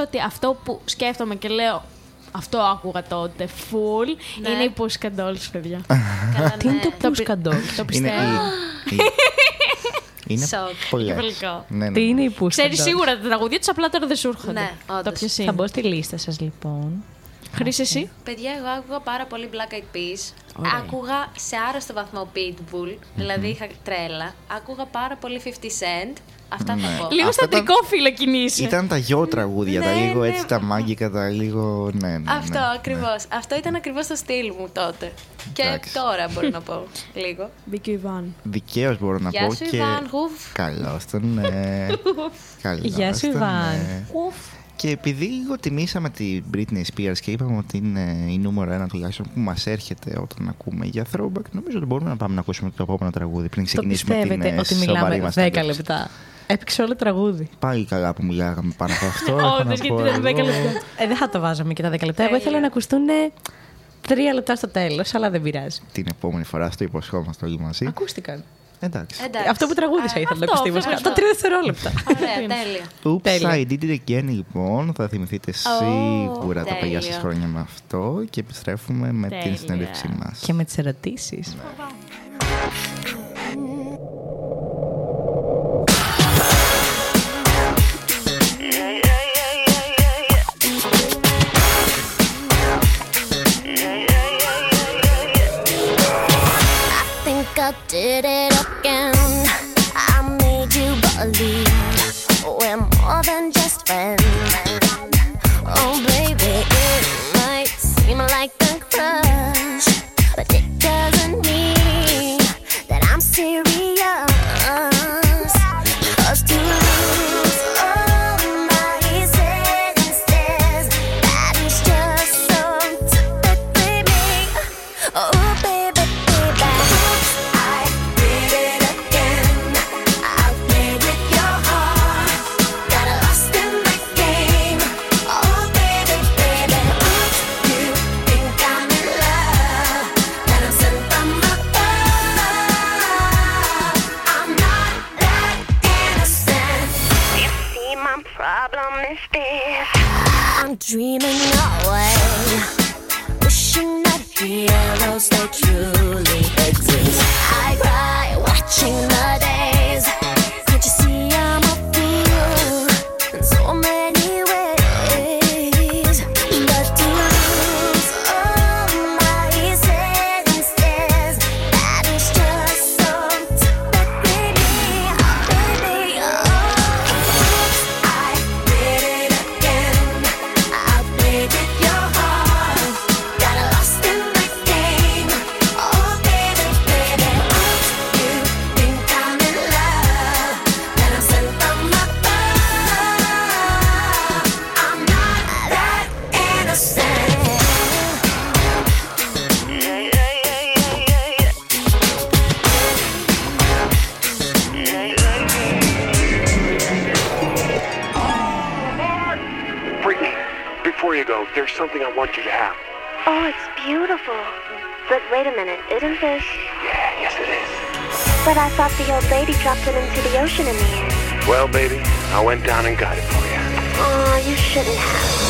ότι αυτό που σκέφτομαι και λέω αυτό άκουγα τότε, full, Ναι. είναι η Pussycat Dolls, παιδιά. Καλά, Τι είναι ναι. το Το πι- Pussycat Dolls? Το Είναι, πιστεύω. η- η- είναι Σοκ. πολύ Κεφαλικό. Ναι, ναι, Τι ναι. είναι η Pussycat Ξέρεις Dolls? σίγουρα τα τραγουδία τους, απλά τώρα δεν σου έρχονται. Ναι, το όντως. ποιος Θα είναι. μπω στη λίστα σας λοιπόν. Χρήση, εσύ; Παιδιά, εγώ άκουγα πάρα πολύ Black Eyed Peas. Ωραία. Άκουγα σε άρρωστο βαθμό Pitbull, δηλαδή είχα τρέλα. Άκουγα πάρα πολύ 50 Cent. Αυτά θα πω. Λίγο Αυτά στα ήταν- τρικό κινήσει. Ήταν τα γιο τραγούδια, τα Ναι, λίγο ναι. έτσι τα μάγκικα, τα λίγο. Ναι, ναι, ναι. Αυτό ακριβώς. Αυτό ήταν ακριβώς το στυλ μου τότε. Και Εντάξει. τώρα μπορώ να πω λίγο. Μπήκε ο Ιβάν. Δικαίως μπορώ να Γεια πω. σου, και... Ιβάν, γουφ. Καλώς τον. Ναι. Καλώς Γεια σου, τον, Ιβάν. ναι. Και επειδή λίγο τιμήσαμε την Britney Spears και είπαμε ότι είναι η νούμερο ένα τουλάχιστον που μας έρχεται όταν ακούμε για throwback, νομίζω ότι μπορούμε να πάμε να ακούσουμε το επόμενο τραγούδι πριν Το ξεκινήσουμε την πιστεύετε ε, ότι σοβαρή μιλάμε μας 10 συνέντευξη. λεπτά; Έπαιξε όλο τραγούδι. Πάλι καλά που μιλάγαμε πάνω από αυτό. έχω να Όντως, γιατί πω ήταν 10 εγώ. λεπτά. Ε, δεν θα το βάζαμε και τα 10 λεπτά. Εγώ Τέλεια. ήθελα να ακουστούν 3 λεπτά στο τέλος, αλλά δεν πειράζει. Την επόμενη φορά στο υποσχόμαστε όλοι μαζί. Ακούστηκαν. Εντάξει. Εντάξει. Αυτό που τραγούδισα ήθελα να αυτό, ακουστεί αυτό, βασικά. αυτό. Τα 3 δευτερόλεπτα. Ωραία, τέλεια. Oops, Τέλεια. I did it again λοιπόν. Θα θυμηθείτε σίγουρα τα παλιά σας τέλειο. χρόνια με αυτό και επιστρέφουμε με Τέλεια. την συνέντευξή μας. και με τις ερωτήσεις. I I did it again. I made you believe we're more than just friends. Oh, baby, it might seem like a dreaming old lady dropped into the ocean in the end. Well, baby, I went down and got it for you. Oh, you shouldn't have.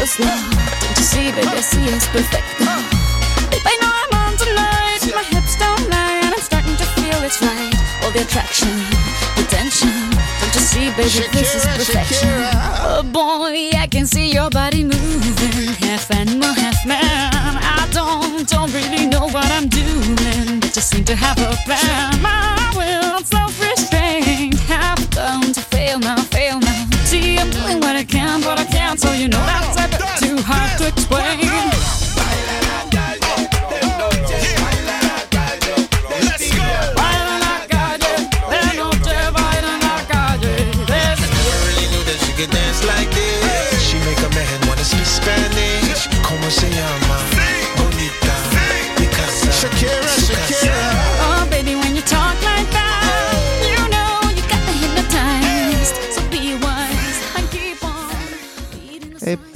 Real slow. Don't you see, baby, I see it's perfect. Babe, I know I'm on tonight, my hips don't lie, and I'm starting to feel it's right. All the attraction, the tension. Don't you see, baby, this is perfection. Shakira. Oh boy, I can see your body moving, half animal, half man. I don't, don't really know what I'm doing, but just seem to have a plan. My will, self-restraint, have come to fail now, fail now. See, I'm doing what I can, but I can't, so you know that's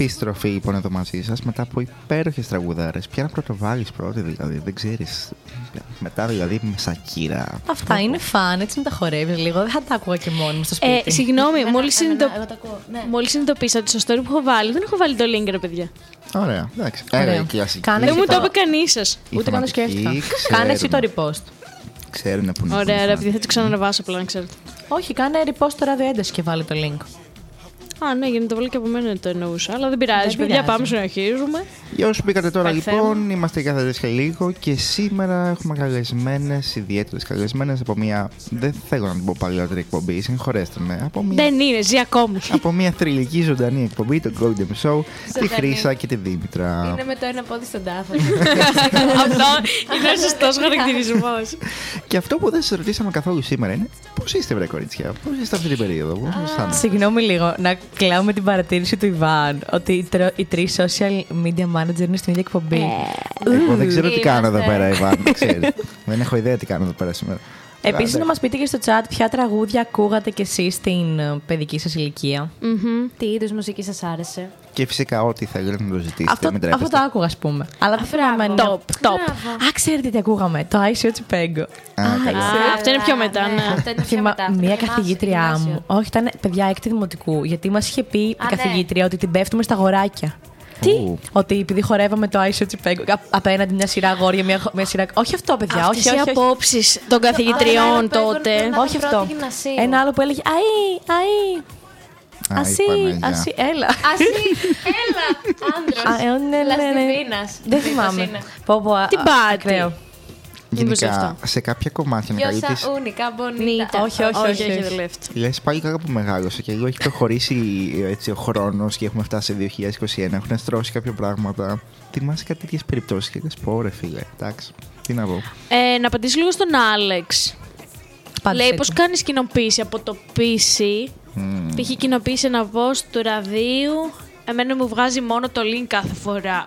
Επιστροφή λοιπόν εδώ μαζί σας μετά από υπέροχες τραγουδάρες. Ποια να πρωτοβάλεις πρώτη δηλαδή, δεν ξέρεις. Μετά δηλαδή με σακύρα. Αυτά είναι φαν, έτσι να τα χορεύεις λίγο. Δεν θα τα άκουγα και μόνη μου στο σπίτι. Ε, συγγνώμη, μόλις εμένα, εγώ τα ακούω, ναι. μόλις συνειδητοποίησα ότι στο story που έχω βάλει δεν έχω βάλει το link, ρε παιδιά. Ωραία, εντάξει. Ωραία. Ωραία, κλασική. Κάνε Δεν μου το το- είπε κανείς σας. Η Ούτε καν το θεματική, σκέφτηκα. Κάνε εσύ το ξέρουν. repost. Ξέρουν που είναι. Ωραία, που ρε, είναι. επειδή θα το ξανανεβάσω απλά να ξέρετε. Όχι, κάνε repost το ράδιο ένταση και βάλει το link. Α, ναι, για να το βάλω και από μένα το εννοούσα. Αλλά δεν πειράζει, Δεν παιδιά, πειράζει. πάμε, συνεχίζουμε. Για όσους μπήκατε τώρα Υπάρχει λοιπόν, είμαστε κάθε τρεις και λίγο και σήμερα έχουμε καλεσμένες, ιδιαίτερες καλεσμένες από μια. Δεν θέλω να την πω παλιότερη εκπομπή, συγχωρέστε με. Από μια, Δεν είναι, ζει ακόμη. από μια θρηλυκή ζωντανή εκπομπή, το Golden Show, τη Χρύσα και τη Δήμητρα. Είναι με το ένα πόδι στον τάφο. Αυτό είναι ο σωστός χαρακτηρισμός. Και αυτό που δεν σας ρωτήσαμε καθόλου σήμερα είναι πώς είστε, βρε κορίτσια, πώς είστε αυτή την περίοδο, πώς αισθάνεστε. Συγγνώμη λίγο, να κλάω με την παρατήρηση του Ιβάν ότι οι, τρο- οι τρεις social media manager είναι στην ίδια εκπομπή. Εγώ δεν ξέρω τι κάνω εδώ Είμαστε. πέρα, Ιβάν, δεν ξέρεις. δεν έχω ιδέα τι κάνω εδώ πέρα σήμερα. Επίσης, Άντε. να μας πείτε και στο chat ποια τραγούδια ακούγατε κι εσείς στην ε, παιδική σας ηλικία. Τι είδους μουσική σας άρεσε; Και φυσικά ό,τι θέλετε να το ζητήσετε, Αυτό, μην αυτό τρέπεστε. το άκουγα, ας πούμε. Αλλά δεν θυμάμαι. μπράβο. Top, top. Α, ξέρετε τι ακούγαμε; Το Άισιο Τσιπέγκο. Α, καλά. Α, αυτό είναι πιο μετά, ναι. Αυτό είναι πιο Θυμα- μετά. αυτό Μία είναι καθηγήτριά γυμνάσιο, μου. Όχι, ήταν παιδιά έκτη δημοτικού. Γιατί μας είχε πει η ναι. καθηγήτρια ότι την πέφτουμε στα αγοράκια. Ου. Ότι επειδή χορεύαμε το Άισιο Τσιπέγκο. α- Απέναντι μια σειρά αγόρια, μια, μια σειρά. Όχι αυτό, παιδιά. Αυτές όχι, οι όχι, όχι. απόψεις των Άλλο καθηγητριών που τότε. ήμουν Όχι πρώτη αυτό. γυμνασίου. Ένα άλλο που έλεγε Αϊ, Αϊ. Α, η Ασύ, Παναγιά. ασύ, έλα. Ασύ, έλα, Α, ε, άνδρος. ναι, ναι, ναι. Λαστιβίνας. Δεν Μήπως θυμάμαι. είναι. Πω, πω, α, Τι α, πάτη. ακραίο. Μήπως Γενικά, αυτό. σε κάποια κομμάτια να Ποιος καλύπτεις θα ούνικα, μπονίτα. Νίτα. Όχι, όχι, όχι, όχι, όχι. δεν λέει αυτό. Λες πάλι καλά που μεγάλωσε και λίγο έχει προχωρήσει έτσι, ο χρόνος και έχουμε φτάσει σε 2021. Έχουν στρώσει κάποια πράγματα. Θυμάσαι κάτι τέτοιες περιπτώσεις και λες πω ρε φίλε, εντάξει, τι να πω. Ε, να απαντήσω λίγο στον Άλεξ. Πάντως Λέει έτσι. πώς κάνεις κοινοποίηση από το PC. Π.χ. κοινοποίηση ένα post του ραδίου. Εμένα μου βγάζει μόνο το link κάθε φορά.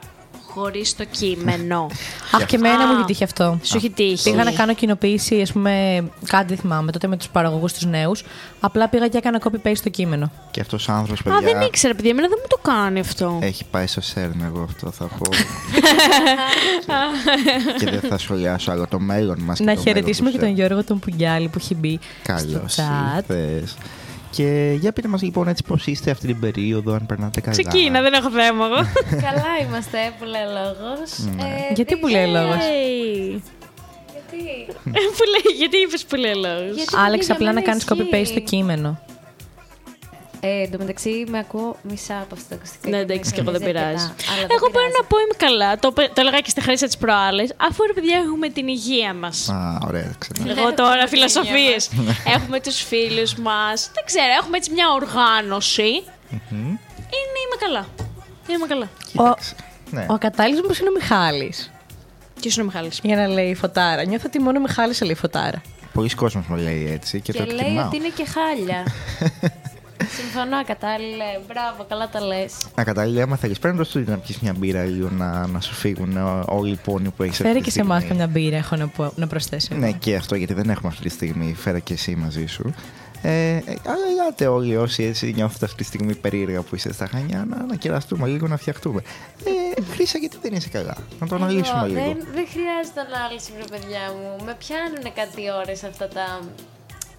Χωρίς το κείμενο. Αχ, και εμένα Α. μου έχει τύχει αυτό. Σου έχει τύχει. Πήγα να κάνω κοινοποίηση, ας πούμε, κάτι δεν θυμάμαι, τότε με τους παραγωγούς τους νέους. Απλά πήγα και έκανα copy-paste στο κείμενο. Και αυτός ο άνθρωπος, Α, δεν παιδιά, ήξερα, παιδιά. Εμένα δεν μου το κάνει αυτό. έχει πάει στο CERN, εγώ αυτό θα πω. και δεν θα σχολιάσω άλλο το μέλλον μας. να χαιρετήσουμε και τον Γιώργο τον Πουγιάλη που έχει μπει Καλώς στο chat. ήρθες. Και για πείτε μας λοιπόν έτσι πώς είστε αυτή την περίοδο, αν περνάτε καλά. Ξεκίνα, δεν έχω θέμα εγώ. Καλά είμαστε, που λέει λόγος. Ε, Γιατί δεν που λέει ξέρω. λόγος; Hey. Γιατί; Ε, που λέει, γιατί είπες που λέει λόγος; Γιατί Άλεξ, για απλά να μένα κάνεις ισχύει. copy-paste το κείμενο. Ε, εν τω μεταξύ, με ακούω μισά από αυτό το ακουστικό. Ναι, και εντάξει, με και εγώ δεν εκνευρίζει πειράζει. αρκετά, αλλά δεν Εγώ μπορώ πειράζει. να πω είμαι καλά. Το, πε- το έλεγα και στη χρήση της προάλλες. Αφού ρε παιδιά έχουμε την υγεία μας. Α, ωραία, ξέρω. Εγώ τώρα φιλοσοφίες. έχουμε τους φίλους μας. Δεν ξέρω, έχουμε έτσι μια οργάνωση. Είναι, είμαι καλά. Είμαι καλά. Κοίταξε. Ναι. Ο κατάλληλο μου είναι ο Μιχάλης; Ποιος είναι ο Μιχάλης; Για να λέει φωτάρα. Νιώθω ότι μόνο ο Μιχάλης λέει φωτάρα. Πολλοί κόσμος μου λέει έτσι και, Και το λέει εκτιμάω. ότι είναι και χάλια. Συμφωνώ, κατάλληλε. Μπράβο, καλά τα λες. Να κατάλληλα, άμα θέλεις, πρέπει να το στείλει να πιεις μια μπύρα λίγο να, να σου φύγουν ε, όλοι οι πόνοι που έχεις Φέρε και σε εμάς καμιά μπύρα, έχω να, πω, να προσθέσω. Ναι, και αυτό γιατί δεν έχουμε αυτή τη στιγμή. Φέρε και εσύ μαζί σου. Ε, ε, αλλά ελάτε όλοι όσοι έτσι νιώθετε αυτή τη στιγμή περίεργα που είστε στα Χανιά να, να κεραστούμε λίγο, να φτιαχτούμε. Ε, Χρήσα, γιατί δεν είσαι καλά; Να το αναλύσουμε Εγώ, λίγο. Δεν, δεν χρειάζεται ανάλυση, βρε παιδιά μου. Με πιάνουν κάτι ώρες αυτά τα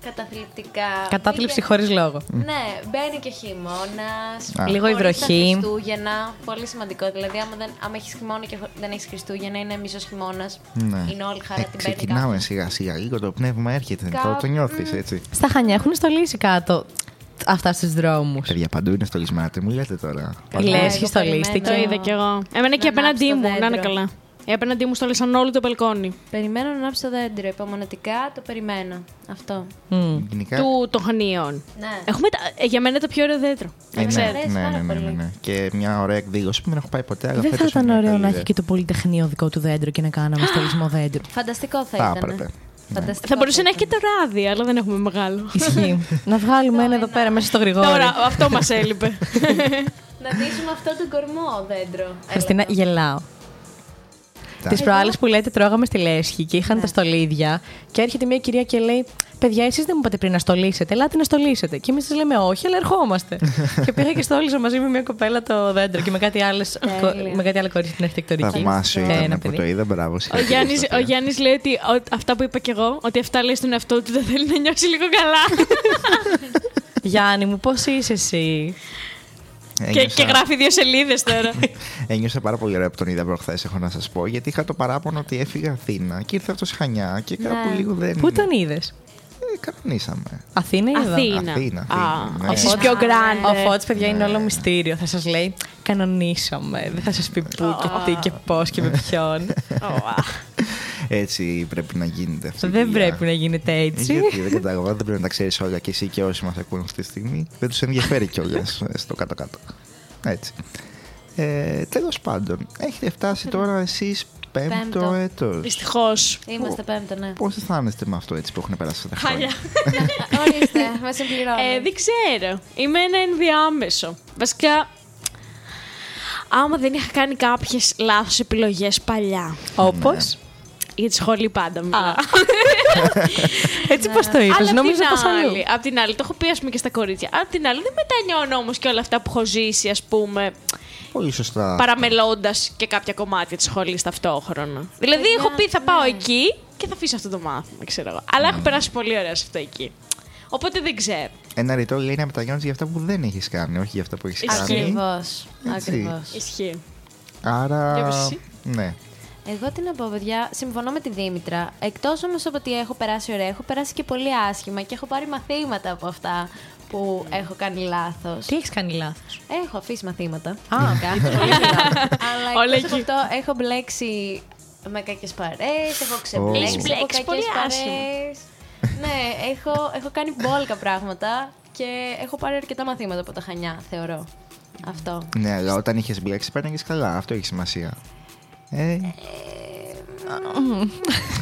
καταθλιπτικά. Κατάθλιψη Πήγε- χωρίς λόγο. Ναι, μπαίνει και χειμώνας. Α. Λίγο υβροχή. Χριστούγεννα. Πολύ σημαντικό. Δηλαδή, άμα, δεν, άμα έχεις χειμώνα και χω- δεν έχεις Χριστούγεννα, είναι μισός χειμώνας. Ναι. Είναι όλη χαρά Ε, την παίρνει. ξεκινάμε κάποιος. σιγά σιγά. Λίγο το πνεύμα έρχεται. Το, Κάπου- το νιώθεις έτσι. Στα Χανιά έχουν στολίσει κάτω αυτά στους δρόμους. Παιδιά, παντού είναι στολισμένα. Τι μου λέτε τώρα. Η Παντού. Λες. Λέσχη εγώ στολίστηκε. Το περιμένω. είδα κι εγώ. Εμένα και Να απέναντί ανάψει το μου, να είναι δέντρο. καλά. Οι απέναντί μου στόλισαν όλο το μπαλκόνι. Περιμένω να ανάψει το δέντρο. Υπομονετικά το περιμένω. Αυτό. Μμ. Γενικά. Του των Χανίων. Ναι. Έχουμε τα, ε, για μένα το πιο ωραίο δέντρο. Ε, Δεν ναι, ξέρω. αρέσει ναι, πάρα ναι, ναι, ναι, πολύ. ναι. Και μια ωραία εκδήλωση που δεν έχω πάει ποτέ. Αλλά Δεν θα φέτος είναι ήταν μια ωραίο καλή να έχει ιδέα. και το Πολυτεχνείο δικό του δέντρο και να κάναμε στολισμό δέντρου. Φανταστικό θα, Θα ήταν. έπρεπε. Φανταστικό Θα μπορούσε να έχει και ήταν. το ράδι, αλλά δεν έχουμε μεγάλο. Ισχύει. να βγάλουμε ένα εδώ πέρα μέσα στο γρηγόρι. Τώρα, αυτό μας έλειπε. Να δείσουμε αυτό τον κορμό δέντρο. Χριστίνα, Έλα. γελάω. Τα- Τις προάλλες που λέτε, τρώγαμε στη Λέσχη και είχαν Ναι. τα στολίδια. Και έρχεται μια κυρία και λέει: Παιδιά, εσείς δεν μου είπατε πριν να στολίσετε. Ελάτε να στολίσετε. Και εμείς της λέμε: Όχι, αλλά ερχόμαστε. και πήγα και στόλιζα μαζί με μια κοπέλα το δέντρο και με κάτι, άλλες, Τέλεια. με κάτι άλλο κορίτσι στην αρχιτεκτονική. Θαυμάσιο Και ήταν ένα που παιδί. το είδα. Μπράβο. Ο συγχαρητήρια Γιάννης, στο ο παιδί. Γιάννης λέει ότι ο- αυτά που είπα κι εγώ, ότι αυτά λέει στον εαυτό του δεν θέλει να νιώσει λίγο καλά. Γιάννη μου, πώς είσαι εσύ; Και, Ένιωσα- και γράφει δύο σελίδες τώρα. Ένιωσα πάρα πολύ ωραία που τον είδα προχθές, έχω να σας πω. Γιατί είχα το παράπονο ότι έφυγα Αθήνα και ήρθε αυτός Χανιά και κάπου Ναι. λίγο δεν. Πού τον είδες, Ε, κανονίσαμε. Αθήνα ή εδώ. Αθήνα. Αθήνα, Α, Αθήνα, ναι. Εσείς πιο Ο γκράντε. Φώτης, παιδιά, είναι όλο μυστήριο. Θα σας λέει, κανονίσαμε. Δεν θα σας πει πού και τι και πώς και με ποιον. Έτσι πρέπει να γίνεται αυτή. η Δεν δουλειά. πρέπει να γίνεται έτσι. Γιατί δεν κατάλαβα, δεν πρέπει να τα ξέρεις όλα και εσύ και όσοι μας ακούν αυτή τη στιγμή. Δεν τους ενδιαφέρει κιόλας στο κάτω-κάτω. Έτσι. Ε, Τέλος πάντων, έχετε φτάσει τώρα εσείς πέμπτο, Πέμπτο. έτος. Δυστυχώς. Είμαστε πέμπτο, ναι. Πώς αισθάνεστε με αυτό έτσι που έχουν περάσει αυτά τα Χάλια. χρόνια; Ορίστε, με συμπληρώνω. Ε, δεν ξέρω. Είμαι ένα ενδιάμεσο. Βασικά, άμα δεν είχα κάνει κάποιες λάθος επιλογές παλιά. Όπως; Για τη σχολή πάντα μιλάω. Έτσι πώς το είπες. Αλλά απ' Νόμιζα την πως αλλού. άλλη, απ' την άλλη, το έχω πει ας πούμε και στα κορίτσια. Απ' την άλλη, δεν μετανιώνω όμως και όλα αυτά που έχω ζήσει, ας πούμε, Πολύ σωστά. παραμελώντας και κάποια κομμάτια της σχολή ταυτόχρονα. Δηλαδή, Παιδιά, έχω πει θα πάω ναι. εκεί και θα αφήσω αυτό το μάθημα, ξέρω εγώ. Αλλά έχω περάσει πολύ ωραία σε αυτό εκεί. Οπότε δεν ξέρω. Ένα ρητό λέει να μετανιώνεις για αυτά που δεν έχεις κάνει, όχι για αυτά που έχεις Ισχύει. κάνει. Ακριβώς. Έτσι. Ακριβώς. Ισχύει. Άρα. Για πες εσύ. Ναι. Εγώ τι να πω, παιδιά, συμφωνώ με τη Δήμητρα. Εκτός όμως από ότι έχω περάσει ωραία, έχω περάσει και πολύ άσχημα και έχω πάρει μαθήματα από αυτά που έχω κάνει λάθος. Τι έχεις κάνει λάθος; Έχω αφήσει μαθήματα. Α. Γενικά. Αλλά Όλα εκτός από εκεί. αυτό έχω μπλέξει με κακές παρέ, έχω ξεμπλέξει Έχεις από μπλέξει πολύ κακέ άσχημα. παρέ. ναι, έχω, έχω κάνει μπόλκα πράγματα και έχω πάρει αρκετά μαθήματα από τα Χανιά, θεωρώ. Αυτό. Ναι, αλλά όταν είχες μπλέξει, παίρνει καλά. Αυτό έχει σημασία. Ε,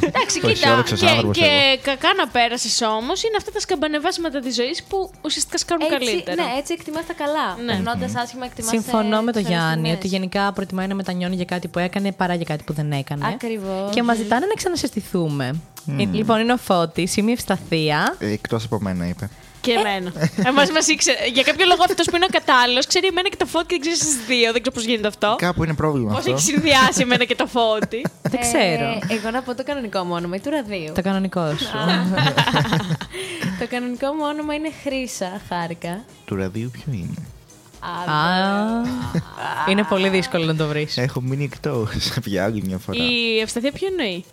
Εντάξει, Το κοίτα. αισιόδοξος Και, άνθρωπος και κακά να πέρασες όμως είναι αυτά τα σκαμπανεβάσματα της ζωής που ουσιαστικά σε κάνουν Έτσι, καλύτερα. ναι, έτσι εκτιμάς τα καλά. Ναι. Περνώντας άσχημα, εκτιμάς Συμφωνώ με τον Γιάννη ότι γενικά προτιμάει να μετανιώνει για κάτι που έκανε παρά για κάτι που δεν έκανε. Ακριβώς. Και μας ζητάνε να ξανασυστηθούμε. Ε, Λοιπόν, είναι ο Φώτης, είμαι η Ευσταθία Εκτός από μένα, είπε. Και εμένα. Εμά μα ήξερε. Για κάποιο λόγο αυτός που είναι ο κατάλληλος ξέρει εμένα και το φώτι και δεν ξέρεις εσεί δύο. Δεν ξέρω πώς γίνεται αυτό. Κάπου είναι πρόβλημα Πώς αυτό. έχει συνδυάσει εμένα και το φώτι. Δεν ξέρω. Ε, εγώ να πω το κανονικό μου όνομα, ή του ραδίου. Το κανονικό σου. το κανονικό μου όνομα είναι Χρύσα, χάρηκα. Του ραδίου ποιο είναι; Α, είναι πολύ δύσκολο να το βρεις. Έχω μείνει εκτός για άλλη μια φορά. Η Ευσταθία ποιο εννοεί;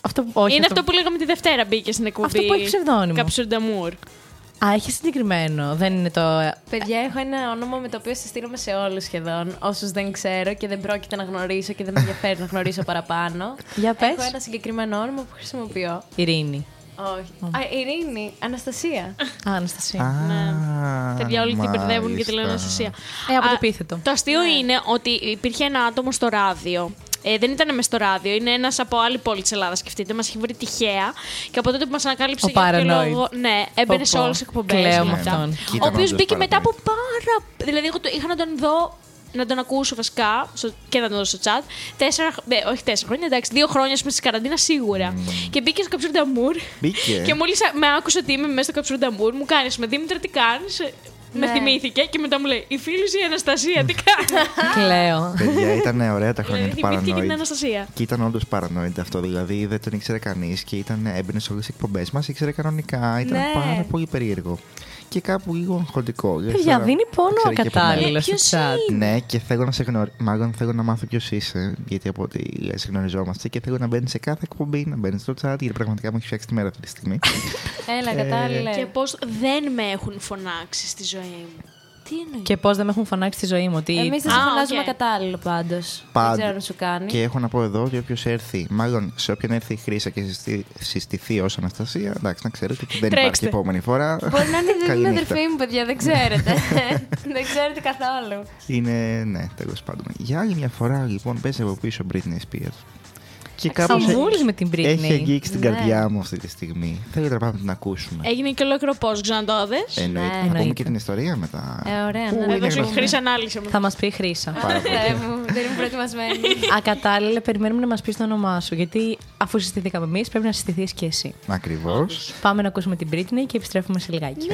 Αυτό, όχι, είναι αυτό που λέγαμε τη Δευτέρα μπήκε στην εκπομπή. Αυτό που έχει ψευδόνυμο. Καψουρνταμούρ. Α, έχει συγκεκριμένο. Δεν είναι το. Παιδιά, έχω ένα όνομα με το οποίο συστήνομαι σε όλους σχεδόν. Όσους δεν ξέρω και δεν πρόκειται να γνωρίσω και δεν με ενδιαφέρει να γνωρίσω παραπάνω. Για πες. Έχω ένα συγκεκριμένο όνομα που χρησιμοποιώ. Ειρήνη. Όχι. Α, Ειρήνη, Αναστασία. Α, Αναστασία. Α, Παιδιά, όλοι την μπερδεύουν και τη λένε μάλιστα. Αναστασία. Ε, από το Α, επίθετο. Το αστείο είναι ότι υπήρχε ένα άτομο στο ράδιο. Ε, δεν ήταν μες στο ράδιο, είναι ένας από άλλη πόλη της Ελλάδας. Σκεφτείτε, μας έχει βρει τυχαία και από τότε που μας ανακάλυψε Ο για κάποιο Paranoid. λόγο. Ναι, έμπαινε Πω, σε πω. όλες τις εκπομπές. Κλαίω με αυτόν. Και Ο ήταν οποίος όντως μπήκε μετά Paranoid. από πάρα. Δηλαδή, εγώ το- είχα να τον δω, να τον ακούσω βασικά στο- και να τον δω στο chat. Τέσσερα, ε, όχι τέσσερα χρόνια, εντάξει, δύο χρόνια μέσα στη καραντίνα σίγουρα. Και μπήκε στο Καψούρ Μουρ. Μπήκε. Και μόλις με άκουσε ότι είμαι μέσα στο Καψούρ Μουρ, μου κάνει με Δήμητρα τι κάνεις; Με Ναι. θυμήθηκε και μετά μου λέει Η φίλη σου η Αναστασία, τι κάνει; Κλαίω. Παιδιά, ήταν ωραία τα χρόνια Δηλαδή, του θυμήθηκε και την Paranoid. Αναστασία. Και ήταν όντως paranoid αυτό. Δηλαδή δεν τον ήξερε κανείς και ήταν, έμπαινε σε όλες τις εκπομπές μας. ήξερε κανονικά. Ήταν Ναι. πάρα πολύ περίεργο. Και κάπου λίγο αγχωτικό. γιατί Παιδιά, τώρα δίνει πόνο ο ξέρει και από μένα. κατάλληλο στο ποιος chat. Ναι, και θέλω να σε γνωρίσω. Μάλλον θέλω να μάθω ποιος είσαι. Γιατί από ό,τι λες, γνωριζόμαστε. Και θέλω να μπαίνεις σε κάθε εκπομπή, να μπαίνεις στο chat. Γιατί πραγματικά μου έχει φτιάξει τη μέρα αυτή τη στιγμή. Έλα, κατάλληλα. Και πώς δεν με έχουν φωνάξει στη ζωή μου. Τι εννοεί. Και πώς δεν με έχουν φωνάξει στη ζωή μου. Ότι... Εμείς δεν Α, σε φωνάζουμε οκ. κατάλληλο πάντως. Πάντως. Δεν ξέρω αν σου κάνει. και έχω να πω εδώ ότι όποιος έρθει, μάλλον σε όποιον έρθει η Χρύσα και συστή- συστηθεί ως Αναστασία, εντάξει, να ξέρετε ότι δεν υπάρχει Τρέξτε. επόμενη φορά. Μπορεί να είναι την Καληνύχτα. αδερφή μου, παιδιά, δεν ξέρετε. δεν ξέρετε καθόλου. Είναι, ναι, τέλος πάντων. Για άλλη μια φορά, λοιπόν, πες από πίσω Britney Spears. Και κάπως Χαμούλη με την Britney. έχει αγγίξει την Ναι. καρδιά μου αυτή τη στιγμή. Θέλω να πάμε να την ακούσουμε. Έγινε και ολόκληρο πώ, ξαναδόδε. Εννοείται. Ναι. Θα πούμε Εννοείται. και την ιστορία μετά. Ε, ωραία, Πού ναι. είναι Εδώ σου έχει γνωστό. χρήση ανάλυση. όμως. Θα μας πει η Χρήσα. Πάρα πολύ. Θεέ μου, δεν είμαι προετοιμασμένη. Ακατάλληλα, περιμένουμε να μας πεις το όνομά σου. Γιατί αφού συστηθήκαμε εμείς, πρέπει να συστηθείς και εσύ. Ακριβώς. Πάμε να ακούσουμε την Britney και επιστρέφουμε σε λιγάκι.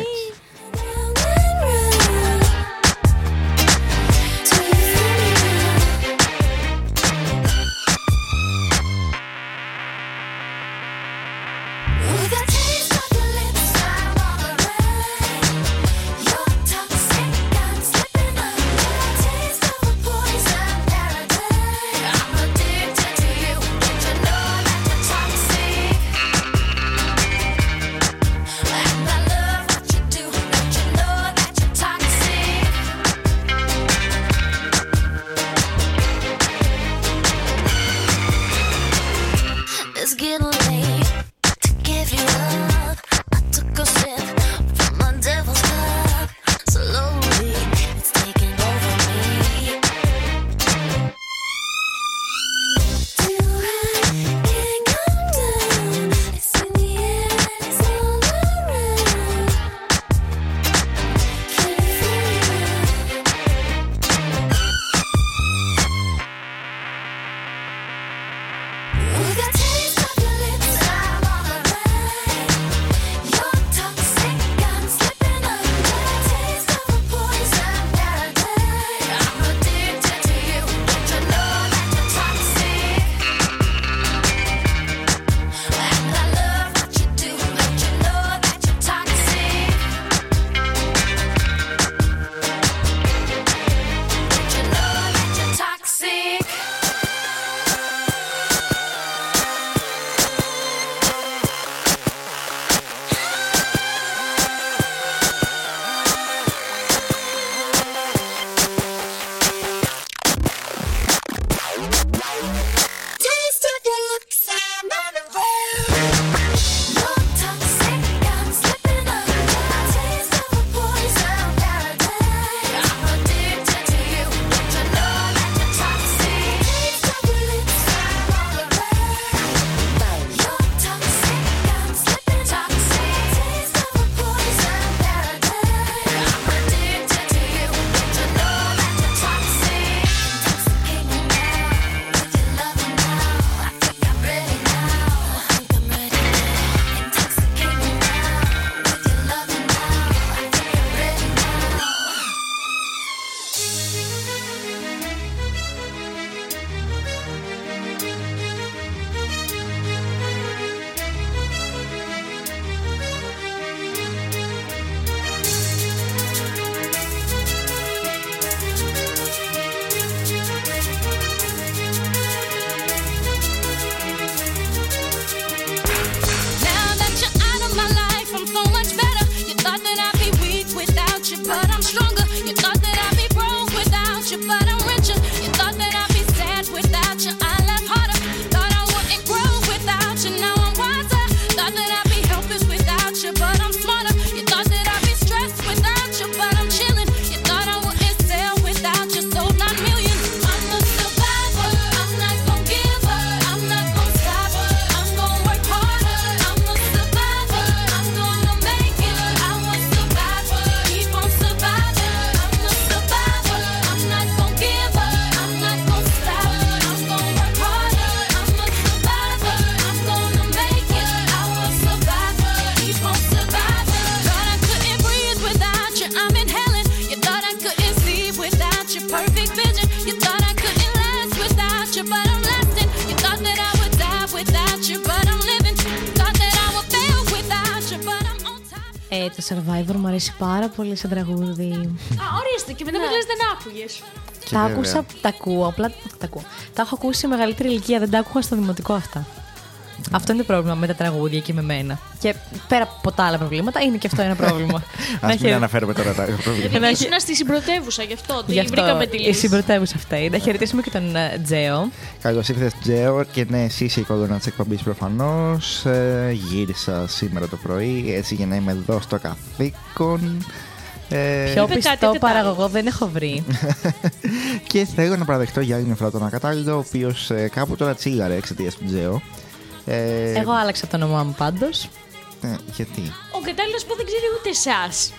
Αρέσει πάρα πολύ σαν τραγούδι. Α, ορίστε, και μετά με λες δεν άκουγες. Και τα βέβαια. άκουσα, τα ακούω, απλά τα ακούω. Τα έχω ακούσει σε μεγαλύτερη ηλικία, δεν τα άκουγα στο δημοτικό αυτά. Αυτό είναι το πρόβλημα με τα τραγούδια και με μένα. Και πέρα από τα άλλα προβλήματα, είναι και αυτό ένα πρόβλημα. Α μην χαιρε- αναφέρουμε τώρα τα προβλήματα. Γιατί έχει- ήσουν στη συμπρωτεύουσα γι' αυτό. Γι' Τι αυτό βρήκαμε τη η λύση. συμπρωτεύουσα αυτή. Να χαιρετήσουμε και τον ε, Τζέο. Καλώς ήρθες, Τζέο. Και ναι, εσύ είσαι η κολόνα της εκπομπής προφανώς. Ε, γύρισα σήμερα το πρωί έτσι για να είμαι εδώ στο καθήκον. Ε, Πιο Είπε κάτι πιστό τετάρτη. παραγωγό δεν έχω βρει. και θέλω να παραδεχτώ για άλλη μια φορά τον ακατάλληλο, ο οποίος κάπου τώρα τσίγαρε εξαιτίας του Τζέο. Ε, Εγώ άλλαξα το όνομά μου πάντως. ε, γιατί; Ο κατάλληλος που δεν ξέρει ούτε εσάς.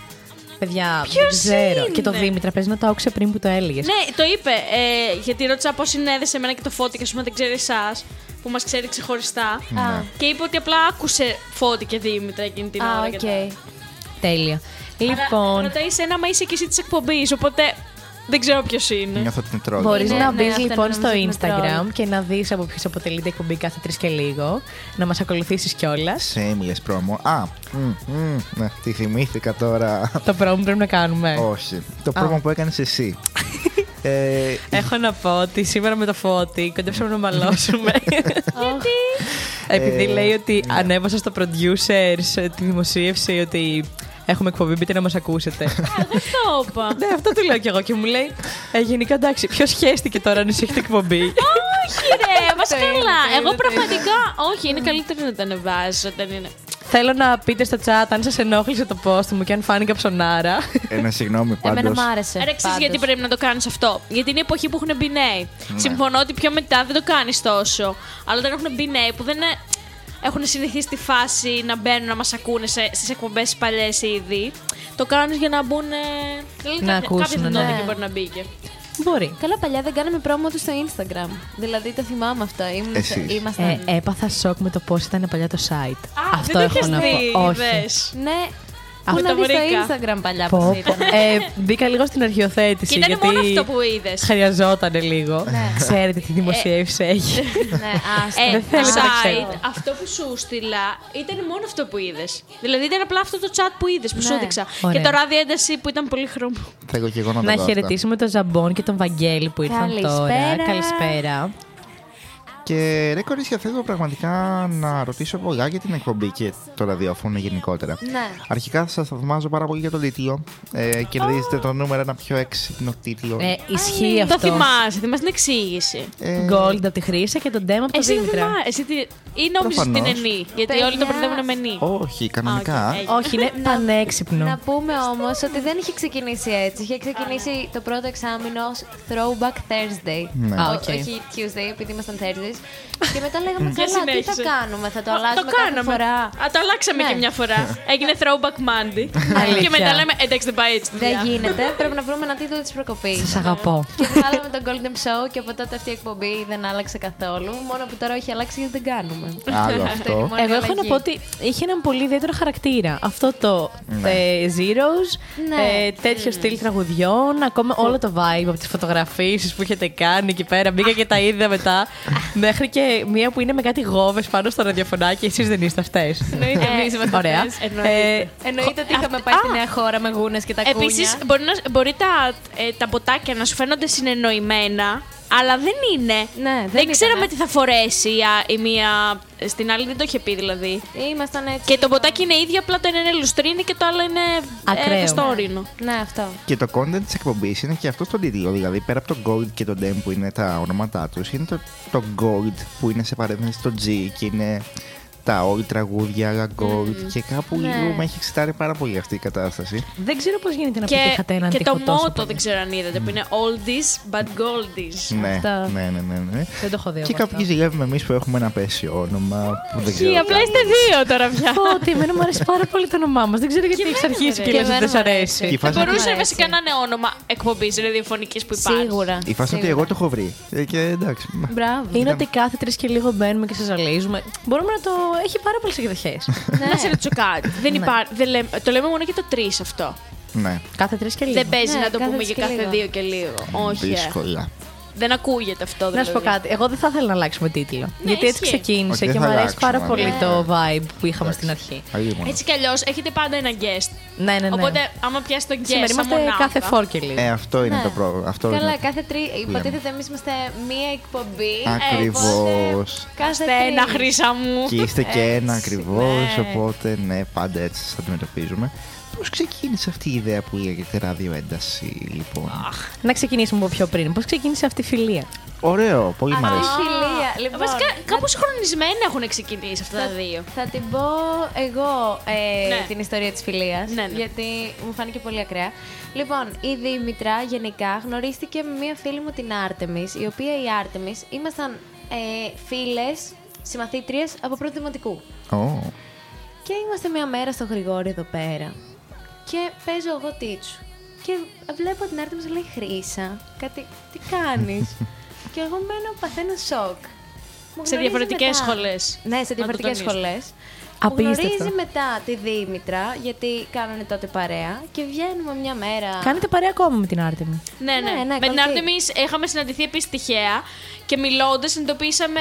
Παιδιά, δεν Ποιος ξέρω. είναι; Και το Δήμητρα, παίζει να το άκουσε πριν που το έλεγες. Ναι, το είπε. Ε, γιατί ρώτησα πώς συνέδεσε εμένα και το φώτι και ας πούμε δεν ξέρει εσάς. Που μας ξέρει ξεχωριστά. Ναι. Και είπε ότι απλά άκουσε φώτι και Δήμητρα εκείνη την Α, ώρα. οκ. και τα- Τέλεια. Άρα, Λοιπόν, Ρωτάει σένα, μα είσαι και εσύ της εκπομπής. Οπότε δεν ξέρω ποιος είναι. Νιώθω ότι είναι τρόλ. μπορείς Ναι, να ναι, μπεις αυτό λοιπόν νομίζω στο ότι είναι Instagram troll. και να δεις από ποιος αποτελείται η εκπομπή κάθε τρεις και λίγο. Να μας ακολουθήσεις κιόλας. Shameless promo. Α, μ, μ, ναι, τη θυμήθηκα τώρα. Το πρώτο πρέπει να κάνουμε. Όχι. Το promo που έκανες εσύ. ε, Έχω να πω ότι σήμερα με το φώτι κοντέψαμε να μαλώσουμε. Γιατί; Επειδή Ε, λέει ότι ναι. ανέβασα στο producers ε, τη δημοσίευση ότι έχουμε εκπομπή, μπείτε να μας ακούσετε. Εγώ αυτό είπα. ναι, αυτό του λέω κι εγώ και μου λέει ε, γενικά εντάξει, ποιος χαίστηκε τώρα αν εσύ έχετε εκπομπή; Όχι, ρε, μας Το είναι, καλά. το είναι, Εγώ το πραγματικά. Όχι, είναι καλύτερο να τα ανεβάζει όταν είναι. Θέλω να πείτε στο chat αν σας ενόχλησε το post μου και αν φάνηκα ψωνάρα. ένα συγγνώμη Εμένα πάντως. μου άρεσε. Ρε, ξέρεις πάντως. γιατί πρέπει να το κάνεις αυτό; Γιατί είναι η εποχή που έχουν μπει νέοι. Συμφωνώ ότι πιο μετά δεν το κάνεις τόσο. Αλλά όταν έχουν μπει νέοι που δεν είναι- έχουν συνηθίσει τη φάση να μπαίνουν να μας ακούνε στις εκπομπές παλιές ήδη, το κάνει για να μπουν. ε, δηλαδή, Να κάποια- ακούσουν, Κάποια δεν το ναι. είδε και μπορεί να μπήκε. Μπορεί. Καλά, παλιά δεν κάναμε πρόμο του στο Instagram. Δηλαδή το θυμάμαι αυτό. Ήμουν, Εσείς. Ήμασταν. Ε, έπαθα σοκ με το πώς ήταν παλιά το site. Α, Αυτό δεν το έχω έχεις να δει, πω. Όχι. είδες. Ναι. Αυτό Πού να το δεις στο βρήκα. Instagram παλιά Πω, πώς πω. ήταν. Ε, μπήκα λίγο στην αρχιοθέτηση. Και ήταν γιατί μόνο αυτό που είδες. Χρειαζόταν λίγο. Ξέρετε τι δημοσίευση έχει. ναι, άστο. Ε, Δεν θέλετε να site, ξέρετε. αυτό που σου στείλα ήταν μόνο αυτό που είδες. Δηλαδή ήταν απλά αυτό το chat που είδες, που σου Ναι. έδειξα. Ωραία. Και το ράδι ένταση που ήταν πολύ χρώμο. Θέλω και εγώ να, Να τα δω αυτά. χαιρετήσουμε τον Ζαμπόν και τον Βαγγέλη που ήρθαν τώρα. Καλησπέρα. Καλησπέρα. Και ρε κορίτσια, θέλω πραγματικά να ρωτήσω πολλά για την εκπομπή και το ραδιόφωνο γενικότερα. Ναι. Αρχικά σας θαυμάζω πάρα πολύ για το λιτίο. Ε, κερδίζετε το νούμερο ένα πιο έξυπνο τίτλο. Ε, ισχύει Το αυτό. θυμάσαι, θυμάσαι την εξήγηση. Ε, Gold από τη Χρύσα και τον Demo από τον Εσύ δεν Δήμητρα. θυμάσαι. Εσύ τι... Ή νόμιζες ότι είναι Προφανώς. νι. Γιατί Παιδιά. όλοι το μπερδεύουν με νι. όχι, κανονικά. Α, οκ, έγινε. Όχι, είναι Να πανέξυπνο. πούμε όμως ότι δεν είχε ξεκινήσει έτσι. Είχε ξεκινήσει το πρώτο εξάμηνο ως Throwback Thursday. Ναι. Α, Ό- οκ. Όχι Tuesday, επειδή ήμασταν Thursdays. και μετά λέγαμε Και καλά, τι θα συνέχισε. κάνουμε, θα το Α, αλλάζουμε κάθε φορά. Α, το αλλάξαμε Ναι. και μια φορά. Έγινε throwback Monday. Αλήθεια. και μετά λέμε εντάξει δεν πάει έτσι. τη Δεν δουλειά». γίνεται, πρέπει να βρούμε ένα τίτλο της προκοπής. Σας αγαπώ. Και βγάλαμε τον Golden Show και από τότε αυτή η εκπομπή δεν άλλαξε καθόλου. Μόνο που τώρα έχει αλλάξει γιατί δεν κάνουμε. Άλλο είναι η αυτό. μόνη Εγώ έχω να αλλαγή. πω ότι είχε έναν πολύ ιδιαίτερο χαρακτήρα. Αυτό το ε, Zeros, Ναι. ε, τέτοιο στυλ τραγουδιών, ακόμα όλο το vibe από τις φωτογραφίσεις που έχετε κάνει εκεί πέρα. Μπήκα και τα είδα μετά. Μέχρι και μία που είναι με κάτι γόβες πάνω στο ραδιοφωνάκι. Εσείς δεν είστε αυτές. Εννοείται, εμείς είμαστε Ωραία. αυτές. Ε, Εννοείται ότι είχαμε πάει στη νέα χώρα με γούνες και τα κούνια. Επίση, μπορεί, να- μπορεί τα, ε, τα ποτάκια να σου φαίνονται συνεννοημένα, αλλά δεν είναι. Ναι, δεν δεν ήταν, ξέραμε ε. τι θα φορέσει η, α- η μία. Στην άλλη δεν το είχε πει δηλαδή. Ήμασταν έτσι. Και το ποτάκι είναι ίδιο, απλά το ένα είναι λουστρίνη και το άλλο είναι Ακραίο. ε, καστόρινο. Ναι, αυτό. Και το content της εκπομπής είναι και αυτό στον τίτλο. Δηλαδή, πέρα από το Gold και το Dem που είναι τα ονόματά τους, είναι το, το Gold που είναι σε παρέμβαση στο G και είναι τα όλη τραγούδια, αλλά Gold. Και κάπου Ναι. λίγο με έχει εξητάρει πάρα πολύ αυτή η κατάσταση. δεν ξέρω πώς γίνεται να Και, πετύχατε έναν και το τοίχο τόσο μότο πολύ. δεν ξέρω αν είδατε που είναι oldies but goldies. Ναι, Αυτό. ναι, ναι, ναι, ναι. Δεν το έχω δει. Και εγώ κάποιοι ζηλεύουμε εμείς που έχουμε ένα πέσιο όνομα που δεν ξέρω. Ή απλά καν. είστε δύο τώρα πια. αυτό. Ότι εμένα μου αρέσει πάρα πολύ το όνομά μας. Δεν ξέρω γιατί έχει εμένα, αρχίσει ρε. και Και λες ότι εμένα δεν σ' μου αρέσει. αρέσει. Και η Θα φάση, μπορούσε αρέσει. βασικά να είναι όνομα εκπομπής ραδιοφωνική που υπάρχει. Σίγουρα. η φάση είναι ότι εγώ το έχω βρει. Ε, Και εντάξει. Μπράβο. Είναι ότι κάθε τρεις και λίγο μπαίνουμε και σα ζαλίζουμε. Μπορούμε να το. Έχει πάρα πολλές εκδοχές. Να σε ρωτήσω κάτι. δεν υπά... δεν λέμε... Το λέμε μόνο για το τρεις αυτό. Ναι, κάθε τρεις και λίγο. Δεν παίζει Ναι, να το κάθε πούμε τρεις για και κάθε λίγο. δύο και λίγο. Όχι. ε. δύσκολα. Δεν ακούγεται αυτό Να δηλαδή. σου πω κάτι. Εγώ δεν θα ήθελα να αλλάξουμε τίτλο. γιατί έτσι ισχύει. ξεκίνησε Όχι, δεν και θα μου αρέσει πάρα αλλάξουμε, πολύ ναι. το vibe που είχαμε στην αρχή. Αλλήμον. Έτσι κι αλλιώς έχετε πάντα ένα guest. Ναι, ναι, ναι. Οπότε, άμα πιάσει τον guest. Σήμερα σαν είμαστε μονάδα, κάθε φόρκε λίγο. Ε, αυτό είναι Ναι. το πρόβλημα. Αυτό Καλά, είναι. κάθε τρει. Υποτίθεται εμείς είμαστε μία εκπομπή. Ακριβώς. οπότε Κάθε Είστε ένα τρίτη. χρήσα μου. Και είστε και ένα Έτσι, ακριβώς, ναι. οπότε ναι, πάντα έτσι σας αντιμετωπίζουμε. Πώς ξεκίνησε αυτή η ιδέα που λέγεται ραδιοένταση, λοιπόν; Να ξεκινήσουμε από πιο πριν. Πώς ξεκίνησε αυτή η φιλία; Ωραίο, πολύ μου Αυτή η αρέσει. φιλία. Λοιπόν, Βασικά, να- κάπως χρονισμένα έχουν ξεκινήσει αυτά τα δύο. Θα την πω εγώ ε, Ναι. την ιστορία της φιλίας, Ναι, ναι. γιατί μου φάνηκε πολύ ακραία. Λοιπόν, η Δήμητρα γενικά γνωρίστηκε με μία φίλη μου την Άρτεμις, η οποία η Άρτεμις ήμασταν ε, φίλες, συμμαθήτριες από πρώτη δημοτικού. Ω, Και είμαστε μία μέρα στο Γρηγόρη εδώ πέρα. Και παίζω εγώ τίτσου. Και βλέπω την Άρτεμις λέει Χρύσα, κάτι, τι κάνεις; και εγώ μένω παθαίνω σοκ. Μου Σε γνωρίζει διαφορετικές μετά. σχολές. Ναι, σε διαφορετικές σχολές. Απίστευτο. Γνωρίζει μετά τη Δήμητρα, γιατί κάνανε τότε παρέα και βγαίνουμε μια μέρα. Κάνετε παρέα ακόμα με την Άρτεμι. Ναι, ναι. Ναι, ναι, με την κολτή. Artemis είχαμε συναντηθεί επίσης τυχαία και μιλώντας συνειδητοποίησαμε.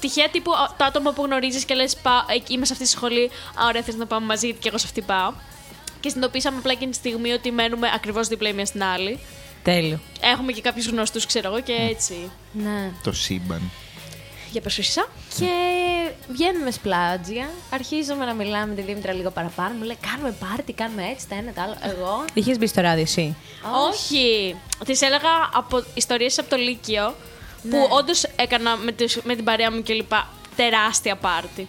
Τυχαία τύπου α, το άτομο που γνωρίζεις και λες: Είμαι σε αυτή τη σχολή. Α, ωραία, θες να πάμε μαζί, γιατί και εγώ σε αυτή πάω. Και συνειδητοποίησαμε απλά εκείνη τη στιγμή ότι μένουμε ακριβώς δίπλα η μία στην άλλη. Τέλειο. Έχουμε και κάποιους γνωστούς, ξέρω εγώ, και έτσι. Ναι. το σύμπαν. Για πεσουσίσα. Και βγαίνουμε σπλάτζια, αρχίζουμε να μιλάμε με τη Δήμητρα λίγο παραπάνω. Μου λέει: Κάνουμε πάρτι, κάνουμε έτσι, τα ένα, τα άλλο. Εγώ. Είχες μπει στο ράδιο εσύ; Όχι. Της έλεγα από ιστορίες από το Λύκειο που Ναι. όντως έκανα με, τις- με την παρέα μου κλπ. τεράστια πάρτι.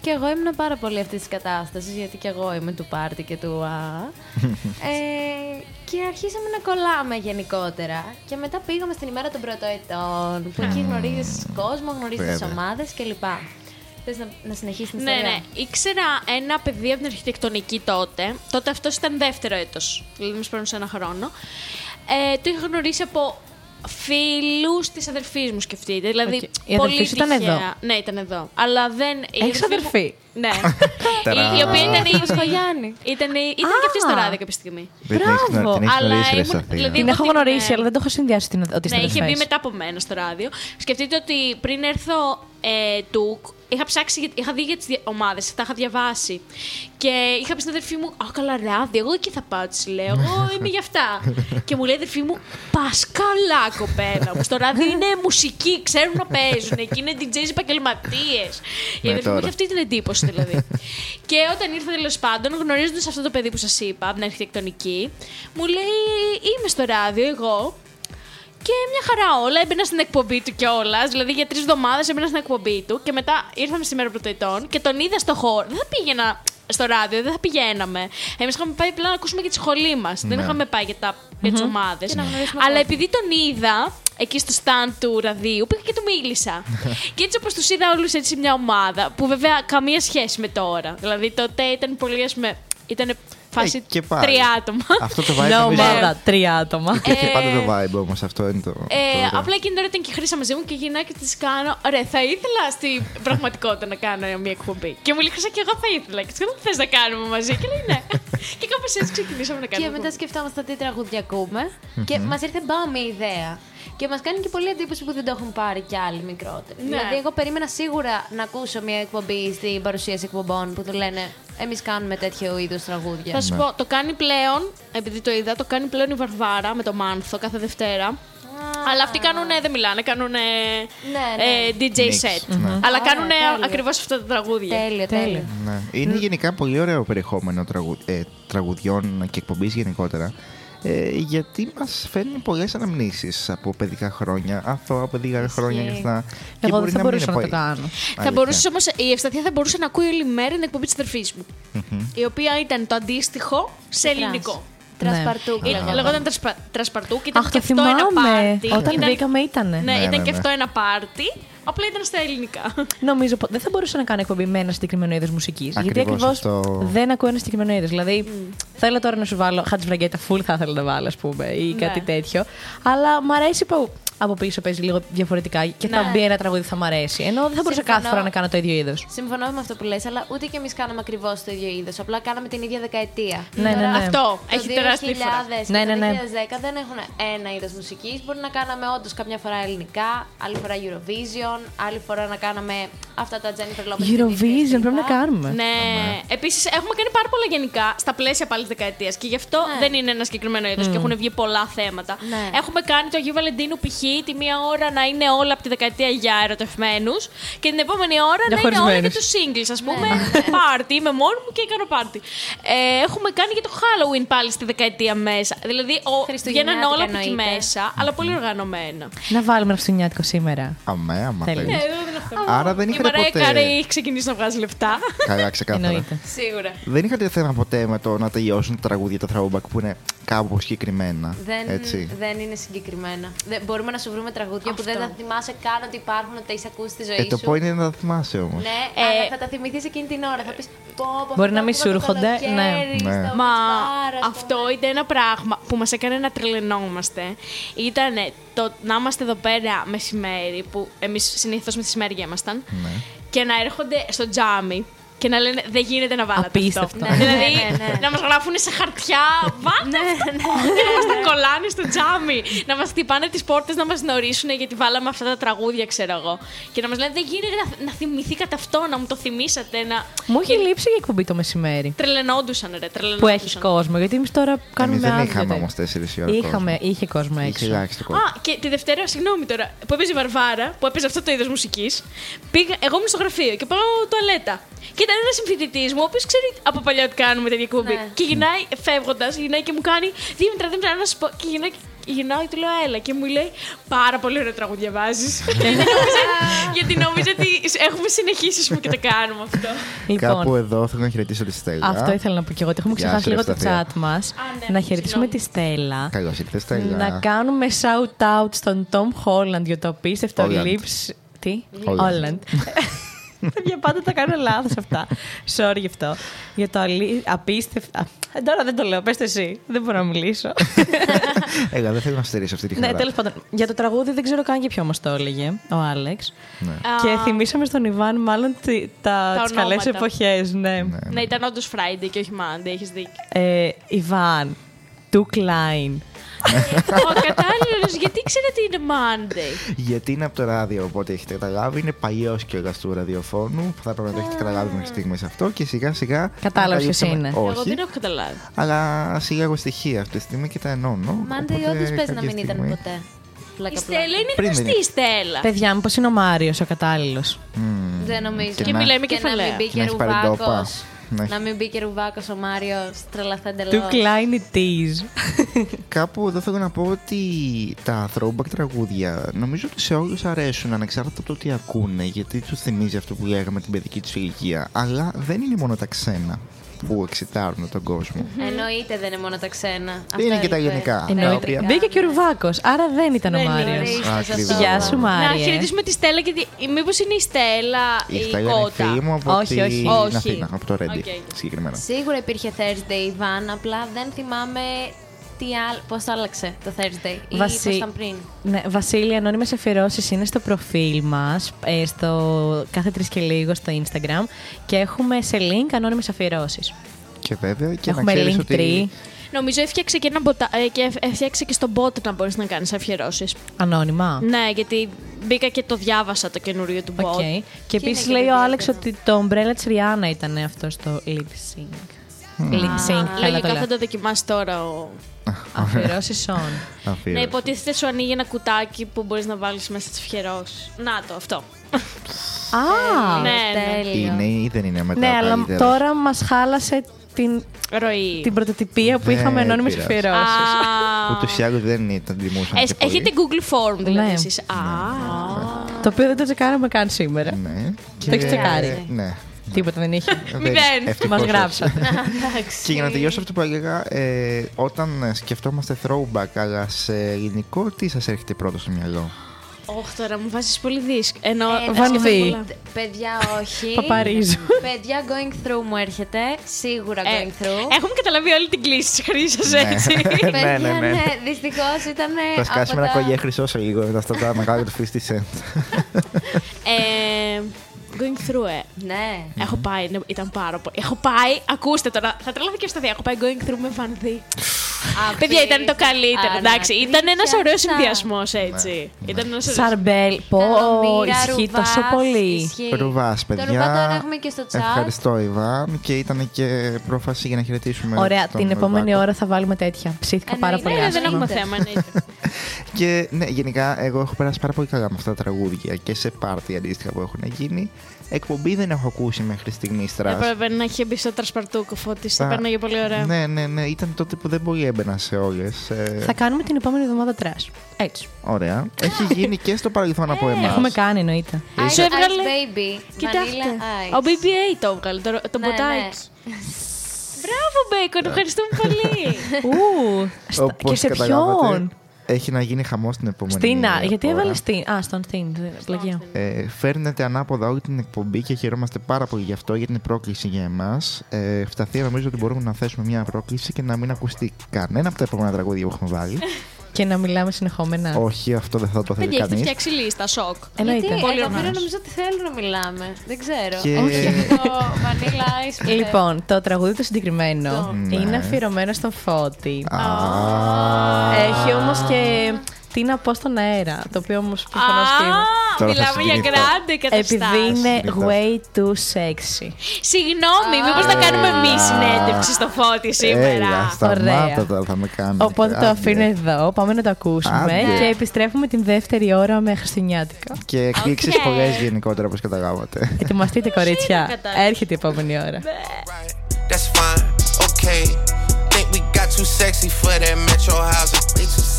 Και εγώ ήμουν πάρα πολύ αυτής της κατάστασης, γιατί και εγώ είμαι του πάρτι και του α. ε, και αρχίσαμε να κολλάμε γενικότερα. Και μετά πήγαμε στην ημέρα των πρωτοετών, που εκεί γνωρίζεις κόσμο, γνωρίζεις τις Βέβαια. ομάδες κλπ. Θες να, να συνεχίσει την Ναι, ιστορία. ναι. Ήξερα ένα παιδί από την αρχιτεκτονική τότε. Τότε αυτός ήταν δεύτερο έτος. Δηλαδή, μας παίρνουν σε ένα χρόνο. Ε, το είχα γνωρίσει από φίλους της αδερφής μου, σκεφτείτε. Δηλαδή, Οκ. Η πολύ αδερφής σου ήταν τυχαία. εδώ; Ναι, ήταν εδώ. Αλλά δεν. η Έχεις μου- αδερφή; Ναι. η, η οποία ήταν. η- Σκογιάννη. Ήταν, η- ήταν και αυτή στο ράδιο κάποια στιγμή. Δεν την έχεις Μπράβο. γνω- την έχεις Αλλά γνωρίσει, ρε, ήμουν- στα Αθήνα. δηλαδή, Την εγώ έχω την, γνωρίσει, ε, αλλά δεν το έχω συνδυάσει ότι είναι- ότι Ναι, είστε είχε μπει αδερφές. μετά από μένα στο ράδιο. Σκεφτείτε ότι πριν έρθω ε, του, είχα ψάξει, για- είχα δει για τις ομάδες, τα είχα διαβάσει. Και είχα πει στην αδερφή μου: Α, καλά, ράδιο, εγώ εκεί θα πάω. Της λέω: Εγώ είμαι για αυτά. και μου λέει η αδερφή μου: Πας καλά, κοπέλα μου. Στο ράδιο είναι μουσική, ξέρουν να παίζουν. Εκεί είναι DJs επαγγελματίες. η Ναι, αδερφή μου τώρα. είχε αυτή την εντύπωση δηλαδή. και όταν ήρθα τέλος πάντων, γνωρίζοντας αυτό το παιδί που σας είπα, από την αρχιτεκτονική, μου λέει: Είμαι στο ράδιο, εγώ. Και μια χαρά όλα. Έμπαινα στην εκπομπή του κιόλας. Δηλαδή για τρεις εβδομάδες έμπαινα στην εκπομπή του. Και μετά ήρθαμε στη μέρα πρωτοετών και τον είδα στο χώρο. Δεν θα πήγαινα στο ράδιο, δεν θα πηγαίναμε. Εμείς είχαμε πάει απλά να ακούσουμε για τη σχολή μας. Δεν Ναι. είχαμε πάει για, τα, για τις ομάδες. Και να γνωρίσουμε Αλλά κόσμο. επειδή τον είδα εκεί στο stand του ραδίου, πήγα και του μίλησα. και έτσι όπως τους είδα όλους έτσι μια ομάδα, που βέβαια καμία σχέση με τώρα. Δηλαδή τότε ήταν πολύ, ας πούμε. Ήταν φάση Ε, και πάλι. τρία άτομα. Αυτό το vibe No, νομίζω. μάδα, τρία άτομα. Είχε Ε, πάντα το vibe όμως, αυτό είναι το. το Ε, ωραίο. απλά εκείνη την ώρα ήταν και η Χρύσα μαζί μου και γυρνάω και τη κάνω. Ωραία, θα ήθελα στην πραγματικότητα να κάνω μια εκπομπή. Και μου λέει Χρύσα και εγώ θα ήθελα. Και τη κάνω, θες να κάνουμε μαζί. Και λέει ναι. και κάπως έτσι ξεκινήσαμε να κάνουμε. Και μετά εκπομπή. σκεφτόμαστε τι τραγούδια ακούμε. Και μας ήρθε μπαμ η ιδέα. Και μας κάνει και πολύ εντύπωση που δεν το έχουν πάρει κι άλλοι μικρότεροι. Ναι. Δηλαδή, εγώ περίμενα σίγουρα να ακούσω μια εκπομπή στην παρουσίαση εκπομπών που του λένε Εμείς κάνουμε τέτοιο είδους τραγούδια. Θα σου πω, το κάνει πλέον, επειδή το είδα, το κάνει πλέον η Βαρβάρα με το Μάνθο κάθε Δευτέρα. Αλλά αυτοί κάνουν, δεν μιλάνε, κάνουν Ναι, ναι. DJ Mix, set. ναι. Αλλά Ωραία, κάνουν τέλειο. ακριβώς αυτά τα τραγούδια. Τέλειο, τέλειο. Ναι. Είναι γενικά πολύ ωραίο περιεχόμενο τραγου... ε, τραγουδιών και εκπομπής γενικότερα. Ε, γιατί μας φέρνει πολλές αναμνήσεις από παιδικά χρόνια, αθώα παιδικά χρόνια και αυτά. Και Εγώ μπορεί δεν θα μην μπορούσα είναι να το πολύ- κάνω. Θα Αλήθεια. μπορούσε όμως, η Ευσταθία θα μπορούσε να ακούει όλη μέρα την εκπομπή της αδερφής μου. Η οποία ήταν το αντίστοιχο σε ελληνικό. Τρασπαρτούκ. Ήταν- λέγονταν. Λεγόταν τρασπα, Τρασπαρτούκ, ήταν Αχ, και το αυτό ένα θυμάμαι. πάρτι. Όταν ήταν, βγήκαμε ήτανε. Ναι, Ναι, ήταν ναι, και ναι. αυτό ένα πάρτι. Απλά ήταν στα ελληνικά. Νομίζω πω- δεν θα μπορούσα να κάνω εκπομπή με ένα συγκεκριμένο είδος μουσικής. Γιατί Ακριβώς ακριβώς αυτό. δεν ακούω ένα συγκεκριμένο είδος. Δηλαδή, θέλω τώρα να σου βάλω Χάτζ Βραγκέτα, full θα ήθελα να βάλω, ας πούμε, ή Ναι. κάτι τέτοιο. Αλλά μ' αρέσει που από πίσω παίζει λίγο διαφορετικά και θα Ναι. μπει ένα τραγούδι που θα μ' αρέσει. Ενώ δεν θα μπορούσα Συμφωνώ. κάθε φορά να κάνω το ίδιο είδος. Συμφωνώ με αυτό που λες, αλλά ούτε κι εμείς κάναμε ακριβώς το ίδιο είδος. Απλά κάναμε την ίδια δεκαετία. Ναι, ναι, ναι. Αυτό Το έχει τεράστια διαφορά. 2000 και Ναι, το ναι, ναι. 2010 δεν έχουν ένα είδος μουσικής. Μπορεί να κάναμε όντως καμιά φορά ελληνικά, άλλη φορά Eurovision, άλλη φορά να κάναμε αυτά τα Jennifer Lopez. και Eurovision Disney πρέπει να κλπ. κάνουμε. Ναι. Επίσης, έχουμε κάνει πάρα πολλά γενικά στα πλαίσια πάλι της δεκαετίας και γι' αυτό δεν είναι ένα συγκεκριμένο είδος και έχουν βγει πολλά θέματα. Ναι. Έχουμε κάνει το Αγίου Βαλεντίνου π.χ. τη μία ώρα να είναι όλα από τη δεκαετία για ερωτευμένους και την επόμενη ώρα Για να είναι όλα για χωρισμένους. τους singles. Α πούμε, πάρτι. Είμαι μόνη μου και κάνω πάρτι. Ε, έχουμε κάνει και το Halloween πάλι στη δεκαετία μέσα. Δηλαδή, ο, Χριστουγεννιάτικα βγαίναν όλα από εκεί εννοείται. μέσα, αλλά πολύ οργανωμένα. Να βάλουμε χριστουγεννιάτικο σήμερα. Αμέ, άμα Τέλεια. θέλεις. Ε, εδώ δεν έχω Άρα δεν Η είχατε Μαρέα ποτέ. Κάρεϊ έχει ξεκινήσει να βγάζει λεφτά. Καλά, ξεκάθαρα. Εννοείται. Σίγουρα. Δεν είχατε θέμα ποτέ με το να τελειώσουν τα τραγούδια, τα throwback που είναι κάπου συγκεκριμένα. Δεν, Έτσι; δεν είναι συγκεκριμένα. Δεν, μπορούμε να σου βρούμε τραγούδια που δεν Αυτό. θα θυμάσαι καν ότι υπάρχουν, ότι τα έχεις ακούσει στη ζωή Ε, το σου. point είναι να τα θυμάσαι όμως. Ναι, Ε, αλλά θα τα θυμηθείς εκείνη την ώρα. Θα πεις πω, πω, Μπορεί αυτό να μην που σου είπα το έρχονται, καλοκαίρι ναι. Ναι. στο Μα μπαρ, ας αυτό πούμε. ήταν ένα πράγμα που μας έκανε να τρελαινόμαστε. Ήταν το να είμαστε εδώ πέρα μεσημέρι, που εμείς συνήθως μεσημέρια ήμασταν, Ναι. και να έρχονται στο τζάμι και να λένε δεν γίνεται να βάλετε Απίστευτο. αυτό. Ναι, δηλαδή ναι, ναι. να μας γράφουν σε χαρτιά, βάλτε αυτό και να μας τα κολλάνε στο τζάμι. να μας χτυπάνε τις πόρτες να μας γνωρίσουν γιατί βάλαμε αυτά τα τραγούδια, ξέρω εγώ. Και να μας λένε δεν γίνεται να, να θυμηθήκατε αυτό, να μου το θυμήσατε. Να... Μου έχει λείψει η εκπομπή το μεσημέρι. Τρελαινόντουσαν, ρε. Που Τρελαινόντουσαν. έχει κόσμο. Γιατί εμείς τώρα κάνουμε. Εμείς δεν άδεια είχαμε τέτοια. όμως 4 ώρα. Είχαμε, είχε κόσμο Είχε έξω. ελάχιστο κόσμο. Α, και τη Δευτέρα, συγγνώμη τώρα, που έπαιζε η Βαρβάρα, που έπαιζε αυτό το είδος μουσικής, πήγα, εγώ ήμουν στο γραφείο και πάω τουαλέτα. Και ήταν ένας συμφιλητή μου, ο οποίος ξέρει από παλιά ότι κάνουμε τέτοια εκπομπή. Ναι. Και γυρνάει, φεύγοντας, γυρνάει και μου κάνει Δήμητρα, Δήμητρα, να σου πω. Και γυρνάει, γυρνάω και του λέω, Έλα. Και μου λέει Πάρα πολύ ωραίο τραγούδια βάζεις. γιατί νόμιζα ότι έχουμε συνεχίσει πούμε, και το κάνουμε αυτό. Κάπου Λοιπόν, εδώ θέλω να χαιρετήσω τη Στέλλα. αυτό ήθελα να πω και εγώ. Ότι έχουμε Γεια ξεχάσει σου, λίγο το Ευσταθία. chat μας. ναι, Να χαιρετήσουμε τη συγγνώμη. Στέλλα. Καλώς ήρθες, Στέλλα. Να κάνουμε shout out στον Tom Holland για το απίστευτο Holland. lips. Τι; Holland. Holland. Για πάντα τα κάνω λάθος αυτά. Sorry γι' αυτό. Για το αλή... απίστευτο. Α, ε, Τώρα δεν το λέω, πες το εσύ. Δεν μπορώ να μιλήσω. Έλα, δεν θέλω να στερήσω αυτή τη ναι, χαρά. τέλος πάντων. Για το τραγούδι δεν ξέρω καν και ποιο μας το έλεγε ο Άλεξ. Ναι. Και θυμήσαμε στον Ιβάν μάλλον τι τα, Τα τις καλές ονόματα. εποχές, ναι. ναι, ήταν όντως Friday και όχι Monday, έχεις δίκιο. Ε, Ιβάν, του Klein. Ο κατάλληλος, γιατί ξέρετε ότι είναι Monday; Γιατί είναι από το ράδιο, οπότε έχετε καταλάβει. Είναι παλιός κιόλα του ραδιοφώνου. που Θα πρέπει να το έχετε καταλάβει μέχρι στιγμής αυτό. Και σιγά σιγά. Κατάλαβες ποιος ανακαλύψαμε- είναι. Εγώ Όχι. δεν έχω καταλάβει. Αλλά συλλέγω στοιχεία αυτή τη στιγμή και τα ενώνω. Μάντε, οπότε όντως παίζει να κάποια μην ήταν στιγμή- ποτέ. Η Πλάκα, Στέλλα πλάκα. είναι Πριν γνωστή δεν η Στέλλα. Παιδιά μου, πώς είναι ο Μάριος ο κατάλληλος; Μμμ. Δεν νομίζω. Και Και να- μιλάει με Και να κεφαλαία. Μην μπει Να και έχει πάρει ρουβάκο. ντόπα. Να έχει- Να μην μπει και ρουβάκος ο Μάριος τρελαθέ Του εντελώς. Klein it is. Κάπου εδώ θέλω να πω ότι τα throwback τραγούδια νομίζω ότι σε όλους αρέσουν ανεξάρτητα από το τι ακούνε γιατί τους θυμίζει αυτό που λέγαμε την παιδική τους ηλικία αλλά δεν είναι μόνο τα ξένα που εξιτάρουν τον κόσμο. Εννοείται δεν είναι μόνο τα ξένα. Αυτό Είναι και τα είπε. ελληνικά. Εννοείται. οποία- Μπήκε και ο Ρουβάκος, άρα δεν ήταν ο Δεν είναι. Μάριος. Ορίστε, Ακριβώς. σας Γεια το σου, είπα. Να Μάριε. χαιρετήσουμε τη Στέλλα, γιατί μήπως είναι η Στέλλα η, Η Στέλλα είναι η κότα. φίλη μου από Όχι, την όχι. Όχι. Αθήνα, από το Ρέντη OK, OK. συγκεκριμένα. Σίγουρα υπήρχε Thursday, Ιβάν, απλά δεν θυμάμαι τι άλλο, πώς το άλλαξε το Thursday ή Βασι- πώς ήταν πριν; Ναι, Βασίλη, ανώνυμες αφιερώσεις είναι στο προφίλ μας, ε, στο κάθε τρεις και λίγο στο Instagram και έχουμε σε link ανώνυμες αφιερώσεις. Και βέβαια και έχουμε να ξέρεις link ότι tree, Νομίζω έφτιαξε και, ένα botά... ε, και έφ- έφτιαξε και στο bot να μπορείς να κάνεις αφιερώσεις. ανώνυμα. Ναι, γιατί μπήκα και το διάβασα το καινούριο του bot. OK. Και Και επίσης είναι και λέει ο το Άλεξ ιδιαίτερο. ότι το umbrella της Rihanna ήταν αυτό στο lip sync. Lip sync, καλά το Λογικά λέω. θα το δοκιμάσει τώρα ο. Αφιερώσεις on. Ναι, αφιέρωση. υποτίθεται σου ανοίγει ένα κουτάκι που μπορείς να βάλεις μέσα τι αφιερώσει. Να το, αυτό. Α! ναι, ναι. Τέλειο. Είναι ή δεν είναι μετά Ναι, τα αλλά ίδια. τώρα μας χάλασε την, Ροή. την πρωτοτυπία που Δεν είχαμε ανώνυμε πειράζει. αφιερώσει. Α, Ούτως ή άλλως δεν ήταν τιμούσαν Ε, και πολύ. έχετε Google Form δηλαδή Ναι. εσείς. Α, Το οποίο δεν το τσεκάραμε καν σήμερα. Ναι. Το έχεις τσεκάρει. Ναι. Τίποτα δεν είχε. Δεν- Μηδέν. ευτυχώς Μας όχι. γράψατε. Εντάξει. Και για να τελειώσω αυτό που έλεγα, ε, όταν σκεφτόμαστε throwback, αλλά σε ελληνικό, τι σας έρχεται πρώτο στο μυαλό; Όχι, τώρα μου βάζεις πολύ δύσκολο. Ενώ Ε, τα Van σκέφτομαι Dijk. πολλά. Παιδιά, όχι. Παπαρίζου. Παιδιά, going through μου έρχεται. Σίγουρα Ε, going through. Έχουμε καταλάβει όλη την κλίση της Χρήσα, έτσι. ναι, Παιδιά, ναι, ναι. Δυστυχώς ήταν. Θα σκάσει με από ένα τα- κογιέ χρυσό σε λίγο μετά αυτά τα μεγάλα του 50 Cent. Ε, going through, ε. Ναι. Έχω πάει, ναι, ήταν πάρα πολύ. Έχω πάει, ακούστε τώρα, θα τρέλαβα και στα δύο. Έχω πάει going through με Van Dijk. Παιδιά, ήταν το καλύτερο, εντάξει. Ήταν ένας ωραίος συνδυασμός, έτσι. Ήταν ένας ωραίος- Σαρμπέλ. Πω, Καλομήρα, ισχύει Ρουβάς, τόσο πολύ. ισχύει. Ρουβάς, Το παιδιά. Ρουβά τώρα έχουμε και στο chat. Ευχαριστώ, Ιβάν. Και ήταν και πρόφαση για να χαιρετήσουμε. Ωραία, τον την επόμενη Ρουβάκο. ώρα θα βάλουμε τέτοια. Ψήθηκα πάρα Εννοείται. πολύ Ναι, δεν άσχημα. έχουμε θέμα, εννοείται. Και ναι, γενικά εγώ έχω περάσει πάρα πολύ καλά με αυτά τα τραγούδια και σε πάρτι αντίστοιχα που έχουν γίνει. Εκπομπή δεν έχω ακούσει μέχρι στιγμής trash. Έπρεπε να έχει μπει στο trash παρτούκο Φώτη. Θα Α, παίρναγε πολύ ωραία. Ναι, ναι, ναι. Ήταν τότε που δεν πολύ έμπαινα σε όλες. Θα κάνουμε την επόμενη εβδομάδα trash. Έτσι. Ωραία. Έχει γίνει και στο παρελθόν από εμάς. Έχουμε κάνει, εννοείται. Ice, Σου έβγαλε- Ice Baby. Κοιτάξτε. Vanilla Ice. Ο BBA το έβγαλε, το, το Ναι, bot άκι. Μπράβο, Μπέικον, ευχαριστούμε πολύ. Ου, στα- Όπως και σε καταλάβατε, ποιον; Έχει να γίνει χαμός την επόμενη. Στην, α, ώρα. γιατί έβαλες στην. Α, στον στην. Πλαγιά. Ε, φέρνετε ανάποδα όλη την εκπομπή και χαιρόμαστε πάρα πολύ γι' αυτό, γιατί είναι πρόκληση για εμάς. Ε, φταθεί νομίζω ότι μπορούμε να θέσουμε μια πρόκληση και να μην ακουστεί κανένα από τα επόμενα τραγούδια που έχουμε βάλει. Και να μιλάμε συνεχόμενα. Όχι, αυτό δεν θα το θέλει Παιδιά, έχετε κανείς. φτιάξει λίστα, σοκ. Εννοείται. Γιατί, Πολύ εγώ ωραίος. πήρα νομίζω ότι θέλουν να μιλάμε. Δεν ξέρω. Και- Όχι. Το Vanilla Ice. που Λοιπόν, το τραγούδι το συγκεκριμένο Το. είναι Ναι. αφιερωμένο στον Φώτη. Α, Έχει όμως και τι να πω στον αέρα, το οποίο όμως προφανώς και είναι. Α, Τώρα θα μιλάμε για συγκινηθώ. γκράντε καταστάσει. Επειδή είναι Συνήθως. way too sexy. Συγγνώμη, μήπως θα κάνουμε εμείς συνέντευξη στο φώτι Έλα, σήμερα; σταμάτα Ωραία. τώρα, θα με κάνετε. Οπότε το Άντε. αφήνω εδώ, πάμε να το ακούσουμε Άντε. και επιστρέφουμε την δεύτερη ώρα με Χριστουγεννιάτικα. Και εκπλήξεις Οκ. πολλές γενικότερα, όπως καταλάβατε. Ετοιμαστείτε, κορίτσια. κατάλαβα. Έρχεται η επόμενη ώρα. That's fine, okay. Think we got too sexy for that metro housing.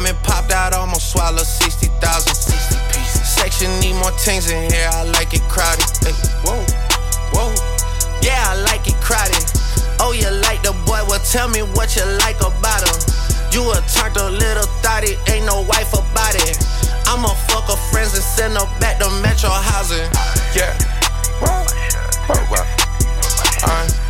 Diamond popped out, almost swallowed 60,000. 60 pieces. Section need more things in here, I like it crowded. Hey, whoa, whoa. Yeah, I like it crowded. Oh, you like the boy? Well, tell me what you like about him. You a turned a little thotty, ain't no wife about it. I'ma fuck her friends and send her back to metro housing. Yeah. Whoa, whoa, whoa. I'm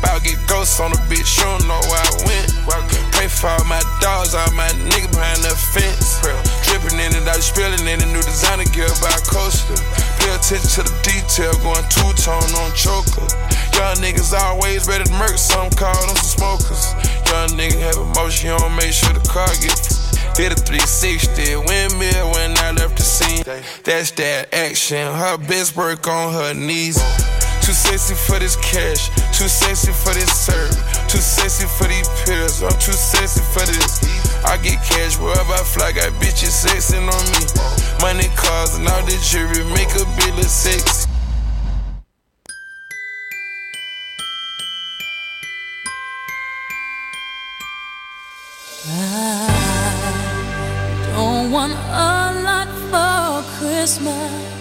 Pop out, get ghosts on the bitch, you don't know where I went. Pray for all my dogs, all my niggas behind the fence. Dripping in it, I spilling in the new designer gear by coaster. Pay attention to the detail, going two tone on choker. Young niggas always ready to murk, some call them some smokers. Young nigga have emotion, you don't make sure the car gets. Hit a 360 windmill when I left the scene. That's that action. Her best work on her knees. Too sexy for this cash, too sexy for this serve, too sexy for these pills. I'm too sexy for this. I get cash wherever I fly, got bitches sexing on me. Money, cars, and all the jewelry make a bill of sexy. Don't want a lot for Christmas.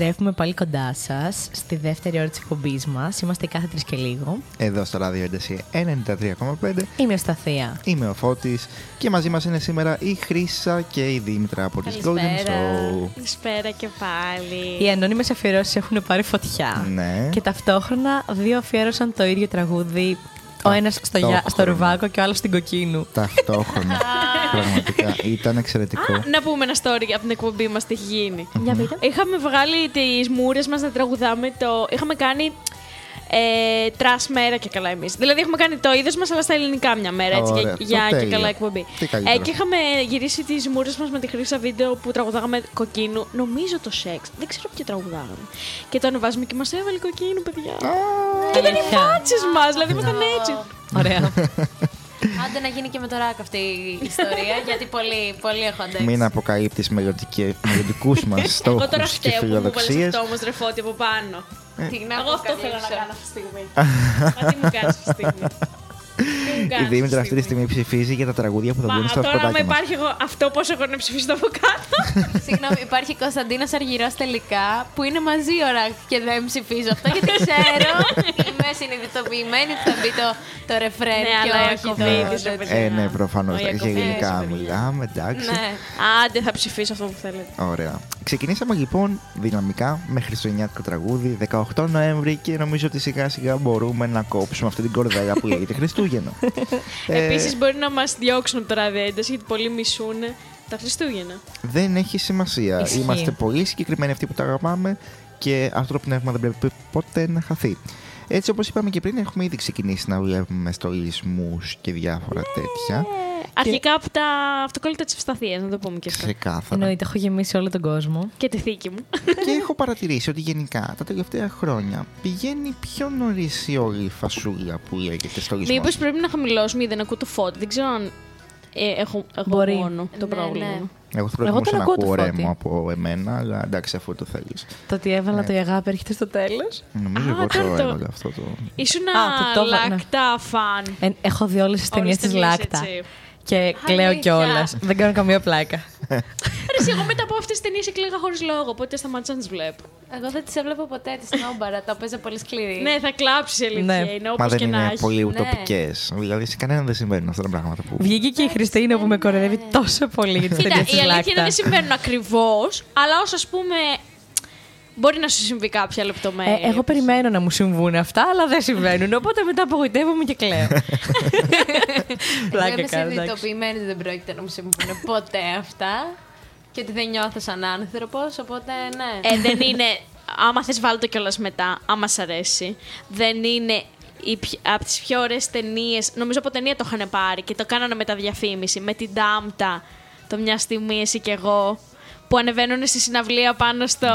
Επιστρέφουμε πάλι κοντά σας στη δεύτερη ώρα της εκπομπής μας. Είμαστε κάθε τρεις και λίγο. Εδώ στο ράδιο ένταση 93,5. Είμαι στα Θεία. Είμαι ο Φώτης και μαζί μας είναι σήμερα η Χρύσα και η Δήμητρα από τις Golden Καλησπέρα. Show. Καλησπέρα και πάλι. Οι ανώνυμες αφιερώσεις έχουν πάρει φωτιά. Ναι. Και ταυτόχρονα δύο αφιέρωσαν το ίδιο τραγούδι. Ο ένας στο, γιά- στο Ταυτόχρονα. ρουβάκο και ο άλλος στην κοκκίνου. Ταυτόχρονα. Πραγματικά ήταν εξαιρετικό. Να πούμε ένα story από την εκπομπή μας τι έχει γίνει. Για πείτε. Είχαμε βγάλει τις μούρες μας να τραγουδάμε το. Είχαμε κάνει. Ε, trash μέρα και καλά εμείς. Δηλαδή, έχουμε κάνει το είδος μας, αλλά στα ελληνικά μια μέρα. Έτσι, Ωραία, για, αυτό για και τέλειο. καλά εκπομπή. Τι καλύτερο. Ε, και είχαμε γυρίσει τις μούρες μας με τη Χρύσα βίντεο που τραγουδάγαμε Κοκκίνου. Νομίζω το σεξ. Δεν ξέρω ποιο τραγουδάγαμε. Και το ανεβάζουμε και μας έβαλε Κοκκίνου, παιδιά. Και ήταν οι Αλήθεια. φάτσες μας. Δηλαδή, ήμασταν έτσι. Ωραία. Άντε να γίνει και με το ράκ αυτή η ιστορία, γιατί πολύ, πολύ έχω αντέξει. Μην αποκαλύπτεις μελλοντικούς μας Εγώ στόχους τώρα και φταίω που μου βάλες φιλοδοξίες. αυτό όμω ρεφότι από πάνω. Τι να Εγώ αυτό θέλω να αποκαλύψω. κάνω αυτή τη στιγμή. Μα τι μου κάνει αυτή τη στιγμή. Τι μου Η κάνεις Δήμητρα αυτή αυτή τη στιγμή ψηφίζει για τα τραγούδια που θα Μα βγουν στα τώρα, άμα σποτάκια μας. υπάρχει εγώ, αυτό πόσο έχω να ψηφίσω από κάτω; Συγγνώμη, υπάρχει Κωνσταντίνο Αργυρό τελικά που είναι μαζί ο ράκ και δεν ψηφίζω αυτό γιατί ξέρω. είμαι συνειδητοποιημένη ότι θα μπει το, το ρεφρέν Ναι, και αλλά όχι έχω το. βίδεις, ρε παιδιά. Ε, ναι, προφανώς. Ο Για Ιακωβίδης, γενικά παιδιά. μιλάμε, εντάξει. Ναι. Άντε, θα ψηφίσω αυτό που θέλετε. Ωραία. Ξεκινήσαμε λοιπόν δυναμικά με χριστουγεννιάτικο τραγούδι 18 Νοέμβρη και νομίζω ότι σιγά σιγά μπορούμε να κόψουμε αυτή την κορδέλα που λέγεται Χριστούγεννα. Ε, Επίσης, μπορεί να μας διώξουν από το ράδιο ένταση γιατί πολλοί μισούν τα Χριστούγεννα. Δεν έχει σημασία. Ισχύει. Είμαστε πολύ συγκεκριμένοι αυτοί που τα αγαπάμε και αυτό το πνεύμα δεν πρέπει ποτέ να χαθεί. Έτσι, όπως είπαμε και πριν, έχουμε ήδη ξεκινήσει να βλέπουμε στολισμούς και διάφορα τέτοια. Αρχικά από τα αυτοκόλλητα της Ευσταθίας, να το πούμε και αυτό. Ξεκάθαρα. Εννοείται, έχω γεμίσει όλο τον κόσμο. Και τη θήκη μου. και έχω παρατηρήσει ότι γενικά τα τελευταία χρόνια πηγαίνει πιο νωρίς η όλη φασούλα που λέγεται στολισμό. Μήπως πρέπει να χαμηλώσουμε γιατί δεν ακούω το φώτι. Δεν ξέρω αν ε, έχω, έχω Μπορεί. μόνο το Ναι, πρόβλημα. ναι. Εγώ θα Εγώ προτιμούσα τον να ακούω το ακούω Φώτη. Ρέμο από εμένα, αλλά εντάξει, αφού το θέλεις. Το ότι έβαλα το η αγάπη έρχεται στο τέλος. Νομίζω Α, εγώ το τώρα το- έβαλα αυτό το. Ήσουν Α, το- το έβα- ναι. Λάκτα φαν. έχω δει όλες τις ταινίες Όλες της τις ταινίες, Λάκτα. έτσι. Και κλαίω Αλήθεια. κιόλας. Δεν κάνω καμία πλάκα. Ρε, εσύ, εγώ μετά από αυτές τις ταινίες έκλαιγα χωρίς λόγο, οπότε σταμάτησα να τις βλέπω. Εγώ δεν τις έβλεπα ποτέ τις σνόμπαρα, το έπαιζε πολύ σκληρή. ναι, θα κλάψει αλήθεια. Ναι. Είναι Μα όπω δεν και να είναι έχει. πολύ Ναι. ουτοπικές. Δηλαδή σε κανέναν δεν συμβαίνουν αυτά τα πράγματα που. Βγήκε και η Χριστίνα που με κοροϊδεύει τόσο πολύ για τις Κοίτα, ταινίες η τη αλήθεια είναι Lacta. δεν συμβαίνουν ακριβώς, αλλά όσο ας πούμε. Μπορεί να σου συμβεί κάποια λεπτομέρεια. Ε, εγώ περιμένω να μου συμβούν αυτά, αλλά δεν συμβαίνουν. Οπότε μετά απογοητεύομαι και κλαίω. Εγώ Πλάκα είμαι κάνω, εντάξει. συνειδητοποιημένη ότι δεν πρόκειται να μου συμβούν ποτέ αυτά. Και ότι δεν νιώθω σαν άνθρωπος, οπότε ναι. Ε, δεν είναι. Άμα θες, βάλω το κιόλας μετά, άμα σ' αρέσει. Δεν είναι η πιο- από τις πιο ωραίες ταινίες. Νομίζω από ταινία το είχαν πάρει και το κάνανε με τα διαφήμιση. Με την Τάμτα. Το μια στιγμή εσύ και εγώ. Που ανεβαίνουν στη συναυλία πάνω στον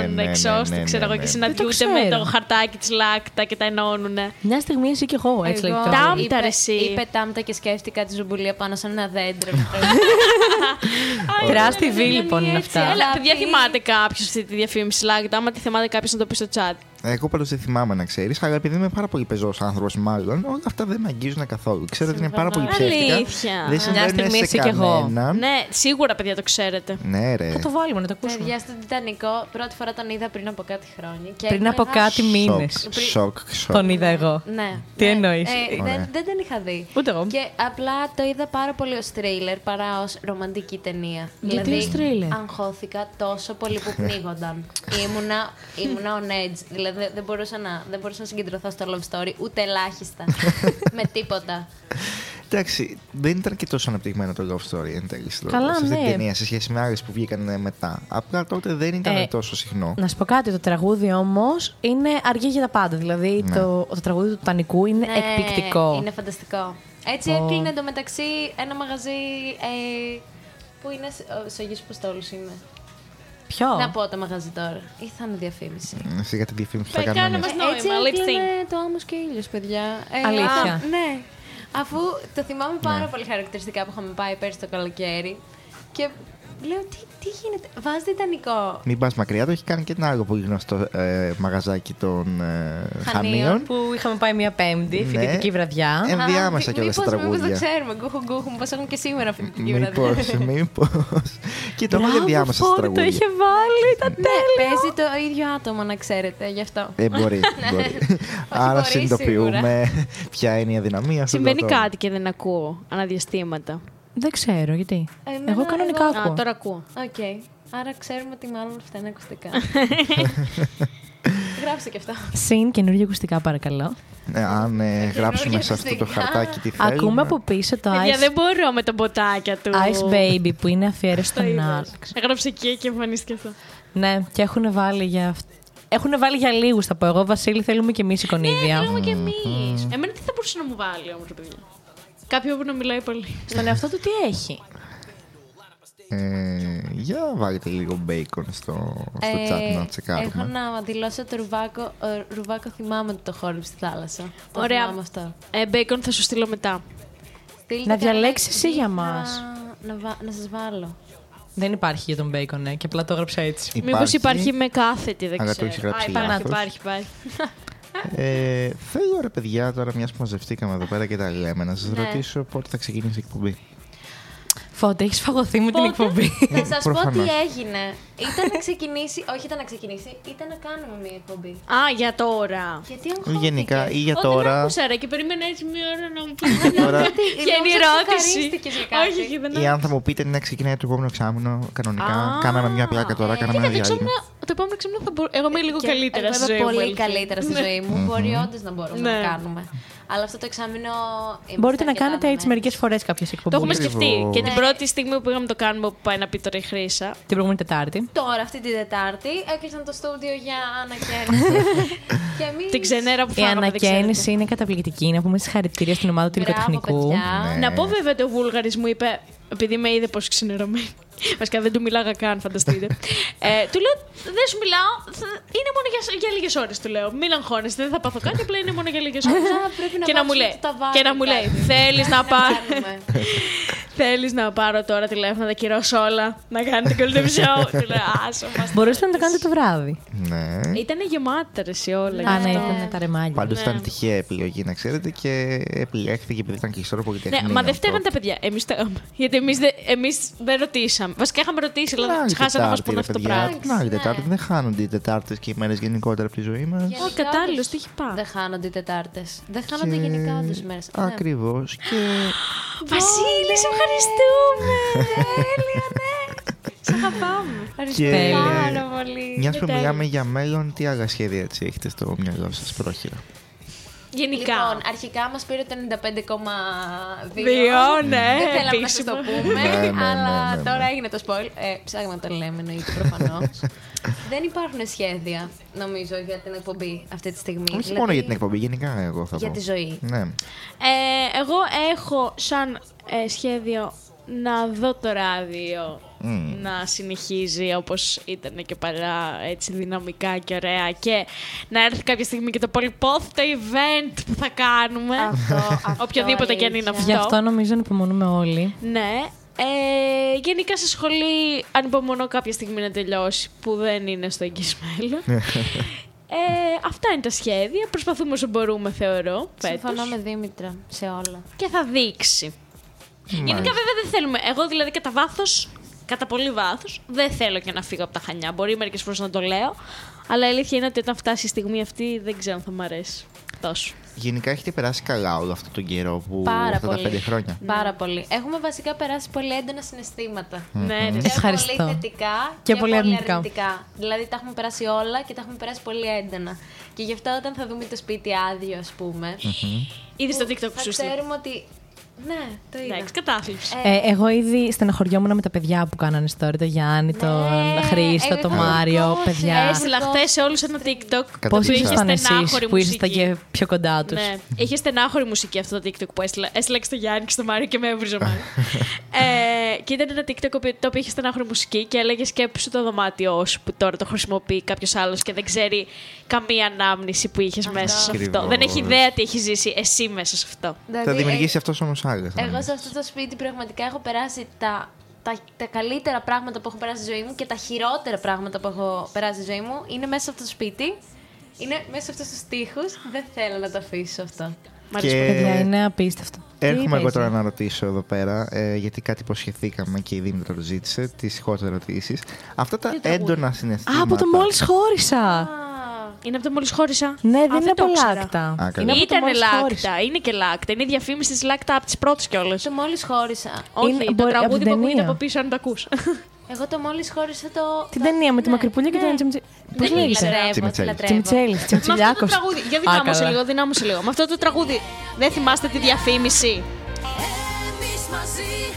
Ναι, ναι, εξώστη, ναι, ναι, ξέρω εγώ, ναι, και ναι. συναντιούνται Δεν το με ξέρω. το χαρτάκι της Lacta και τα ενώνουν. Μια στιγμή εσύ και εγώ, έτσι Εγώ λέγεται. Τάμτα, είπε, ρε, εσύ. είπε Τάμτα και σκέφτηκα τη ζουμπουλία πάνω σε ένα δέντρο. Τεράστια βή λοιπόν είναι αυτά. Έλα, Αλλά παιδιά, πει- θυμάται κάποιος αυτή τη διαφήμιση Lacta. Άμα τη θυμάται κάποιος να το πει στο chat. Εγώ πάντως δεν θυμάμαι να ξέρεις, αλλά επειδή είμαι πάρα πολύ πεζός άνθρωπος, μάλλον όλα αυτά δεν με αγγίζουν καθόλου. Ξέρω ότι είναι πάρα πολύ ψεύτικα. Αλήθεια. Δεν Μια συμβαίνουν στιγμή σε εσύ κι εγώ. κανέναν. Ναι, σίγουρα παιδιά το ξέρετε. Ναι, ρε. Θα το βάλουμε να το ακούσουμε. Παιδιά, στον Τιτανικό πρώτη φορά τον είδα πριν από κάτι χρόνια. Και Πριν από έλεγα, κάτι μήνες. Σοκ, σοκ, σοκ. Τον είδα εγώ. Ναι. Τι ναι. εννοείς; Ε, Ωραία. δεν, δεν τον είχα δει. Ούτε εγώ. Και απλά το είδα πάρα πολύ ως τρέιλερ παρά ως ρομαντική ταινία. Γιατί δηλαδή, ως τρέιλερ; αγχώθηκα τόσο πολύ που πνίγονταν. ήμουνα, ήμουνα on edge. Δηλαδή δεν- δεν μπορούσα, να, δεν μπορούσα να συγκεντρωθώ στο love story ούτε ελάχιστα. με τίποτα. Εντάξει, δεν ήταν και τόσο αναπτυγμένο το love story εν τέλει στην Καλά, στην ναι. ταινία σε σχέση με άλλες που βγήκαν ε, μετά. Απλά τότε δεν ήταν Ε, τόσο συχνό. Να σου πω κάτι, το τραγούδι όμως είναι αργή για τα πάντα. Δηλαδή Ναι. το, το τραγούδι του Τανικού είναι Ναι, εκπληκτικό. Είναι φανταστικό. Έτσι Ω. έκλεινε εντωμεταξύ ένα μαγαζί ε, που είναι σ- ο- στο Αγίου Αποστόλου είναι. Ποιο; Να πω το μαγαζί τώρα. Ή θα είναι διαφήμιση. Ε, Σιγά την διαφήμιση που θα Πε, κάνουμε κάνε εμείς. μας νόημα, Έτσι lip sync. έκλεινε το άμμος και ήλιος, παιδιά. Ε, Αλήθεια. α, ναι. Αφού το θυμάμαι πάρα Ναι. πολύ χαρακτηριστικά που είχαμε πάει πέρσι το καλοκαίρι και Λέω, τι, τι γίνεται; Βάζεις τιτανικό. Μην πας μακριά, το έχει κάνει και ένα άλλο πολύ γνωστό ε, μαγαζάκι των ε, Χανίων. Χανίων. Που είχαμε πάει μια πέμπτη, Ναι. φοιτητική βραδιά. Ε, Ενδιάμεσα κιόλας τα Μήπως τραγούδια. δεν ξέρουμε, γκούχου γκούχου, μήπως έχουν και σήμερα αυτή την Μήπως, μήπως. Και το έβαλε Μπράβο, ενδιάμεσα στα Φόρη, το τραγούδια. είχε βάλει, ήταν Ναι, τέλειο. παίζει το ίδιο άτομο, να ξέρετε, γι' αυτό. Ε, μπορεί, μπορεί. Άρα μπορεί, συνειδητοποιούμε ποια είναι η αδυναμία αυτού του Συμβαίνει ατόμου. κάτι και δεν ακούω ανά διαστήματα. Δεν ξέρω γιατί. Εμένα- Εγώ κανονικά εγώ- ακούω. Α, τώρα ακούω. Οκ. Άρα ξέρουμε ότι μάλλον αυτά είναι ακουστικά. Γράψτε και αυτά. Συν καινούργια ακουστικά, παρακαλώ. Ε, αν ε, γράψουμε σε αυτό το ακουστικά. χαρτάκι τι θέλουμε. Ακούμε από πίσω το Παιδιά, Ice, δεν μπορώ με τα μποτάκια του. Ice Baby που είναι αφιέρωση Το στον είδες. Alex. Έγραψε εκεί και εμφανίστηκε αυτό. Ναι, και έχουν βάλει για αυ- Έχουν βάλει για λίγους, θα πω εγώ. Βασίλη, θέλουμε και εμείς εικονίδια. Θέλουμε κι εμείς. Εμένα τι θα μπορούσε να μου βάλει όμως, παιδιά. Κάποιο που να μιλάει πολύ. Στον εαυτό του τι έχει; Ε, για βάλετε λίγο bacon στο, στο Ε, chat να Έχω τσεκάρουμε. να δηλώσω το ρουβάκο. Ο ρουβάκο θυμάμαι ότι το χόρυψε στη θάλασσα. Το Ωραία. θυμάμαι αυτό. Ε, μπέικον θα σου στείλω μετά. Στείλτε Να κανένα διαλέξεις εσύ για δείχνα μας. Να, βα... να σας βάλω. Δεν υπάρχει για τον bacon, ναι, και απλά το έγραψα έτσι. Μήπως υπάρχει με κάθετη, δεν Αλλά το ξέρω. έχεις γράψει Α, υπάρχει, λάθος. υπάρχει, υπάρχει. Ε, θέλω ρε παιδιά τώρα μιας που μαζευτήκαμε εδώ πέρα και τα λέμε να σας Ναι. ρωτήσω πότε θα ξεκινήσει η εκπομπή. Φώτα, έχεις φαγωθεί με την Πότε; εκπομπή. Να σας πω τι Προφανώς. έγινε. Ήταν να ξεκινήσει, όχι ήταν να ξεκινήσει, ήταν να κάνουμε μια εκπομπή. Α, για τώρα. Γιατί αγχώθηκες; Γενικά ή για Ω, δεν τώρα άκουσα ρε και περίμενα έτσι μια ώρα να μου πεις. Τώρα- Βγαίνει η Νόμιζα ότι ερώτηση. ευχαρίστηκες για κάτι. Όχι, όχι, δεν ή αν θα μου πείτε ναι ξεκινάει το επόμενο εξάμεινο κανονικά. Α, Κάναμε μια πλάκα τώρα, ε, κάναμε Κοίτα, ένα το διάλειμμα. εξάμεινο- το επόμενο εξάμεινο θα μπορώ. Εγώ είμαι λίγο Και καλύτερα εγώ στη είμαι ζωή μου. πολύ αλήθεια. καλύτερα στη Ναι. ζωή μου. Μπορεί όντως να μπορούμε Ναι. να κάνουμε. Αλλά αυτό το εξάμεινο. είμαστε Μπορείτε να αρκετά κάνετε έτσι δεμένοι. μερικές φορές κάποιες Το εκπομπέ. έχουμε Ακριβώς. σκεφτεί. Και την Ναι. πρώτη στιγμή που πήγαμε να το κάνουμε, που πάει να πει τώρα η Χρήσα. Την προηγούμενη Τετάρτη. Τώρα, αυτή την Τετάρτη, έκλεισαν το στούντιο για ανακαίνιση. και εμείς... Την ξενέρα που Η φάγαμε. δεν ξέρετε. ανακαίνιση είναι καταπληκτική. Να πούμε συγχαρητήρια στην ομάδα του Μπράβο, υλικοτεχνικού. παιδιά. Ναι. Να πω βέβαια ότι ο Βούλγαρης μου είπε, επειδή με είδε πως ξενερωμένη. Βασικά δεν του μιλάγα καν, φανταστείτε. ε, του λέω, δεν σου μιλάω, θα- είναι μόνο για, για λίγες ώρες. Του λέω. Μην αγχώνεσαι, δεν θα πάθω κάτι, απλά είναι μόνο για λίγες ώρες. Α, πρέπει να και να μου βάψουμε λέει, το ταβάνι και να μου λέει, κάτι. θέλεις να πάρει. κάνουμε. Θέλεις να πάρω τώρα τηλέφωνο, να τα κυρώσω όλα, να κάνετε κολλητεύει show. Του λέω, άσο μας. Μπορούσατε να το κάνετε το βράδυ. Ναι. Ήταν γεμάτα ρε εσύ όλα. Α, γι' ναι, αυτό. ήταν τα ρεμάλια. Πάντως Ναι. ήταν τυχαία επιλογή, να ξέρετε, και επιλέχθηκε επειδή ήταν και ιστορό Ναι, πολυτεχνείο. μα δεν αυτό. φταίγαν τα παιδιά. Εμείς φταίγαμε. Γιατί εμείς δεν, εμείς δεν ρωτήσαμε. Βασικά είχαμε ρωτήσει, αλλά Την άλλη ξεχάσαμε να μας Τετάρτη, πούνε ρε αυτό το παιδιά, πράγμα. Την άλλη Ναι. Τετάρτη δεν χάνονται οι Τετάρτες και οι μέρες γενικότερα από τη ζωή μας. Γενικά, Ω, κατάλληλος, όντως, τι έχει πάει. Δεν χάνονται οι Τετάρτες. Δεν χάνονται γενικά όντω οι μέρες. Ακριβώς. Και Βασίλη, σε ευχαριστούμε! Τέλεια, ναι! Σε αγαπάμε. Και Πάρα πολύ. μια που τέλεια. μιλάμε για μέλλον, τι άλλα σχέδια έτσι έχετε στο μυαλό σας πρόχειρα. Γενικά. Λοιπόν, αρχικά μας πήρε το 95,2. Δύο, ναι, Δεν θέλαμε να σας επίσημα. το πούμε, Ναι, ναι, ναι, αλλά ναι, ναι. τώρα έγινε το spoil. Ε, ψάχνουμε να το λέμε, εννοείται προφανώς. Δεν υπάρχουν σχέδια, νομίζω, για την εκπομπή αυτή τη στιγμή. Όχι Δηλαδή, μόνο για την εκπομπή, γενικά εγώ θα Για πω. τη ζωή. Ναι. Ε, εγώ έχω σαν ε, σχέδιο να δω το ράδιο Μμ. να συνεχίζει όπως ήταν και παλιά έτσι δυναμικά και ωραία και να έρθει κάποια στιγμή και το πολυπόθητο event που θα κάνουμε Αυτό, αυτό οποιοδήποτε και αν είναι αλήθεια. αυτό. Γι' αυτό νομίζω να υπομονούμε όλοι. Ναι. Ε, γενικά σε σχολή ανυπομονώ κάποια στιγμή να τελειώσει που δεν είναι στο εγγύς μέλλον. ε, αυτά είναι τα σχέδια. Προσπαθούμε όσο μπορούμε θεωρώ φέτος. Συμφωνώ με Δήμητρα σε όλα. Και θα δείξει. Γενικά βέβαια δεν θέλουμε. Εγώ δηλαδή κατά βάθος, κατά πολύ βάθος, δεν θέλω και να φύγω από τα χανιά. Μπορεί μερικές φορές να το λέω. Αλλά η αλήθεια είναι ότι όταν φτάσει η στιγμή αυτή δεν ξέρω αν θα μ' αρέσει τόσο. Γενικά έχετε περάσει καλά όλο αυτόν τον καιρό που Πάρα αυτά πολύ. τα πέντε χρόνια; Πάρα πολύ. Έχουμε βασικά περάσει πολύ έντονα συναισθήματα. Ναι, ρε. Και Ευχαριστώ. πολύ θετικά Και και, πολύ πολύ αρνητικά. αρνητικά. Δηλαδή τα έχουμε περάσει όλα και τα έχουμε περάσει πολύ έντονα. Και γι' αυτό όταν θα δούμε το σπίτι άδειο, ας πούμε, Είδε το TikTok που θα σου στείλω. ξέρουμε ότι. Ναι, το είδα. Εντάξει, κατάθλιψη. Ε, εγώ ήδη στεναχωριόμουν με τα παιδιά που κάνανε story, τον Γιάννη, τον Ναι, Χρήστο, τον εγώ Μάριο, εγώ παιδιά. Έστειλα χθες σε όλους ένα TikTok Κατά Πώ που είχε ήσασταν εσείς στενάχωρη που ήσασταν μουσική. και πιο κοντά τους. Ναι, είχε στενάχωρη μουσική αυτό το TikTok που έστειλα. Έστειλα και στο Γιάννη και στο Μάριο και με έβριζε μάλλον. ε, και ήταν ένα TikTok το οποίο είχε στενάχωρη μουσική και έλεγε σκέψου το δωμάτιό σου που τώρα το χρησιμοποιεί κάποιος άλλος και δεν ξέρει καμία ανάμνηση που είχες μέσα σε αυτό. Ακριβώς. Δεν έχει ιδέα τι έχει ζήσει εσύ μέσα σε αυτό. Δηλαδή, Θα δημιουργήσει αυτός όμως άλλε. ε, Εγώ σε αυτό το σπίτι πραγματικά έχω περάσει τα, τα, τα καλύτερα πράγματα που έχω περάσει στη ζωή μου και τα χειρότερα πράγματα που έχω περάσει στη ζωή μου είναι μέσα σε αυτό το σπίτι. Είναι μέσα σε αυτούς τους τοίχου. Δεν θέλω να το αφήσω αυτό. Και Παιδιά, είναι απίστευτο. έρχομαι Τι εγώ παίζει; τώρα να ρωτήσω εδώ πέρα, ε, γιατί κάτι υποσχεθήκαμε και η Δήμητρα το ζήτησε, τις χώρες ερωτήσεις. Αυτά τα έντονα συναισθήματα. Α, από το μόλις χώρισα. Είναι από το μόλις χώρισα. Ναι, Α, δεν είναι το από ήξερα. Lacta. Α, καλά. Είναι από το Ήταν μόλις Lacta, χώρισα. είναι και Lacta. Είναι η διαφήμιση της Lacta από τις πρώτες κιόλας. Το μόλις χώρισα. Όχι, Είναι- το μπορεί- από τραγούδι την που ακούγεται ταινία. από πίσω, αν το ακούς. Εγώ το μόλις χώρισα το. Την το- ταινία με τη ναι, Μακρυπούλια και ναι. τον τσιμτσι. Πώς Δεν λέγεται; λατρεύω, τη Τσιμιτσέλης. λατρεύω. Τσιμιτσέλη, Με αυτό το τσιμιτσιλιάκο. τραγούδι. Για δυνάμωσε λίγο, δυνάμωσε λίγο. Με αυτό το τραγούδι δεν θυμάστε τη διαφήμιση;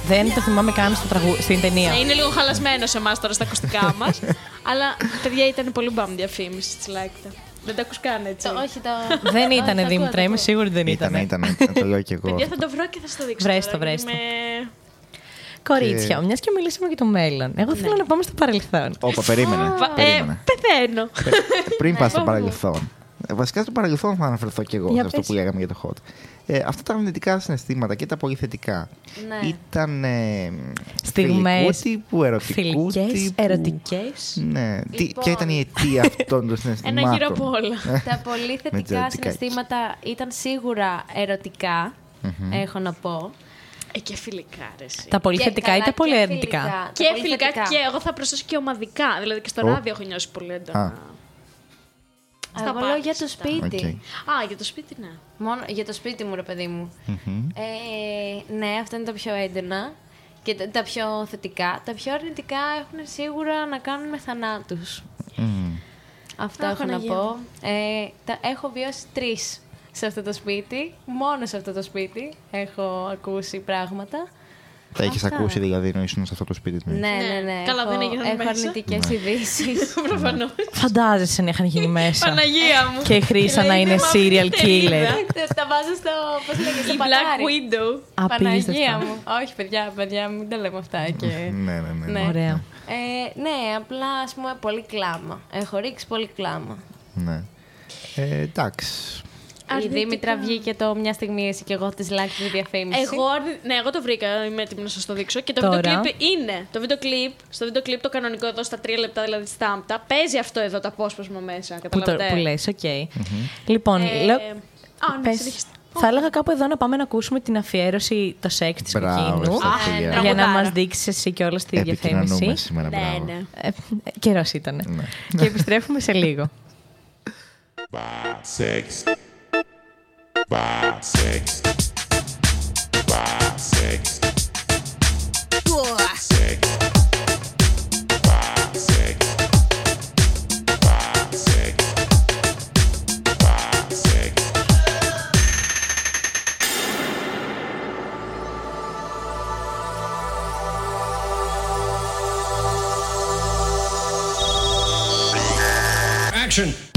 Δεν το θυμάμαι καν στο τραγου... στην ταινία. Ναι, είναι λίγο χαλασμένο σε εμάς τώρα στα ακουστικά μας. αλλά παιδιά ήταν πολύ μπαμ διαφήμιση της λάκτα. Δεν τα ακούς καν έτσι; Το- όχι, το. Δεν Όχι, ήταν το Δήμητρα, ακούω, είμαι το σίγουρη δεν Ήταν, ήταν. ήταν, ήταν, το λέω και εγώ. Παιδιά αυτό. θα το βρω και θα σα το δείξω. Βρες τώρα, το, βρες γιατί το. είμαι- Κορίτσια, Και- μιας και μιλήσαμε για το μέλλον. Εγώ θέλω να πάμε στο παρελθόν. Όπα, περίμενε. Πα- περίμενε. Ε, πεθαίνω. Πε- Πριν πας στο παρελθόν. Ε, Βασικά στο παρελθόν θα αναφερθώ κι εγώ Για σε αυτό πες. που λέγαμε για το hot. Ε, αυτά τα αρνητικά συναισθήματα και τα πολύ θετικά Ναι. ήταν ε, Στιγμές φιλικού τύπου, ερωτικού Φιλικές, τύπου. ερωτικές. Ναι. Τι, Λοιπόν. ποια ήταν η αιτία αυτών των συναισθημάτων. Ένα γύρο από όλα. Τα πολύ θετικά τζατζικάκι. συναισθήματα ήταν σίγουρα ερωτικά, έχω να πω. Ε, και φιλικά, ρε. εσύ. Τα πολύ Και θετικά καλά, ή τα πολύ και αρνητικά. φιλικά. Τα Και πολύ φιλικά θετικά. και εγώ θα προσθέσω και ομαδικά. Δηλαδή και στο Ω. ράδιο έχω νιώσει πολύ έντονα. Α. Στα Εγώ λέω για πάρτι, το στα- σπίτι. Οκ. Α, για το σπίτι, ναι. Μόνο για το σπίτι μου, ρε παιδί μου. Μμμ. Ε, ναι, αυτά είναι τα πιο έντονα και τα, τα πιο θετικά. Τα πιο αρνητικά έχουν σίγουρα να κάνουν με θανάτους. Μμ. Αυτό Αχ, έχω να Παναγία πω. μου. Ε, τα, έχω βιώσει τρεις σε αυτό το σπίτι. Μόνο σε αυτό το σπίτι έχω ακούσει πράγματα. Τα έχεις Αυτά. ακούσει δηλαδή ενώ ήσουν σε αυτό το σπίτι του. Ναι, ναι, Ναι. ναι. Καλά, έχω, δεν έγιναν Έχω μέσα. αρνητικές Ναι. ειδήσεις. Προφανώς. Φαντάζεσαι να είχαν γίνει μέσα. Παναγία μου. Και η Χρύσα να είναι Λέει, serial «Μα, killer. τα βάζω στο. Πώς λέγεται, στο Η Black πατάρι. Widow. Παναγία Απίστευτα. μου. Όχι, παιδιά, παιδιά, μην τα λέμε αυτά. Και... Ναι, ναι, ναι. Ναι. Ωραία. Ε, ναι, απλά ας πούμε πολύ κλάμα. Έχω ρίξει πολύ κλάμα. ναι. Ε, εντάξει. Η Αρνητικά. Δήμητρα βγήκε το μια στιγμή εσύ και εγώ της λάκη τη διαφήμιση. Εγώ, αρνη- ναι, εγώ το βρήκα, είμαι έτοιμη να σας το δείξω. Και το Τώρα. βίντεο κλιπ είναι. Το βίντεο κλιπ, στο βίντεο κλιπ το κανονικό εδώ στα τρία λεπτά, δηλαδή στάμπτα, παίζει αυτό εδώ το απόσπασμα μέσα. Που, το, Καταλαβαίνετε. που λες, οκ. Λοιπόν, Ε, λέω, Α, ναι, πες, συνεχίστε. θα έλεγα κάπου εδώ να πάμε να ακούσουμε την αφιέρωση το σεξ της Μπράβο, κοκκίνου. Ευτυχία. Α, Για να τραγουδάρα. μας δείξεις εσύ και όλα τη Επικοινωνούμε διαφήμιση. σήμερα, Ναι, μπράβο. ναι. Ε, καιρός ήταν. Ναι. Και επιστρέφουμε σε λίγο. Five, six. Five, six. Five, six. Six. Five, six. Five, six. Five, six. Action!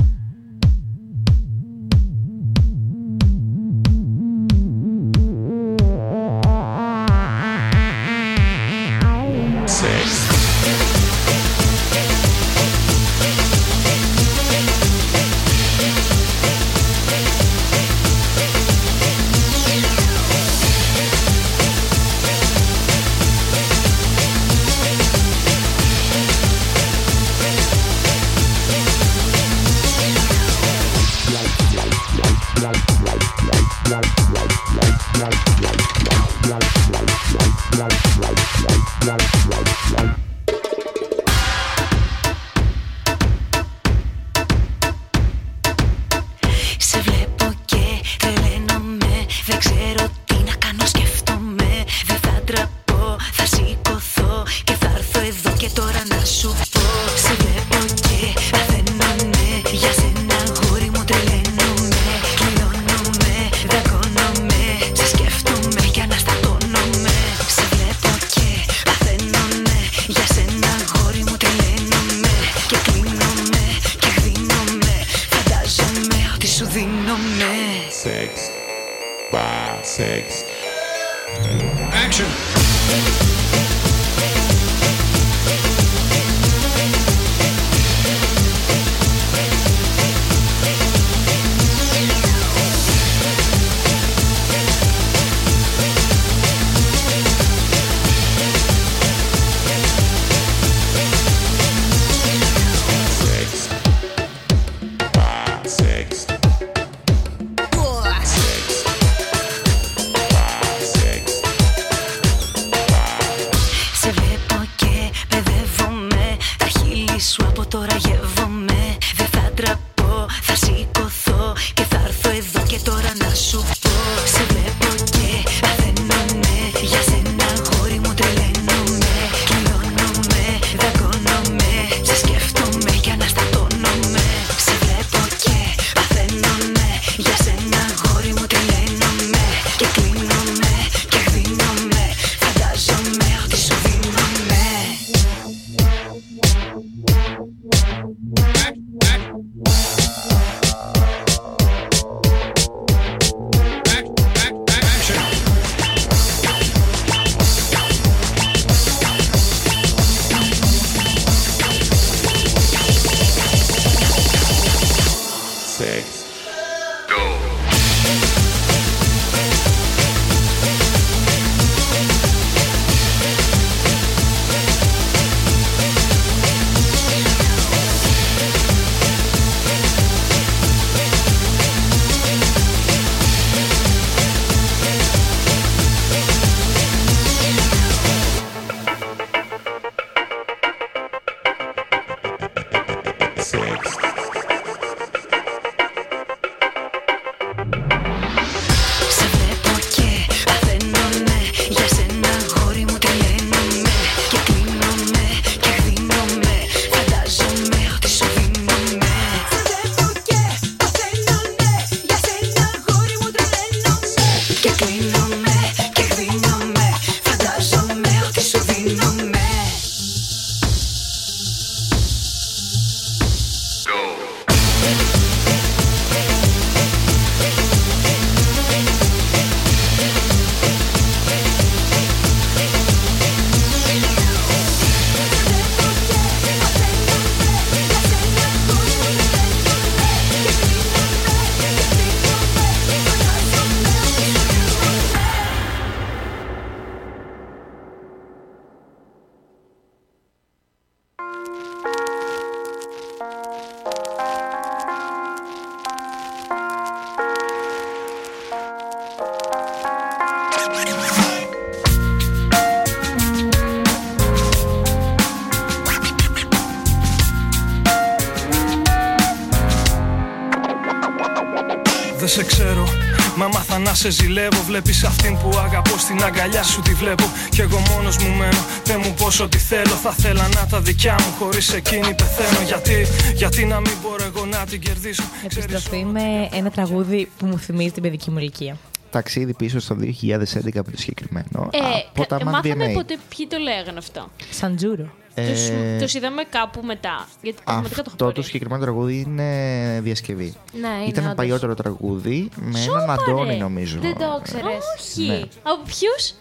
Ζηλεύω. Βλέπεις αυτήν που αγαπώ στην αγκαλιά σου τη βλέπω. Κι εγώ μόνος μου μένω. Δεν μου πω ό,τι θέλω. Θα θέλα να τα δικιά μου. Χωρίς εκείνη πεθαίνω. Γιατί, γιατί να μην μπορώ εγώ να την κερδίσω. Ξέρεις, Επιστροφή με ένα τραγούδι που μου θυμίζει την παιδική μου ηλικία. Ταξίδι πίσω στο 2011 από το συγκεκριμένο. Ε, από τα κα- Mad μάθαμε VMA. ποτέ ποιοι το λέγανε αυτό; Σαντζούρο. Ε, Τους, τους είδαμε κάπου μετά. Γιατί πραγματικά το έχω Αυτό το συγκεκριμένο τραγούδι είναι διασκευή. Ναι, είναι Ήταν όντως. παλιότερο τραγούδι με Σόπα, έναν ρε. Αντώνη νομίζω. Δεν το ήξερες. Όχι. Ναι. Από ποιους;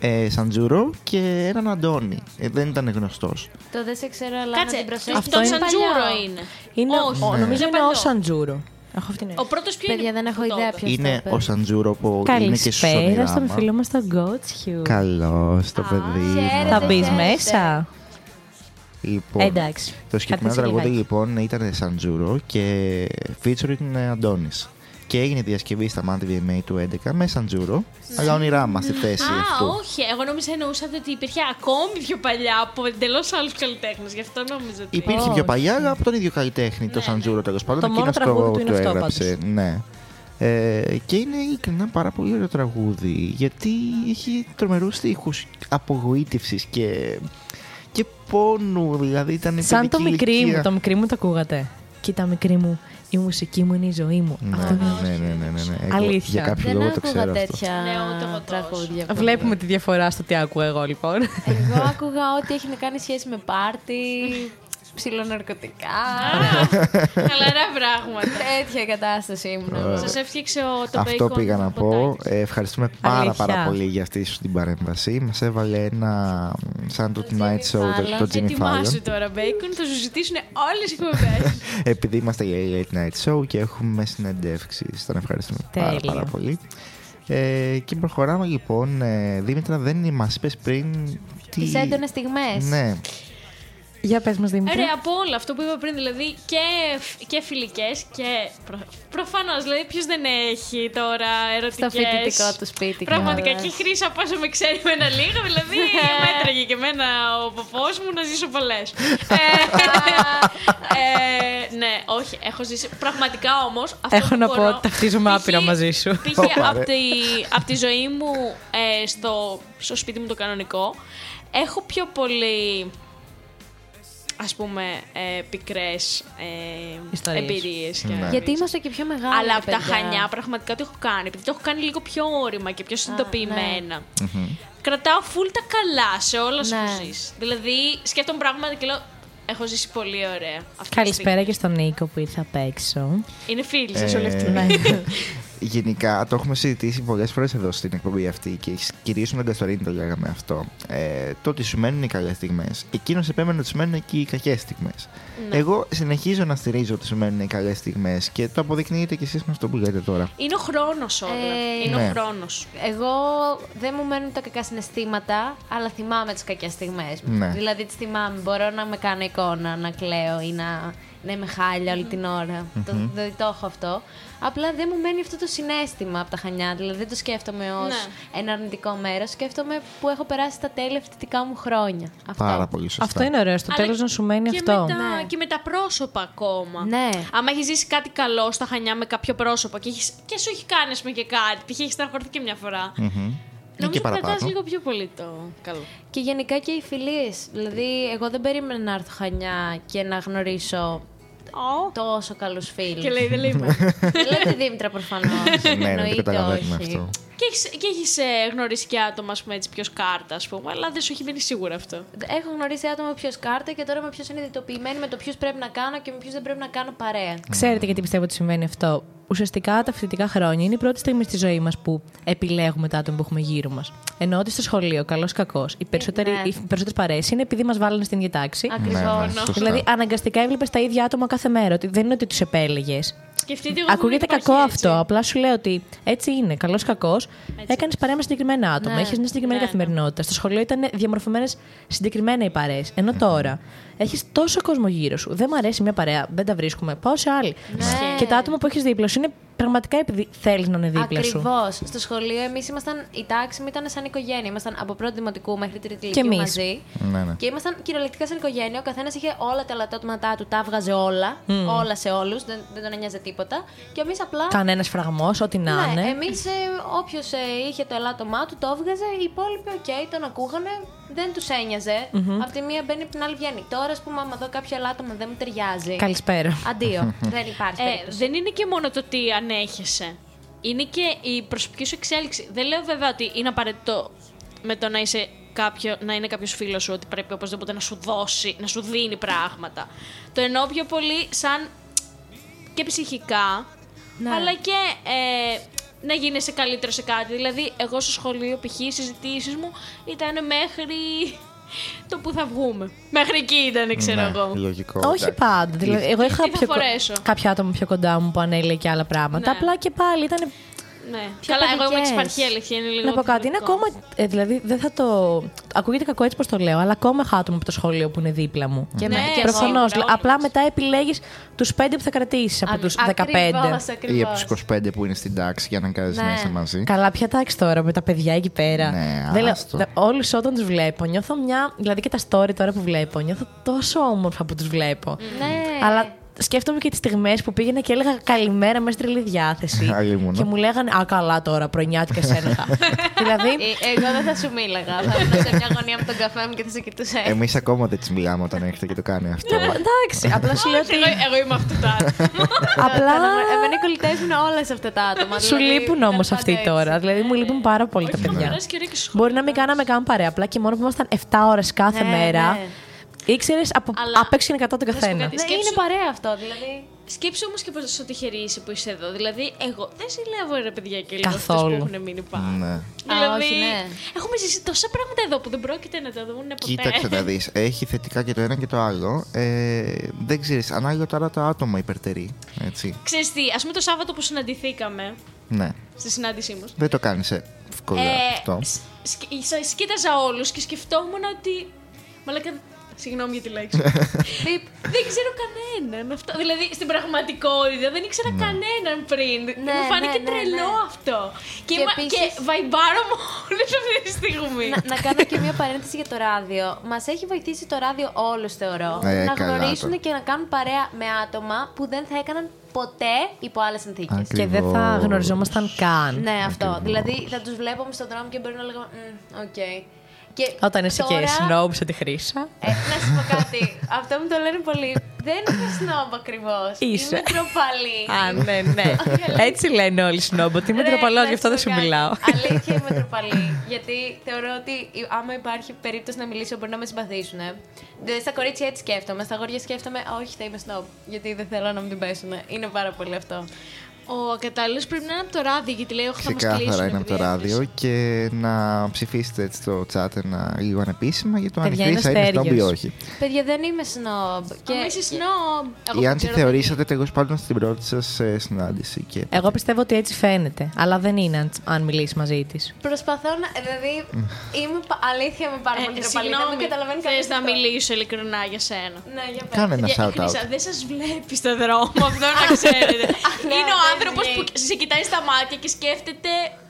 Ε, Σαντζούρο και έναν Αντώνη. Ε, δεν ήταν γνωστός. Το δεν σε ξέρω, αλλά Κάτσε, να την προσέξεις. αυτό Είναι σαν παλιό. τζούρο είναι. Είναι, Όχι, ο- ναι. νομίζω Είναι είναι ο παλιό. Σαντζούρο. Έχω αυτήν την Ο πρώτος ποιο είναι; Παιδιά, δεν έχω που το ιδέα είπε; ποιος το Είναι είπε. ο Σαντζούρο που είναι και στους Καλησπέρα στον ονειράμα. φίλο μας τον Γκότσιου. Καλό το παιδί. χαίρετε. Θα μπεις χαίρετε. μέσα. Λοιπόν, Εντάξει. Το συγκεκριμένο Κάτσε τραγούδι λιγάκι. λοιπόν ήταν Σαντζούρο και featuring είναι Αντώνης. Και έγινε διασκευή στα Mad VMA του 11 με Σαντζούρο, αλλά ονειρά στη θέση Α, αυτού. όχι. Εγώ νόμιζα εννοούσατε ότι υπήρχε ακόμη πιο παλιά από εντελώς άλλους καλλιτέχνες. Γι' αυτό νόμιζα ότι. Υπήρχε πιο παλιά, αλλά από τον ίδιο καλλιτέχνη, το Σαντζούρο τέλος πάντων. Το μόνο εκείνος τραγούδι του είναι αυτό, έγραψε. Ναι. Ε, και είναι ειλικρινά πάρα πολύ ωραίο τραγούδι γιατί έχει τρομερούς στίχους απογοήτευσης και, και πόνου δηλαδή ήταν η Σαν το παιδική μικρή ηλικία. μου, το μικρή μου το ακούγατε. Κοίτα μικρή μου, η μουσική μου είναι η ζωή μου. Ναι, Αυτό είναι. ναι, ναι, ναι, ναι, ναι. Εγώ Αλήθεια. Για κάποιο Δεν λόγο το άκουγα ξέρω αυτό. τέτοια Ναι, ούτε εγώ τόσο. τραγούδια. Βλέπουμε τη διαφορά στο τι άκουγα εγώ λοιπόν. Εγώ άκουγα ότι έχει να κάνει σχέση με πάρτι, ψιλοναρκωτικά. Χαλαρά πράγματα. Τέτοια κατάσταση ήμουν. εγώ. Σας έφτιαξε ο το Αυτό bacon πήγα να πω. ποτάκι. Ε, ευχαριστούμε πάρα Αλήθεια. πάρα πολύ για αυτή σου την παρέμβαση. Μας έβαλε ένα μ, σαν το Tonight Show το, Fallon. το Jimmy Ετοιμάσου Fallon. τώρα, Bacon. Θα σου ζητήσουν όλες οι εκπομπές. Επειδή είμαστε για Late Night Show και έχουμε συνεντεύξεις. Τον ευχαριστούμε πάρα, Τέλεια. πάρα πολύ. Ε, και προχωράμε λοιπόν. Ε, Δήμητρα, δεν μας είπες πριν... Τι... Τις έντονες στιγμές. Ναι. Για πες μας Δημήτρη. Ρε, από όλα αυτό που είπα πριν, δηλαδή και, και φιλικές και. Προ, Προφανώς, δηλαδή, ποιος δεν έχει τώρα ερωτικές; Στο φοιτητικό του σπίτι. Πραγματικά κιόλας. και η Χρύσα πόσο με ξέρει με ένα λίγο, δηλαδή μέτραγε και εμένα ο ποπός μου να ζήσω πολλές. ε, ναι, όχι, έχω ζήσει. Πραγματικά όμως. Έχω να πω ότι ταυτίζομαι άπειρα μαζί σου. Πήγε Όπα, από ρε. τη, απ' τη ζωή μου ε, στο, στο σπίτι μου το κανονικό. Έχω πιο πολύ ας πούμε ε, πικρές ε, Ιστορίες. εμπειρίες και Ναι. Γιατί είμαστε και πιο μεγάλοι. αλλά ρε από τα παιδιά. χανιά πραγματικά το έχω κάνει. Επειδή το έχω κάνει λίγο πιο όρημα και πιο συνειδητοποιημένα. Μμμ. Κρατάω full τα καλά σε όλα σου Ναι. που ζεις. Δηλαδή σκέφτομαι πράγματα και λέω Έχω ζήσει πολύ ωραία. Αυτή τη Καλησπέρα στιγμή. και στον Νίκο που ήρθε απ' έξω. Είναι φίλοι σας όλοι αυτοί. Ε, Ναι. Γενικά το έχουμε συζητήσει πολλές φορές εδώ στην εκπομπή αυτή και κυρίως με τον Καστορίνη το λέγαμε αυτό. Ε, το ότι σου μένουν οι καλές στιγμές. Εκείνος επέμενε ότι σου μένουν και οι κακές στιγμές. Ναι. Εγώ συνεχίζω να στηρίζω ότι σου μένουν οι καλές στιγμές και το αποδεικνύετε κι εσείς με αυτό που λέτε τώρα. Είναι ο χρόνος όλα. Ε, Είναι ναι. ο χρόνος. Εγώ δεν μου μένουν τα κακά συναισθήματα, αλλά θυμάμαι τις κακές στιγμές μου. Ναι. Δηλαδή τις θυμάμαι. Μπορώ να με κάνω εικόνα, να κλαίω ή να, να είμαι χάλια όλη την ώρα. το, δηλαδή το έχω αυτό. Απλά δεν μου μένει αυτό το συνέστημα από τα χανιά. Δηλαδή δεν το σκέφτομαι ως Ναι. ένα αρνητικό μέρος. Σκέφτομαι που έχω περάσει τα τέλεια φοιτητικά μου χρόνια. Αυτό. Πάρα πολύ σωστά. Αυτό είναι ωραίο. Στο Αλλά τέλος να σου μένει και αυτό. Με τα, Ναι. Και με τα πρόσωπα ακόμα. Ναι. Άμα έχεις ζήσει κάτι καλό στα χανιά με κάποιο πρόσωπο και, έχεις, και σου έχει κάνει ας πούμε, και κάτι, τυχαία έχεις στεναχωρηθεί και μια φορά. Μμμ. Ή Νομίζω και ότι κρατάς παραπάνω. λίγο πιο πολύ το καλό. Και γενικά και οι φιλίες. Δηλαδή, εγώ δεν περίμενα να έρθω χανιά και να γνωρίσω τόσο καλούς φίλους. Και λέει, δεν λέει. μα. Λέτε Δήμητρα προφανώς. Ναι, ναι, το καταλαβαίνουμε αυτό. Και έχεις και έχεις, ε, γνωρίσει και άτομα, ας πούμε, έτσι, πιο σκάρτα, ας πούμε, αλλά δεν σου έχει μείνει σίγουρα αυτό. Έχω γνωρίσει άτομα με ποιος κάρτα και τώρα είμαι πιο συνειδητοποιημένη με το ποιου πρέπει να κάνω και με ποιου δεν πρέπει να κάνω παρέα. Ξέρετε γιατί πιστεύω ότι συμβαίνει αυτό. Ουσιαστικά τα φοιτητικά χρόνια είναι η πρώτη στιγμή στη ζωή μας που επιλέγουμε τα άτομα που έχουμε γύρω μας. Ενώ ότι στο σχολείο, καλός κακός, οι περισσότεροι, Ναι. οι περισσότερες παρέες είναι επειδή μας βάλανε στην ίδια τάξη. Ακριβώς. Ναι, ναι, σωστά. Δηλαδή, αναγκαστικά έβλεπες τα ίδια άτομα κάθε μέρα. Ότι δεν είναι ότι τους επέλεγες. Σκεφτείτε εγώ Ακούγεται που υπάρχει κακό έτσι. αυτό. Απλά σου λέω ότι έτσι είναι. Καλός κακός. Έκανες παρέα με συγκεκριμένα άτομα. Ναι. Έχεις μια συγκεκριμένη Ναι, ναι. καθημερινότητα. Στο σχολείο ήταν διαμορφωμένες συγκεκριμένα οι παρέες. Ενώ τώρα έχεις τόσο κόσμο γύρω σου. Δεν μου αρέσει μια παρέα, δεν τα βρίσκουμε. Πάω σε άλλη. Ναι. Και τα άτομα που έχεις δίπλα σου είναι πραγματικά επειδή θέλεις να είναι δίπλα σου. Ακριβώς. Στο σχολείο εμείς ήμασταν, η τάξη μου ήταν σαν οικογένεια. Ήμασταν από πρώτη δημοτικού μέχρι τρίτη Και ηλικίου εμείς. μαζί. Ναι, ναι. Και ήμασταν κυριολεκτικά σαν οικογένεια. Ο καθένας είχε όλα τα λατώματά του, τα έβγαζε όλα. Μμ. Όλα σε όλους. Δεν, δεν τον ένοιαζε τίποτα. Και εμείς απλά. Κανένας φραγμός, ό,τι να Ναι, είναι. εμείς όποιος είχε το ελάττωμά του, το έβγαζε. Οι υπόλοιποι, οκ, τον ακούγανε. Δεν τους ένοιαζε. Μμμ. Από τη μία μπαίνει, από την άλλη βγαίνει. Τώρα, ας πούμε, άμα δω κάποιο ελάττωμα δεν μου ταιριάζει. Καλησπέρα. Αντίο. δεν υπάρχει. Ε, περίπτωση. δεν είναι και μόνο το ότι ανέχεσαι. Είναι και η προσωπική σου εξέλιξη. Δεν λέω βέβαια ότι είναι απαραίτητο με το να, είσαι κάποιο, να είναι κάποιος φίλος σου ότι πρέπει οπωσδήποτε να σου δώσει, να σου δίνει πράγματα. Το εννοώ πιο πολύ σαν και ψυχικά, Ναι. αλλά και ε, να γίνεσαι καλύτερος σε κάτι. Δηλαδή, εγώ στο σχολείο, π.χ. οι συζητήσεις μου ήταν μέχρι το που θα βγούμε. Μέχρι εκεί ήταν, ξέρω Ναι, εγώ. Λογικό. Όχι εντάξει. πάντα. Δηλαδή, εγώ είχα Τι θα πιο κο- φορέσω; κάποια άτομα πιο κοντά μου που ανέλυε και άλλα πράγματα. Ναι. Απλά και πάλι ήταν. Ναι. Πιο Καλά, εγώ είμαι παιδικές. εξυπαρχή, αλήθεια. Είναι λίγο Να πω κάτι, είναι διαφορετικό. ακόμα. Ε, δηλαδή, δεν θα το. Ακούγεται κακό έτσι πώ το λέω, αλλά ακόμα έχω άτομα από το σχολείο που είναι δίπλα μου. Και Ναι, με- και εγώ. εγώ. Προφανώς. Σίγουρα, Απλά όλοι μετά επιλέγεις τους πέντε που θα κρατήσεις από Α- τους 15. ακριβώς, Ή ακριβώς. από τους 25 που είναι στην τάξη για να κάνει Ναι. να είσαι μαζί. Καλά, ποια τάξη τώρα με τα παιδιά εκεί πέρα. Ναι, Δεν λέω- άστο. δε- Όλους όταν τους βλέπω, νιώθω μια. Δηλαδή και τα story τώρα που βλέπω, νιώθω τόσο όμορφα που τους βλέπω. Ναι. Αλλά σκέφτομαι και τις στιγμές που πήγαινα και έλεγα καλημέρα μέσα στη τρελή διάθεση. Αλλήμον. και μου λέγανε Α, καλά τώρα, πρωινιάτικα σένεχα. δηλαδή. Ε, Εγώ δεν θα σου μίλαγα. Θα ήμουν σε μια γωνία με τον καφέ μου και θα σε κοιτούσα. έτσι. Εμείς ακόμα δεν τη μιλάμε όταν έρχεται και το κάνει αυτό. Ναι, εντάξει, απλά σου λέω ότι. Εγώ, εγώ είμαι αυτό το άτομο. απλά. Εμένα οι κολλητές μου είναι όλες αυτά τα άτομα. Σου δηλαδή, λείπουν ήταν όμως πάντα αυτοί έτσι. τώρα. Δηλαδή μου λείπουν πάρα πολύ τα Είχαμε παιδιά. περάσει και ωραία και στο σχολείο. Μπορεί να μην κάναμε καν παρέα. Απλά και μόνο που ήμασταν 7 ώρες κάθε Ναι, μέρα. Ναι. Ήξερε από Αλλά- απ' έξω είναι 100 τον Να σου πω καθένα. κάτι. Ναι, Σκέψου- είναι παρέα αυτό. Δηλαδή. Σκέψου όμω και πόσο τυχερή είσαι που είσαι εδώ. Δηλαδή, εγώ δεν ζηλεύω ρε παιδιά και λίγο αυτούς Καθόλου. που έχουν μείνει πάνω. Ναι. Δηλαδή, όχι, ναι. έχουμε ζήσει τόσα πράγματα εδώ που δεν πρόκειται να τα δουν ποτέ. Κοίταξε να δει. Έχει θετικά και το ένα και το άλλο. Ε, δεν ξέρει, ανάλογα τώρα το άτομο υπερτερεί. Έτσι. Ξέρεις τι, ας πούμε το Σάββατο που συναντηθήκαμε Ναι. στη συνάντησή μας. Δεν το κάνει εύκολα Ε, αυτό. σ- σκ- σας κοίταζα όλους και σκεφτόμουν ότι... Μαλάκα, συγγνώμη για τη λέξη. Πιπ. δεν ξέρω κανέναν. Αυτό. Δηλαδή, στην πραγματικότητα δεν ήξερα κανέναν πριν. Ναι, Μου φάνηκε ναι, ναι, τρελό ναι. αυτό. Και, Και μα- επίσης- και βαϊμπάρω μόλις αυτή τη στιγμή. να, να κάνω και μια παρένθεση για το ράδιο. Μας έχει βοηθήσει το ράδιο όλους, θεωρώ. Ε, να καλά γνωρίσουν τώρα. και να κάνουν παρέα με άτομα που δεν θα έκαναν ποτέ υπό άλλες συνθήκες. Ακριβώς. Και δεν θα γνωριζόμασταν καν. Ναι, αυτό. Ακριβώς. Δηλαδή θα τους βλέπουμε στον δρόμο και μπορεί να λέγω «Μμ, Οκ. Και Όταν είσαι και τώρα- σνομπ σε τη Χρύσα. Ε, να σου πω κάτι. Αυτό μου το λένε πολύ. Δεν είμαι σνόμπ ακριβώς. Είσαι. Είμαι τροπαλή. Α, ναι, ναι. Έτσι λένε όλοι σνόμπ, ότι είμαι Ρε, τροπαλό, να γι' αυτό σου δεν πω σου κάτι. μιλάω. Αλήθεια είμαι τροπαλή. γιατί θεωρώ ότι η- άμα υπάρχει περίπτωση να μιλήσω, μπορεί να με συμπαθήσουν. Δηλαδή στα κορίτσια έτσι σκέφτομαι. Στα αγόρια σκέφτομαι, «Α, όχι, θα είμαι σνόμπ. Γιατί δεν θέλω να μου την πέσουν. Είναι πάρα πολύ αυτό. Ο κατάλληλο πρέπει να είναι από το ράδι, γιατί λέει: Όχι, θα μας κλείσουν. Ξεκάθαρα είναι από τη το διεύθυνση». ράδιο και να ψηφίσετε έτσι στο chat ένα λίγο ανεπίσημα για το αν η Παιδιά, είναι Χρύσα είναι σνόμπ ή αστέριος. όχι. Παιδιά, δεν είμαι σνόμπ. Και... Άμα είσαι σνόμπ. Εγώ Ή που αν τη ξέρω, θεωρήσατε τέλο πάντων στην πρώτη σας συνάντηση. Και... Εγώ πιστεύω ότι έτσι φαίνεται. Αλλά δεν είναι αν, αν μιλήσεις μαζί της. Προσπαθώ να. Δηλαδή, είμαι πα- αλήθεια είμαι πάρα Ε, πολύ τροπαλή. Δεν Συγγνώμη, με καταλαβαίνει θες κανείς να αυτό. μιλήσω ειλικρινά για σένα. Ναι, για πες. Κάνε ένα Για- shout out. Χρύσα, δεν σας βλέπει στο δρόμο, αυτό να ξέρετε. Ναι, είναι ο δεν άνθρωπος βγαίνει. που σε κοιτάει στα μάτια και σκέφτεται με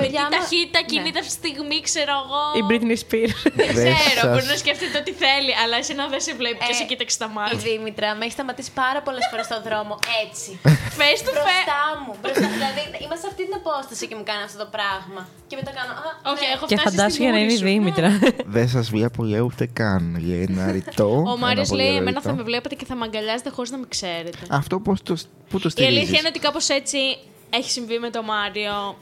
Παιδιά, τι άμα- ταχύτητα Ναι. κινείται αυτή τη στιγμή, ξέρω εγώ. Η Britney Spears. Δεν Δεν ξέρω, σας- μπορεί να σκέφτεται ό,τι θέλει, αλλά εσένα δεν σε βλέπει και Ε, σε κοίταξε στα Η μάτια. Δήμητρα με έχει σταματήσει πάρα πολλές φορές στον δρόμο έτσι. Face to face. Μπροστά μου. Μπροστά, δηλαδή είμαστε σε αυτή την απόσταση και μου κάνει αυτό το πράγμα. Και μετά κάνω. Α, Όχι, ναι. έχω Και φτάσει φαντάσου στη για να μούρη είναι η σου. Δήμητρα. Δεν σας βλέπω, λέει ούτε καν. Λέει ένα ρητό. Ο Μάριος ένα πολύ λέει: ωραίο Εμένα ρητό. θα με βλέπετε και θα με αγκαλιάζετε χωρίς να με ξέρετε. Αυτό πώς το, πού το Η στηρίζεις; αλήθεια είναι ότι κάπως έτσι έχει συμβεί με τον Μάριο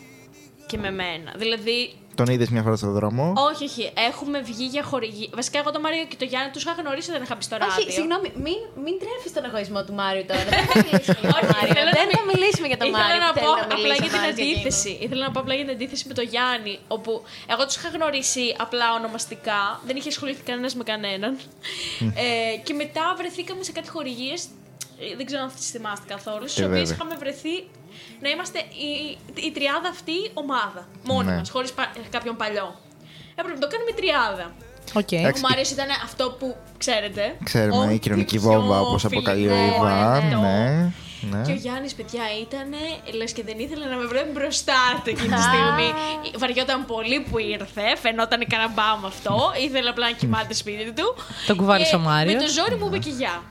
και με μένα. Δηλαδή, Τον είδες μια φορά στον δρόμο; όχι, όχι. Έχουμε βγει για χορηγή. Βασικά, εγώ τον Μάριο και τον Γιάννη τους είχα γνωρίσει όταν είχα μπει στο ράδιο. Όχι, συγγνώμη, μην, μην τρέφεις τον εγωισμό του Μάριου τώρα. Δεν θα μιλήσουμε για τον Όχι, Μάριο. θέλω να Δεν μι- θα μιλήσουμε για τον Ήθελα Μάριο. να που πω θέλει να απλά μιλήσει για ο την Μάριος εκείνο. αντίθεση. Ήθελα να πω απλά για την αντίθεση με τον Γιάννη, όπου εγώ τους είχα γνωρίσει απλά ονομαστικά, δεν είχε ασχοληθεί κανένας με κανέναν. ε, και μετά βρεθήκαμε σε κάτι χορηγίες, δεν ξέρω αν τις θυμάστε καθόλου, στις Ε, οποίες βέβαια. είχαμε βρεθεί να είμαστε η, η τριάδα αυτή ομάδα. Μόνοι Ναι. μας, χωρίς κάποιον παλιό. Έπρεπε να το κάνουμε τριάδα. Οκ. Ο Μάριο ήταν αυτό που ξέρετε. Ξέρουμε, ό,τι η κοινωνική πιο βόμβα, όπως αποκαλεί ο φιλικό, Ιβάν. αυτό. Ναι, ναι. Και ο Γιάννης, παιδιά, ήταν λες και δεν ήθελε να με βρει μπροστά του εκείνη τη στιγμή. Βαριόταν πολύ που ήρθε, φαινόταν η καραμπά με αυτό. Ήθελε απλά να κοιμάται σπίτι του. Τον κουβάλισε Και ο Μάριος. Με το ζόρι μου είπε και γεια.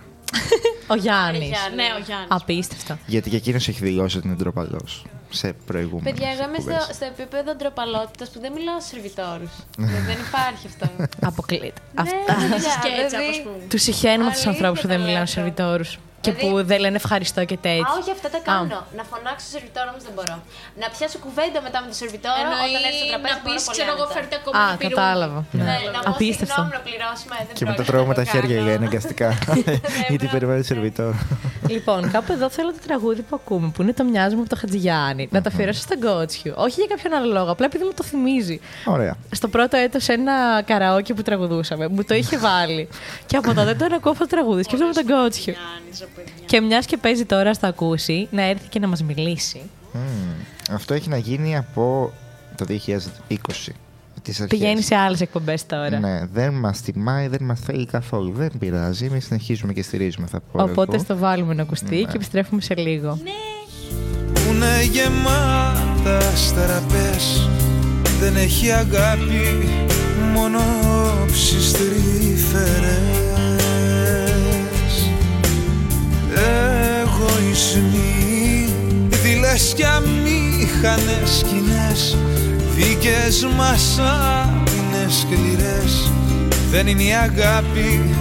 Ο Γιάννης. Ναι, ο Γιάννης. Απίστευτο. Γιατί και εκείνος έχει δηλώσει ότι είναι ντροπαλός σε προηγούμενο. Παιδιά, εγώ είμαι στο, στο επίπεδο ντροπαλότητας που δεν μιλάω στου σερβιτόρους. δεν υπάρχει αυτό. Αποκλείται. Ναι, παιδιά, Σκέτσα, δηλαδή- α πούμε. Τους συχαίνουμε τους Αλήθεια ανθρώπους που δεν το μιλάνε λέω. σερβιτόρους. Και Δηλαδή- που δεν λένε ευχαριστώ και Α, τέτοια. όχι, αυτά τα κάνω. Να φωνάξω στο σερβιτόρο όμως δεν μπορώ. Να πιάσω κουβέντα μετά με τον σερβιτόρο Εννοεί όταν έρθει στο τραπέζι. να μπορώ πεις, πολύ ξέρω εγώ, άνετα. φέρτε ακόμα Α, ένα πυρούνι. κατάλαβα. Ναι, Ναι. να πω Απίστευτο. συγγνώμη να πληρώσουμε. δεν Και μετά πρόκειται τρώμε να τα το χέρια κάνω. για αναγκαστικά. Γιατί περιμένει σερβιτόρο. Λοιπόν, κάπου εδώ θέλω το τραγούδι που ακούμε, που είναι το μοιάζουμε από το Χατζηγιάννη, να το αφιερώσω στον Κότσιου. Όχι για κάποιον άλλο λόγο, απλά επειδή μου το θυμίζει. Ωραία. Στο πρώτο έτος ένα καραόκι που τραγουδούσαμε, μου το είχε βάλει. και από τότε τον ακούω αυτό το τραγούδι. Σκέφτομαι τον Κότσιου. Γιάννης, ο παιδιά. Και μιας και παίζει τώρα στο ακούσει, να έρθει και να μας μιλήσει. Μμμ. Αυτό έχει να γίνει από το 2020. Τις αρχές. Πηγαίνει σε άλλες εκπομπές τώρα. Ναι, δεν μας τιμάει, δεν μας θέλει καθόλου. Δεν πειράζει, εμείς συνεχίζουμε και στηρίζουμε, θα πω. Οπότε εγώ. στο βάλουμε να ακουστεί Ναι. και επιστρέφουμε σε λίγο. Που είναι γεμάτα στραπές Δεν έχει αγάπη μόνο όψεις τρυφερές Εγωισμοί Δειλές κι αμήχανες σκηνές Δίκες μας άμυνες σκληρές. Δεν είναι η αγάπη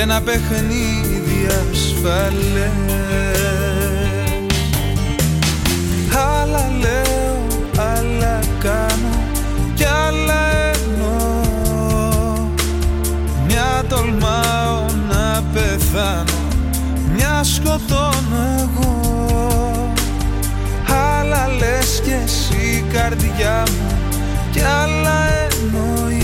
ένα παιχνίδι ασφαλές. Άλλα λέω, άλλα κάνω κι άλλα εννοώ. Μια τολμάω να πεθάνω, μια σκοτώνω εγώ. Άλλα λες κι εσύ καρδιά μου κι άλλα εννοείς.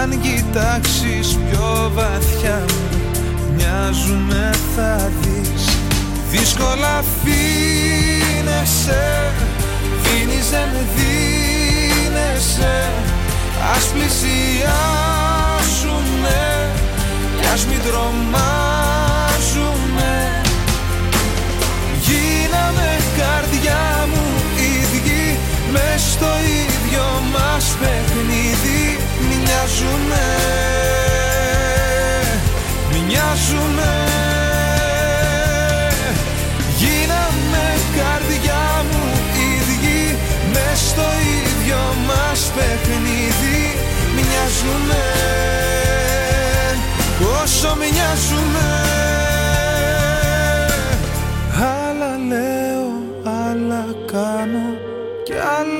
Αν κοιτάξεις πιο βαθιά μου μοιάζουμε θα δεις. Δύσκολα φύνεσαι, δίνεις δεν δίνεσαι. Ας πλησιάσουμε κι ας μην τρομάζουμε στο ίδιο μας παιχνίδι. Μοιάζουμε, μοιάζουμε Γίναμε καρδιά μου ίδιοι μες στο ίδιο μας παιχνίδι. Μοιάζουμε, όσο μοιάζουμε Άλλα λέω, άλλα κάνω και άλλα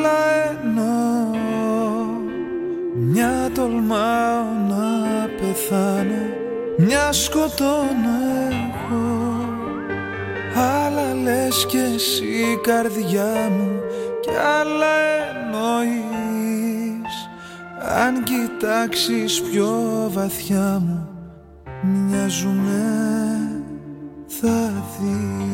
σκοτώνω εγώ. Άλλα λες κι εσύ καρδιά μου κι άλλα εννοείς. Αν κοιτάξεις πιο βαθιά μου μοιάζουμε θα δεις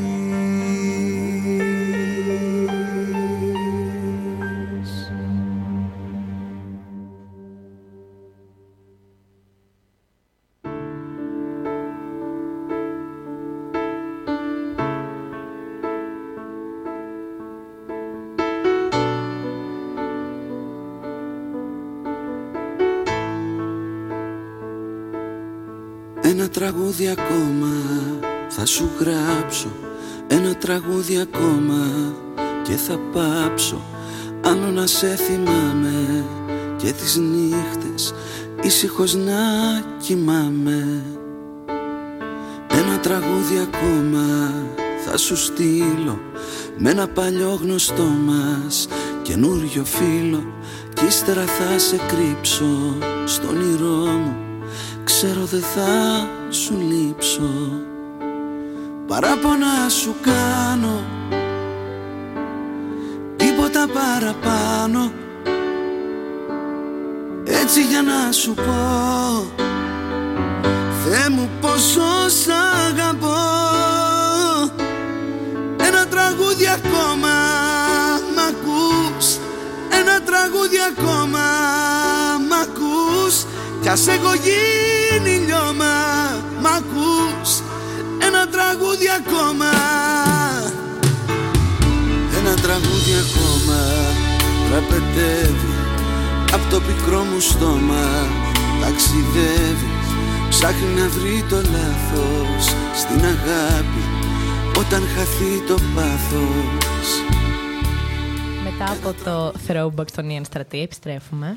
τραγούδι ακόμα. Θα σου γράψω Ένα τραγούδι ακόμα και θα πάψω Άλλο να σε θυμάμαι. Και τις νύχτες ήσυχος να κοιμάμαι. Ένα τραγούδι ακόμα θα σου στείλω Με ένα παλιό γνωστό μας καινούριο φίλο. Κι ύστερα θα σε κρύψω στον όνειρό μου. Ξέρω δεν θα σου λείψω. Παράπονα σου κάνω. Τίποτα παραπάνω. Έτσι για να σου πω. Θεέ μου πόσο σ' αγαπώ. Ένα τραγούδι ακόμα. Μ' ακούς. Ένα τραγούδι ακόμα. Μ' ακούς Κι ας έχω γίνει λιώμα Μ' ακούς ένα τραγούδι ακόμα. Ένα τραγούδι ακόμα Τραπετεύει Απ' το πικρό μου στόμα. Ταξιδεύει Ψάχνει να βρει το λάθος Στην αγάπη Όταν χαθεί το πάθος. Μετά από το throwback στον Ιαν Στρατή, επιστρέφουμε.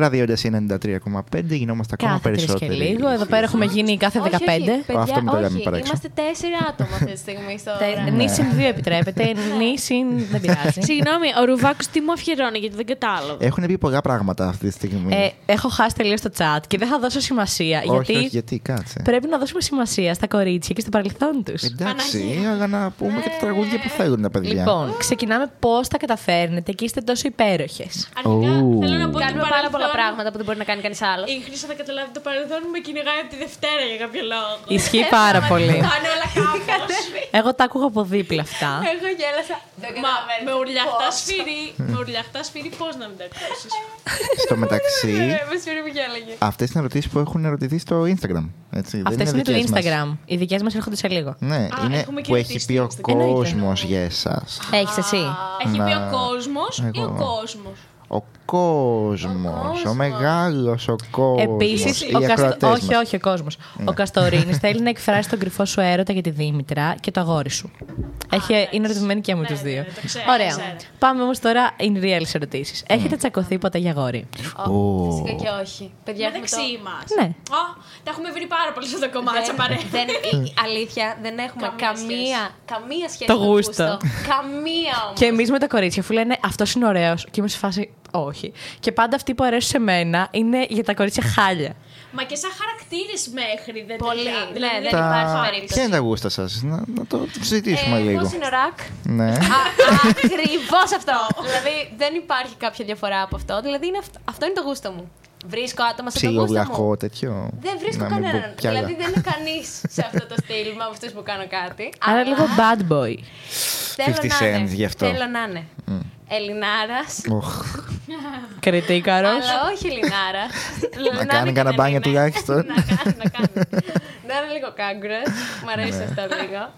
Ραδιόνταση 93,5 γινόμαστε ακόμα Κάθε τρεις και περισσότεροι. λίγο. Εδώ πέρα έχουμε γίνει κάθε 15. Όχι, όχι, παιδιά, Αυτό μην το λέμε όχι. παράξενο. Είμαστε τέσσερα άτομα αυτή τη στιγμή στο Τε- Νήσιν δύο επιτρέπεται. Νήσιν δεν πειράζει. Συγγνώμη, ο Ρουβάκος τι μου αφιερώνει γιατί δεν κατάλαβα. Έχουν πει πολλά πράγματα αυτή τη στιγμή. Ε, έχω χάσει τελείως το chat και δεν θα δώσω σημασία. όχι, γιατί όχι, γιατί, κάτσε. πρέπει να δώσουμε σημασία στα κορίτσια και στο παρελθόν τους. Εντάξει, αλλά να πούμε και τα τραγούδια που θέλουν τα παιδιά. Λοιπόν, ξεκινάμε πώς τα καταφέρνετε και είστε τόσο υπέροχες. Αρχικά, θέλω να πω ότι Κάνουμε το πάρα πολλά παρελθόν- πράγματα που δεν μπορεί να κάνει κανείς άλλο. Η Χρύσα θα καταλάβει το παρελθόν μου με κυνηγάει από τη Δευτέρα για κάποιο λόγο. Ισχύει πάρα πολύ. Πάνε όλα κάπως. Εγώ τα άκουγα από δίπλα αυτά. Εγώ γέλασα. Δεν Μα καταλαβαίνω. με ουρλιαχτά Πώς. σφυρί, με ουρλιαχτά σφυρί πώς να μην τα ακούσεις. Στο μεταξύ, Ε, Με σφυρί μου γέλαγε. αυτές είναι ερωτήσεις που έχουν ερωτηθεί στο Instagram. Έτσι, δεν Αυτές είναι του δικές μας. Instagram. Οι δικές μας έρχονται σε λίγο. Ναι, Α, είναι έχουμε και που έχει ερωτήσει πει ο στο Instagram. κόσμος για εσάς. Έχεις εσύ. Έχει πει ο Να- κόσμος ή ο εγώ. Κόσμος. Ο κόσμος, ο μεγάλος ο κόσμος. Επίσης, οι ο Καστο... ακροατές όχι, μας. όχι, ο κόσμος. Ο Καστορίνης θέλει να εκφράσει τον κρυφό σου έρωτα για τη Δήμητρα και το αγόρι σου. Έχει... είναι ερωτημένοι και με τους δύο. το ξέρω, Ωραία. το ξέρω. Πάμε όμως τώρα in real ερωτήσεις. Έχετε τσακωθεί ποτέ για αγόρι; Ω. Φυσικά και όχι. Παιδιά, έχουμε το- Μεταξύ μας. Ναι. Α, τα έχουμε βρει πάρα πολύ στο κομμάτι σαν παρέα. δεν, η- αλήθεια, δεν έχουμε Καμία καμία, καμία σχέση Το με γούστο. Καμία όμως. Και εμείς με τα κορίτσια, αφού λένε αυτός είναι ωραίος, και είμαι σε φάση όχι. Και πάντα αυτοί που αρέσουν σε μένα είναι για τα κορίτσια χάλια. Μα και σαν χαρακτήρες μέχρι δεν Πολύ, τελικά. ναι, Δηλαδή, δεν δεν υπάρχει Τα... περίπτωση. Ποια είναι τα γούστα σας, να, να το συζητήσουμε Ε, λίγο. Πώς είναι ο ρακ. Ναι. Ακριβώς αυτό. δηλαδή δεν υπάρχει κάποια διαφορά από αυτό. Δηλαδή είναι αυτ- αυτό είναι το γούστο μου. Βρίσκω άτομα σε το γούστο μου. Ψιλοβλαχό τέτοιο. Δεν βρίσκω Να μην πω κανέναν. κι άλλα. Δηλαδή δεν είναι κανείς σε αυτό το στυλ με αυτούς που κάνω κάτι. Άρα Αλλά λίγο bad boy. θέλω 50 να Cent είναι. γι' αυτό. Θέλω να είναι. Ελληνάρας. Οχ. Κριτήκαρος. Αλλά όχι Ελληνάρα. Να κάνει κανένα μπάνια τουλάχιστον. να κάνει, να κάνει. Να είναι λίγο κάγκουρα. Μ' αρέσει αυτό λίγο.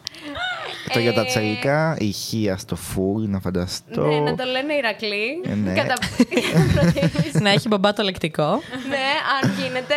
Το για τα Ε, τσαγικά, ηχεία στο full, να φανταστώ. Ναι, να το λένε Ηρακλή. Ε, ναι. Κατά προτίμηση. να έχει μπαμπά το λεκτικό. ναι, αν γίνεται.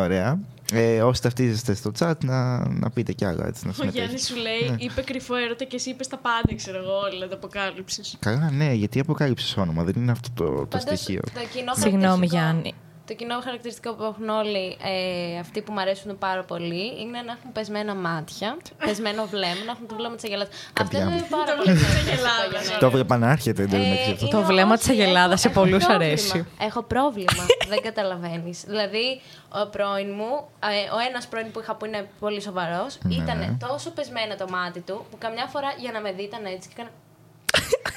Ωραία. Ε, όσοι ταυτίζεστε στο chat, να, να πείτε κι άλλα έτσι, να Ο συμμετέχετε. Γιάννης σου λέει, Ναι. είπε κρυφό έρωτα και εσύ είπες τα πάντα, ξέρω εγώ, όλα τα αποκάλυψης. Καλά, ναι, γιατί αποκάλυψες όνομα, δεν είναι αυτό το, το Πάντως, στοιχείο. Το κοινό Συγγνώμη, χαρακτηριστικό- Γιάννη. Το κοινό χαρακτηριστικό που έχουν όλοι ε, αυτοί που μου αρέσουν πάρα πολύ είναι να έχουν πεσμένα μάτια, πεσμένο βλέμμα, να έχουν το βλέμμα της Αγελάδας. Αυτό Κάποια είναι μου. πάρα πολύ χαρακτηριστικό για μένα. Το βλέπα να έρχεται εντωμεταξύ αυτό. Ε, Το είναι βλέμμα όχι, της Αγελάδας σε έχω- πολλούς έχω πρόβλημα. αρέσει. Έχω πρόβλημα. δεν καταλαβαίνεις. Δηλαδή, ο πρώην μου, ε, ο ένας πρώην που είχα που είναι πολύ σοβαρός, Ναι. ήταν τόσο πεσμένο το μάτι του που καμιά φορά για να με δει ήταν έτσι και έκανε.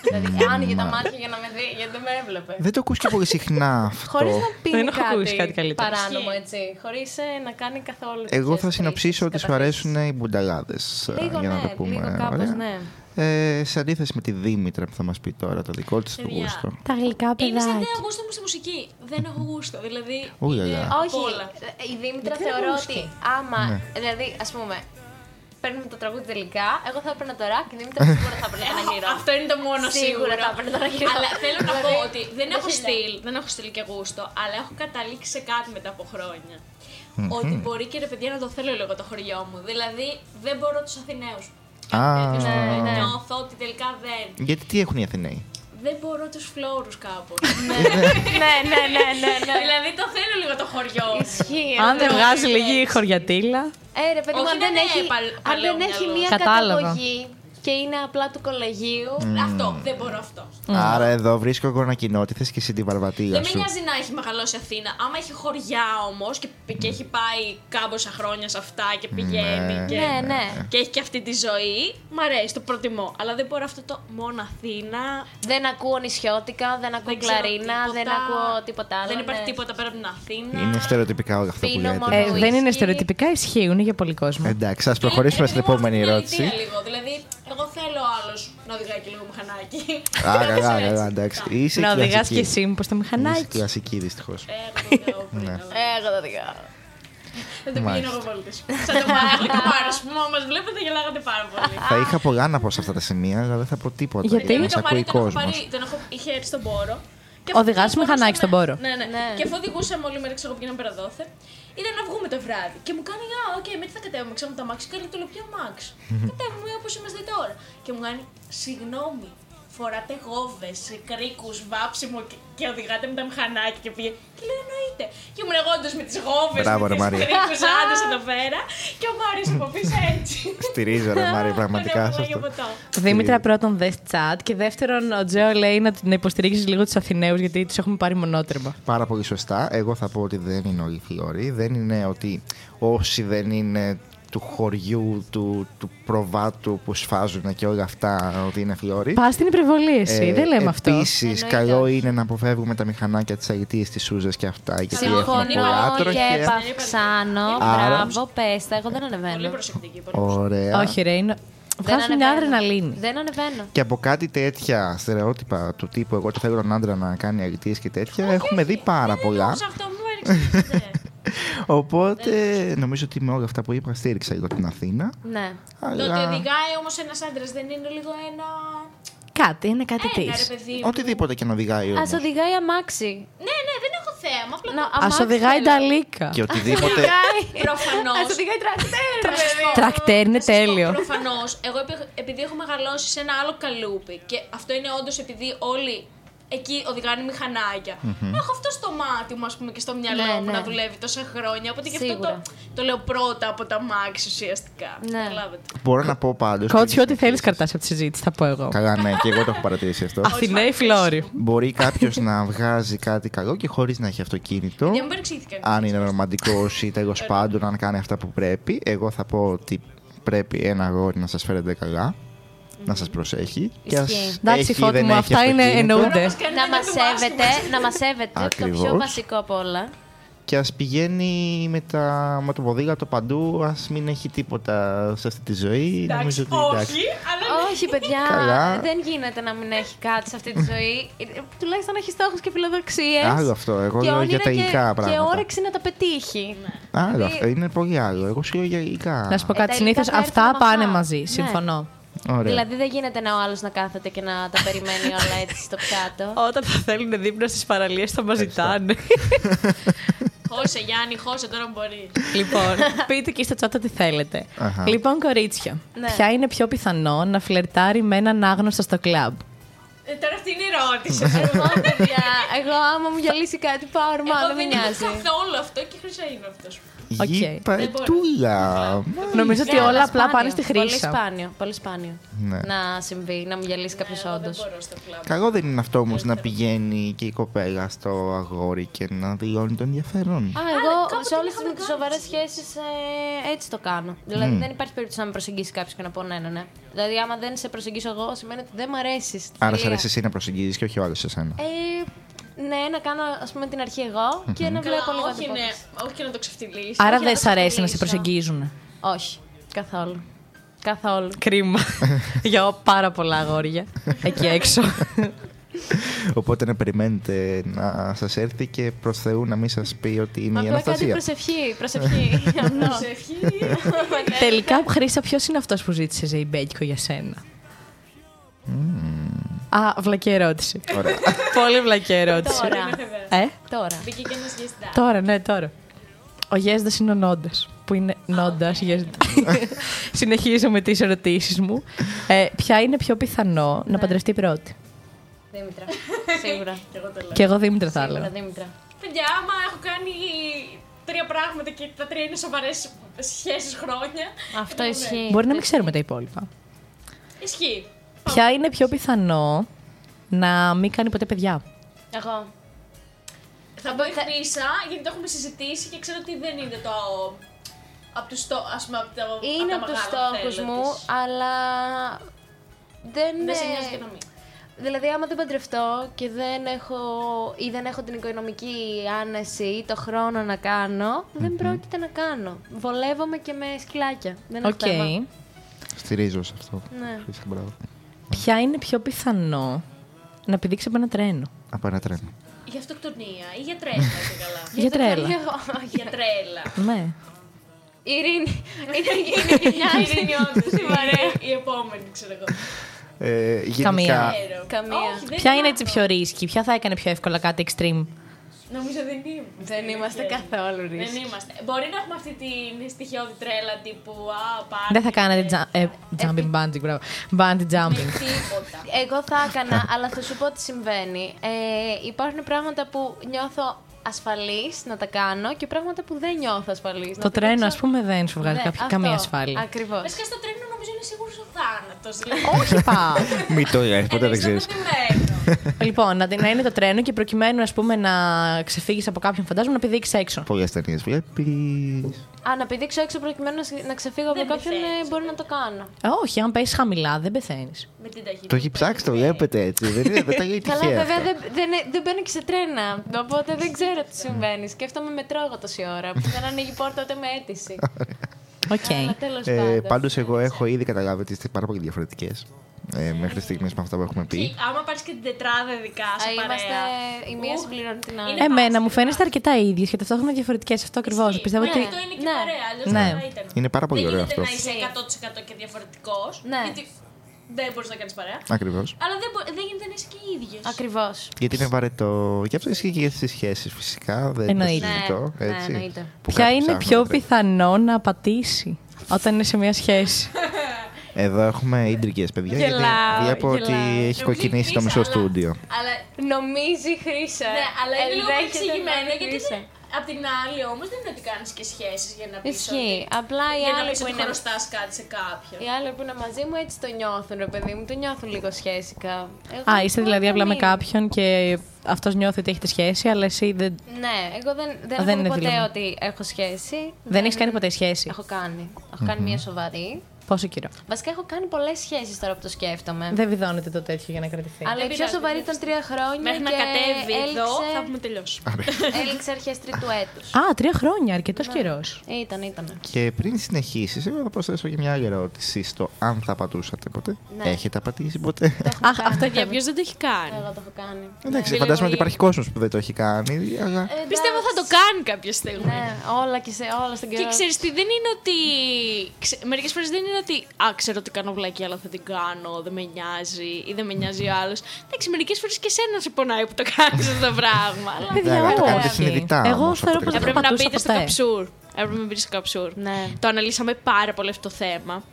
Δηλαδή, άνοιγε τα μάτια για να με δει, γιατί δεν με έβλεπε. Δεν το ακούς και πολύ συχνά αυτό. Χωρί να πίνει Δεν έχω ακούσει κάτι κάτι, καλύτερο. παράνομο έτσι. Χωρίς να κάνει καθόλου. Εγώ τέτοιες θα συνοψίσω ότι χρήσεις, σου αρέσουν οι μπουνταλάδες. Λίγο για να ναι, το πούμε. λίγο κάπως ωραία. ναι. Ε, σε αντίθεση με τη Δήμητρα που θα μας πει τώρα το δικό της το Παιδιά. γούστο. Τα γλυκά Είναι σαν παιδάκια. δεν γούστο μου στη μουσική. Δεν έχω γούστο. Δηλαδή. Ούλα, είναι λα. απ' Όχι, όλα. ε, η Δήμητρα Γιατί δεν θεωρώ γούστο. ότι άμα. Ναι. Δηλαδή, ας πούμε, παίρνουμε το τραγούδι τελικά, εγώ θα έπαιρνα το ρακ, η Δήμητρα σίγουρα θα έπαιρνα ένα γύρο. Αυτό είναι το μόνο Σίγουρα σίγουρο. θα έπαιρνα ένα γύρο. Αλλά θέλω να πω Δηλαδή, ότι δεν έχω χιλιάδες. στυλ, δεν έχω στυλ και γούστο, αλλά έχω καταλήξει σε κάτι μετά από χρόνια. Ότι μπορεί και ρε παιδιά να το θέλω λίγο το χωριό μου. Δηλαδή δεν μπορώ τους Αθηναίους. Α, Νιώθω ότι τελικά δεν. γιατί τι έχουν οι Αθηναίοι; Δεν μπορώ τους φλόρους κάπως. ναι, ναι, ναι, ναι, ναι. δηλαδή το θέλω λίγο το χωριό. μου. Ισχύει. Αν δεν αυτό. βγάζει λίγη χωριατήλα. Ε, ρε παιδί μου, Όχι αν να δεν είναι έχει, παλ- αν δεν παλαιό έχει μυαλό. μία Κατάλαβα. καταγωγή και είναι απλά του κολεγίου. Αυτό, δεν μπορώ αυτό. Άρα εδώ βρίσκω εγώ να κοινότητε και εσύ την βαρβατήλα Δεν με σου. νοιάζει να έχει μεγαλώσει Αθήνα. Άμα έχει χωριά όμω και, και έχει πάει κάμποσα χρόνια σε αυτά και πηγαίνει. Ναι. και, Ναι, ναι. και έχει και αυτή τη ζωή, μ' αρέσει, το προτιμώ. Αλλά δεν μπορώ αυτό το μόνο Αθήνα. Δεν ακούω νησιώτικα, δεν ακούω Δεν ξέρω κλαρίνα, τίποτα. δεν ακούω τίποτα άλλο. Δεν υπάρχει ναι. τίποτα πέρα από την Αθήνα. Είναι στερεοτυπικά όλα αυτά που Πίνω λέτε. μόνο- Ε, δεν είναι whisky. στερεοτυπικά, ισχύουν για πολύ κόσμο. Εντάξει, α προχωρήσουμε στην Ε, εγώ επόμενη έχω την ερώτηση. αλήθεια Λίγο. Δηλαδή, εγώ θέλω άλλος να να οδηγάει και λίγο μηχανάκι. Α, καλά, καλά, εντάξει. Είσαι Να οδηγάς κλασική. και εσύ μήπως το Είσαι μηχανάκι. κλασική δυστυχώς. Ναι. Εγώ το οδηγάω. Δεν το πηγαίνω εγώ πολύ. Σαν το Μάρλι και Μάρο που μα βλέπετε γελάγατε πάρα πολύ. Θα είχα πολλά να πω σε αυτά τα σημεία, αλλά δεν θα πω τίποτα. Γιατί; Μας το ακούει Μαρί τον έχω κόσμος. πάρει, τον έχω, είχε έρθει στον πόρο. Και Οδηγάς αφού μηχανάκι στον πόρο; Ναι, ναι, Ναι. Και αφού οδηγούσαμε όλη μέρα, ξέρω εγώ πηγαίναμε περαδόθε, ήταν να βγούμε το βράδυ. Και μου κάνει, Α, οκ, με τι θα κατέβουμε, ξέρω το αμάξι. Κάνει το λέω, ποιο αμάξι. Κατέβουμε όπως είμαστε τώρα. Και μου κάνει, συγγνώμη, φοράτε γόβες, κρίκους, βάψιμο και, και οδηγάτε με τα μηχανάκια και πήγε. Και λέω, εννοείται. Και ήμουν εγώ όντως με τις γόβες, Μπράβο, με ρε, τι Μαρία. κρίκου άντρε εδώ πέρα. Και ο Μάριος από πίσω έτσι. Στηρίζω, ρε Μάρια, πραγματικά Τον σε έβαλα για αυτό. ποτό. Δήμητρα, πρώτον, δες chat. Και δεύτερον, ο Τζέο λέει να, να υποστηρίξεις λίγο τους Αθηναίους γιατί τους έχουμε πάρει μονότερμα. Πάρα πολύ σωστά. Εγώ θα πω ότι δεν είναι όλοι φλόροι. Δεν είναι ότι όσοι δεν είναι του χωριού, του, του προβάτου που σφάζουν και όλα αυτά, ότι είναι φλόροι. Πας στην υπερβολή, εσύ. δεν λέμε αυτό. Επίσης, Εννοείται καλό όχι. είναι να αποφεύγουμε τα μηχανάκια της αλητία της Σούζας και αυτά. Γιατί έχουμε Συμφωνώ πολλά και τροχαία. επαυξάνω. Άρα- Μπράβο, πες τα. Εγώ δεν Πολύ ανεβαίνω. προσεκτική. πολύ προσεκτική. Ωραία. Όχι, ρε, είναι. Δεν Βγάζουν μια ανεβαίνω. αδρεναλίνη. Δεν ανεβαίνω. Και από κάτι τέτοια στερεότυπα του τύπου Εγώ το θέλω έναν άντρα να κάνει αλητίε και τέτοια, έχουμε δει πάρα πολλά. Σε αυτό μου παρεξηγείτε. Οπότε νομίζω ότι με όλα αυτά που είπα στήριξα λίγο την Αθήνα. Ναι. Το ότι Αλλά οδηγάει όμως ένας άντρας δεν είναι λίγο ένα. Κάτι, είναι κάτι της. Ένα ρε παιδί μου. οτιδήποτε και να οδηγάει Α όμως. οδηγάει αμάξι. Ναι, ναι, δεν έχω θέμα. Απλά Να, Α αμάξι οδηγάει θέλω. νταλίκα. Και οτιδήποτε. Προφανώς. Ας οδηγάει τρακτέρ, παιδί. Τρακτέρ είναι τέλειο. Προφανώς. Εγώ επει- επειδή έχω μεγαλώσει σε ένα άλλο καλούπι και αυτό είναι όντως επειδή όλοι εκεί οδηγάνε μηχανάκια. Έχω αυτό στο μάτι μου, ας πούμε, και στο μυαλό Ναι, μου ναι. να δουλεύει τόσα χρόνια. Οπότε και αυτό Σίγουρα. το, το λέω πρώτα από τα μάξι ουσιαστικά. Ναι. Καταλάβατε. Μπορώ να πω πάντως. Κότσι, ό,τι θέλεις κρατάς από τη συζήτηση, θα πω εγώ. Καλά, ναι, και εγώ το έχω παρατηρήσει αυτό. Αθηναίοι φλόροι. Μπορεί κάποιος να βγάζει κάτι καλό και χωρίς να έχει αυτοκίνητο. Για μην παρεξηγήθηκαν. Αν είναι ρομαντικός ή τέλος πάντων, αν κάνει αυτά που πρέπει. Εγώ θα πω ότι πρέπει ένα αγόρι να σας φέρετε καλά. Να σας προσέχει. Και ας Ισχύει. Εντάξει, έχει ή φώτη δεν μου, έχει αυτά είναι αυτοκίνητο, εννοούνται. Να μας σέβεται, να μας σέβεται. Το Ακριβώς. πιο βασικό απ' όλα. Και ας πηγαίνει με, τα, με το ποδήλατο παντού. Α μην έχει τίποτα σε αυτή τη ζωή. Νομίζω ότι εντάξει. Όχι, αλλά Όχι, παιδιά, Καλά. δεν γίνεται να μην έχει κάτι σε αυτή τη ζωή. Ε, Τουλάχιστον να έχει στόχους και φιλοδοξίες. Άλλο αυτό. Εγώ λέω για τα υλικά και, πράγματα. και όρεξη να τα πετύχει. Άλλο Δηλαδή- αυτό. Είναι πολύ άλλο. Εγώ σου λέω για υλικά. Να σου πω Ε, κάτι, τα συνήθως υλικά θα αυτά έρθουν με πάνε αυτά. μαζί. Ναι. Συμφωνώ. Ωραία. Δηλαδή δεν γίνεται να ο άλλος να κάθεται και να τα περιμένει όλα έτσι στο πιάτο. Όταν θα θέλουν δίπλα στις παραλίες θα μας ζητάνε. χώσε Γιάννη, χώσε τώρα μπορείς. λοιπόν, πείτε και στο chat ό,τι θέλετε. Αχα. Λοιπόν, κορίτσια, Ναι. ποια είναι πιο πιθανό να φλερτάρει με έναν άγνωστο στο κλαμπ; Ε, τώρα αυτή είναι η ερώτηση. Εγώ, παιδιά, εγώ άμα μου γυαλίσει κάτι πάω ορμά, Εγώ δεν με δεν είμαι νοιάζει. καθόλου αυτό και η Χρύσα είναι αυτός. Οκ. Γη Δεν μπορώ. πατούλα. Νομίζω ότι Ναι, όλα αλλά απλά πάνε σπάνιο. στη Πολύ χρήσα. σπάνιο, πολύ σπάνιο Ναι. να συμβεί, να μου γυαλίσει κάποιος όντως. Δεν μπορώ στο κλαμπ. Καλό δεν είναι αυτό όμως να πηγαίνει και η κοπέλα στο αγόρι και να δηλώνει το ενδιαφέρον. Α, εγώ κάποτε σε όλες είχαμε τις κάνει σοβαρές έτσι. σχέσεις έτσι το κάνω. Δηλαδή δεν υπάρχει περίπτωση να με προσεγγίσει κάποιος και να πω ναι, ναι, ναι. Δηλαδή, άμα δεν σε προσεγγίσω εγώ, σημαίνει ότι δεν μ' αρέσεις. Άρα σε αρέσει εσύ να προσεγγίζεις και όχι ο άλλο εσένα. Ε, ναι, να κάνω ας πούμε την αρχή εγώ και να Καλά, βλέπω λίγο όχι, την ναι, υπόθεση. όχι και να το ξεφτυλίσει. Άρα όχι δεν να σ' το αρέσει να σε ξεφτυλίσω. προσεγγίζουν. Όχι, καθόλου. Καθόλου. Κρίμα. Για πάρα πολλά αγόρια εκεί έξω. Οπότε να περιμένετε να σας έρθει και προς Θεού να μην σας πει ότι είναι Μα η πω κάτι Αναστασία. προσευχή, προσευχή. Αυτό. Προσευχή. Τελικά, Χρήσα, ποιος είναι αυτός που ζήτησε ζεϊμπέκικο για σένα; Α, βλακή ερώτηση. Ωραία. Πολύ βλακή ερώτηση. Τώρα. Ε, Τώρα. Μπήκε και ένας γεστά. τώρα, ναι, τώρα. Ο Γέσδα είναι ο Νόντας. Που είναι Νόντας, Γέσδα. Συνεχίζω με τις ερωτήσεις μου. Ε, ποια είναι πιο πιθανό να παντρευτεί πρώτη; Δήμητρα. Σίγουρα. Και εγώ το λέω. Και εγώ Δήμητρα θα Σίγουρα, έλεγα. Δήμητρα. Παιδιά, άμα έχω κάνει τρία πράγματα και τα τρία είναι σοβαρές σχέσεις χρόνια. Αυτό ε, ισχύει. Μπορεί να μην ξέρουμε τα υπόλοιπα. Ισχύει. Ποια είναι πιο πιθανό να μην κάνει ποτέ παιδιά; Εγώ. Θα πω η Χρύσα, γιατί το έχουμε συζητήσει και ξέρω ότι δεν είναι το. Από τους στόχου, ας πούμε, από, το, Είναι από από τα τους μεγάλα στόχους θέλω μου, της. αλλά δεν. Δεν σε ε, νοιάζει και να μην. Δηλαδή, άμα δεν παντρευτώ και δεν έχω, ή δεν έχω την οικονομική άνεση ή το χρόνο να κάνω, δεν πρόκειται να κάνω. Βολεύομαι και με σκυλάκια. Δεν έχω Οκ. θέμα. Στηρίζω σε αυτό. Ναι. Χρήστα, μπράβο. Ποια είναι πιο πιθανό; Να πηδήξει από ένα τρένο. Από ένα τρένο. Για αυτοκτονία ή για τρέλα, και καλά. Για τρέλα. για τρέλα. Ναι. Η Ειρήνη. Είναι είναι και μια Ειρήνη όντως. Η παρέα. Η επόμενη, ξέρω εγώ. Ε, γενικά, Καμία. Καμία. Όχι, δεν Ποια είναι είμαι έτσι πιο ρίσκη, ποια θα έκανε πιο εύκολα κάτι extreme; Νομίζω δεν είμαι. Δεν είμαστε καθόλου Δεν ρίσκοι. είμαστε. Μπορεί να έχουμε αυτή την στοιχειώδη τρέλα τύπου Α, πάρε. Δεν θα κάνετε jump, ε, jumping bungee, μπράβο. Bungee jumping. Τίποτα. Εγώ θα έκανα, αλλά θα σου πω τι συμβαίνει. Ε, υπάρχουν πράγματα που νιώθω ασφαλής να τα κάνω και πράγματα που δεν νιώθω ασφαλής. Το τρένο, ας πούμε, δεν σου βγάζει Ναι, κάποια, αυτό. καμία ασφάλεια. Ακριβώς. Βασικά στο τρένο νομίζω είναι σίγουρος ο θάνατος. Δηλαδή. Όχι πα. Μην το λες, ποτέ δεν ξέρεις. λοιπόν, να, να είναι το τρένο και προκειμένου ας πούμε, να ξεφύγεις από κάποιον φαντάζομαι να πηδήξεις έξω. Πολλές ταινίες βλέπεις. Α, να πηδήξω έξω προκειμένου να- να ξεφύγω από Δεν κάποιον, ε, πεθαίνεις, μπορεί να το κάνω. Ε, όχι, αν πέσεις χαμηλά δεν πεθαίνεις. Με την ταχύτητα. Το έχει ψάξει, το βλέπετε έτσι. Δεν, είναι, δεν τα λέει Καλά, τυχαία. βέβαια αυτά. δεν, δεν, δεν μπαίνω και σε τρένα. Οπότε δεν ξέρω τι συμβαίνει. Σκέφτομαι μετρό εγώ τόση ώρα. Που δεν ανοίγει πόρτα ούτε με αίτηση. Οκ. Αλλά τέλος Ε, πάντων. Πάντως, εγώ έχω ήδη καταλάβει ότι είστε πάρα πολύ διαφορετικές ε, μέχρι στιγμής με αυτά που έχουμε πει. Άμα πάρεις και την τετράδα ειδικά, Α, σε είμαστε. παρέα. Η μία Ου, συμπληρώνει την άλλη. Είναι Εμένα μου πάσχη, φαίνεστε πάσχη. αρκετά ίδιες και ταυτόχρονα διαφορετικές. Αυτό ακριβώς. Ισχύει. Πιστεύω Ναι, ότι. Αυτό είναι και Ναι. παρέα. Αλλιώς Ναι. δεν θα ήταν. Είναι πάρα πολύ δεν ωραίο γίνεται αυτός. να είσαι 100% και διαφορετικός. Ναι. Γιατί δεν μπορείς να κάνεις παρέα. Ακριβώς. Αλλά δεν, μπο- δεν γίνεται να είσαι και οι ίδιε. Ακριβώς. Γιατί είναι βαρετό. Και αυτό ισχύει και για τις σχέσεις φυσικά. Δεν Εννοείται. το συζητώ, Ναι, έτσι. ναι, εννοείται. Που Ποια κάποιοι είναι ψάχνουν πιο να τρέχουν. πιθανό να πατήσει όταν είναι σε μια σχέση; Εδώ έχουμε ίντρικες παιδιά. γιατί Γελάω, βλέπω γελάω. ότι έχει Νομίζω κοκκινήσει το Χρύσα, μισό αλλά- στούντιο. Αλλά Νομίζει η Χρύσα. Ναι, αλλά είναι λίγο Ενδέχεται παρεξηγημένο να είναι γιατί Χρύσα. δεν... Απ' την άλλη όμως δεν είναι ότι κάνεις και σχέσεις για να πεις. Ισχύει. Απλά οι για να άλλοι πεις που ότι είναι. χρωστάς κάτι σε κάποιον. Οι άλλοι που είναι μαζί μου έτσι το νιώθουν, ρε παιδί μου. Το νιώθουν λίγο σχέσικα. Εγώ Α, είστε μπορώ δηλαδή να απλά με μην. κάποιον και αυτός νιώθει ότι έχετε σχέση, αλλά εσύ δεν, Ναι, εγώ δεν, δεν, Α, έχω δεν πει είναι ποτέ δίλημα. ότι έχω σχέση. δεν έχεις κάνει ποτέ σχέση. Έχω κάνει. Έχω κάνει μια σοβαρή. Πόσο καιρό; Βασικά έχω κάνει πολλές σχέσεις τώρα που το σκέφτομαι. Δεν βιδώνεται το τέτοιο για να κρατηθεί. Αλλά η πιο πειράζει, σοβαρή δεν ήταν τρία χρόνια. Μέχρι να και κατέβει εδώ έληξε- θα έχουμε τελειώσει. Έληξε αρχές τρίτου έτους. Α, τρία χρόνια, αρκετός καιρός. Ήταν, ήταν. Και πριν συνεχίσεις, εγώ θα προσθέσω και μια άλλη ερώτηση στο αν θα πατούσατε ποτέ. Ναι. Έχετε πατήσει ποτέ; Αχ, αυτό για ποιος δεν το έχει κάνει; Εγώ το έχω κάνει. Εντάξει, Ναι. φαντάζομαι ότι Λίγο υπάρχει κόσμος που δεν το έχει κάνει. Αλλά... Ε, Πιστεύω θα το κάνει κάποια στιγμή. Ναι, όλα και σε όλα στον καιρό. Και ξέρεις τι, δεν είναι ότι. Ξε... Μερικές φορές δεν είναι ότι. Α, ξέρω ότι κάνω βλακή, αλλά θα την κάνω, δεν με νοιάζει ή δεν με νοιάζει ο άλλος. Εντάξει, μερικές φορές και σένα σε πονάει που το κάνεις αυτό το πράγμα. αλλά... Παιδιά, αλλά το κάνετε όχι. συνειδητά. Εγώ όμως, θεωρώ από πως ό,τι δεν Έπρεπε να πατούσα μπείτε στο ποτέ. καψούρ. Έπρεπε να μπείτε στο καψούρ. Ναι. Το αναλύσαμε πάρα πολύ αυτό το θέμα.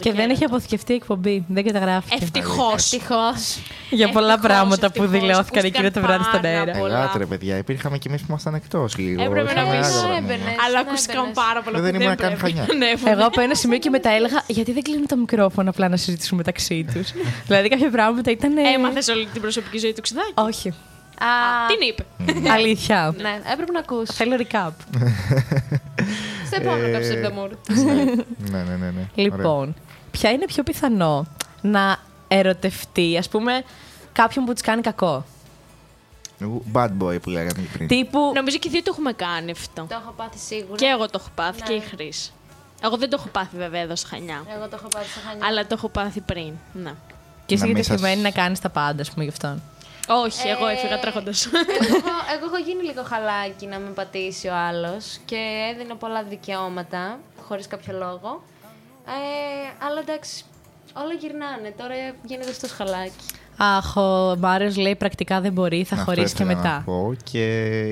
Και δεν έχει αποθηκευτεί η εκπομπή. Δεν καταγράφηκε. Ευτυχώς. Ευτυχώς. Για πολλά Ευτυχώς, πράγματα που ευτυχώς. δηλώθηκαν εκείνο το βράδυ στον Ακούστηκαν αέρα. πάρα πολλά. Ελάτε ρε παιδιά, υπήρχαμε κι εμείς που ήμασταν εκτός λίγο. Έπρεπε να Είχαμε πεις, άλλο «Ε, πράγμα. έμπαινε». Αλλά Ναι, ακούστηκαν έμπαινες. πάρα πολλά. Δεν που ήμουν καν πρέπει. χανιά. Ναι, Εγώ από ένα σημείο και μετά έλεγα γιατί δεν κλείνουν τα μικρόφωνα απλά να συζητήσουν μεταξύ τους. δηλαδή κάποια πράγματα ήταν. Έμαθες όλη την προσωπική ζωή του ξεδάκι. Όχι. Α, Την είπε. Αλήθεια. ναι, έπρεπε να ακούσει. Θέλω recap. Στο επόμενο Ε, καψούρ Δαμούρ. Ναι, ναι, ναι. ναι. Λοιπόν, ποια είναι πιο πιθανό να ερωτευτεί, ας πούμε, κάποιον που της κάνει κακό; Ωραία. Bad boy που λέγαμε πριν. Τύπου. Νομίζω και οι δύο το έχουμε κάνει αυτό. Το έχω πάθει σίγουρα. Και εγώ το έχω πάθει Ναι. και η Χρήση. Εγώ δεν το έχω πάθει βέβαια εδώ στα Χανιά. Εγώ το έχω πάθει στα χανιά. Αλλά το έχω πάθει πριν. Ναι. Και είσαι Να μην διατεθειμένη σας- να κάνεις τα πάντα, ας πούμε, γι' αυτόν. Όχι, εγώ Ε, έφυγα τρέχοντας. εγώ, έχω- εγώ έχω γίνει λίγο χαλάκι να με πατήσει ο άλλος και έδινα πολλά δικαιώματα χωρίς κάποιο λόγο. Ε, αλλά εντάξει, όλα γυρνάνε. Τώρα γίνεται στο χαλάκι. Αχ, ο Μάριος λέει πρακτικά δεν μπορεί, θα Αυτό χωρίσει και ήθελα μετά. Να πω και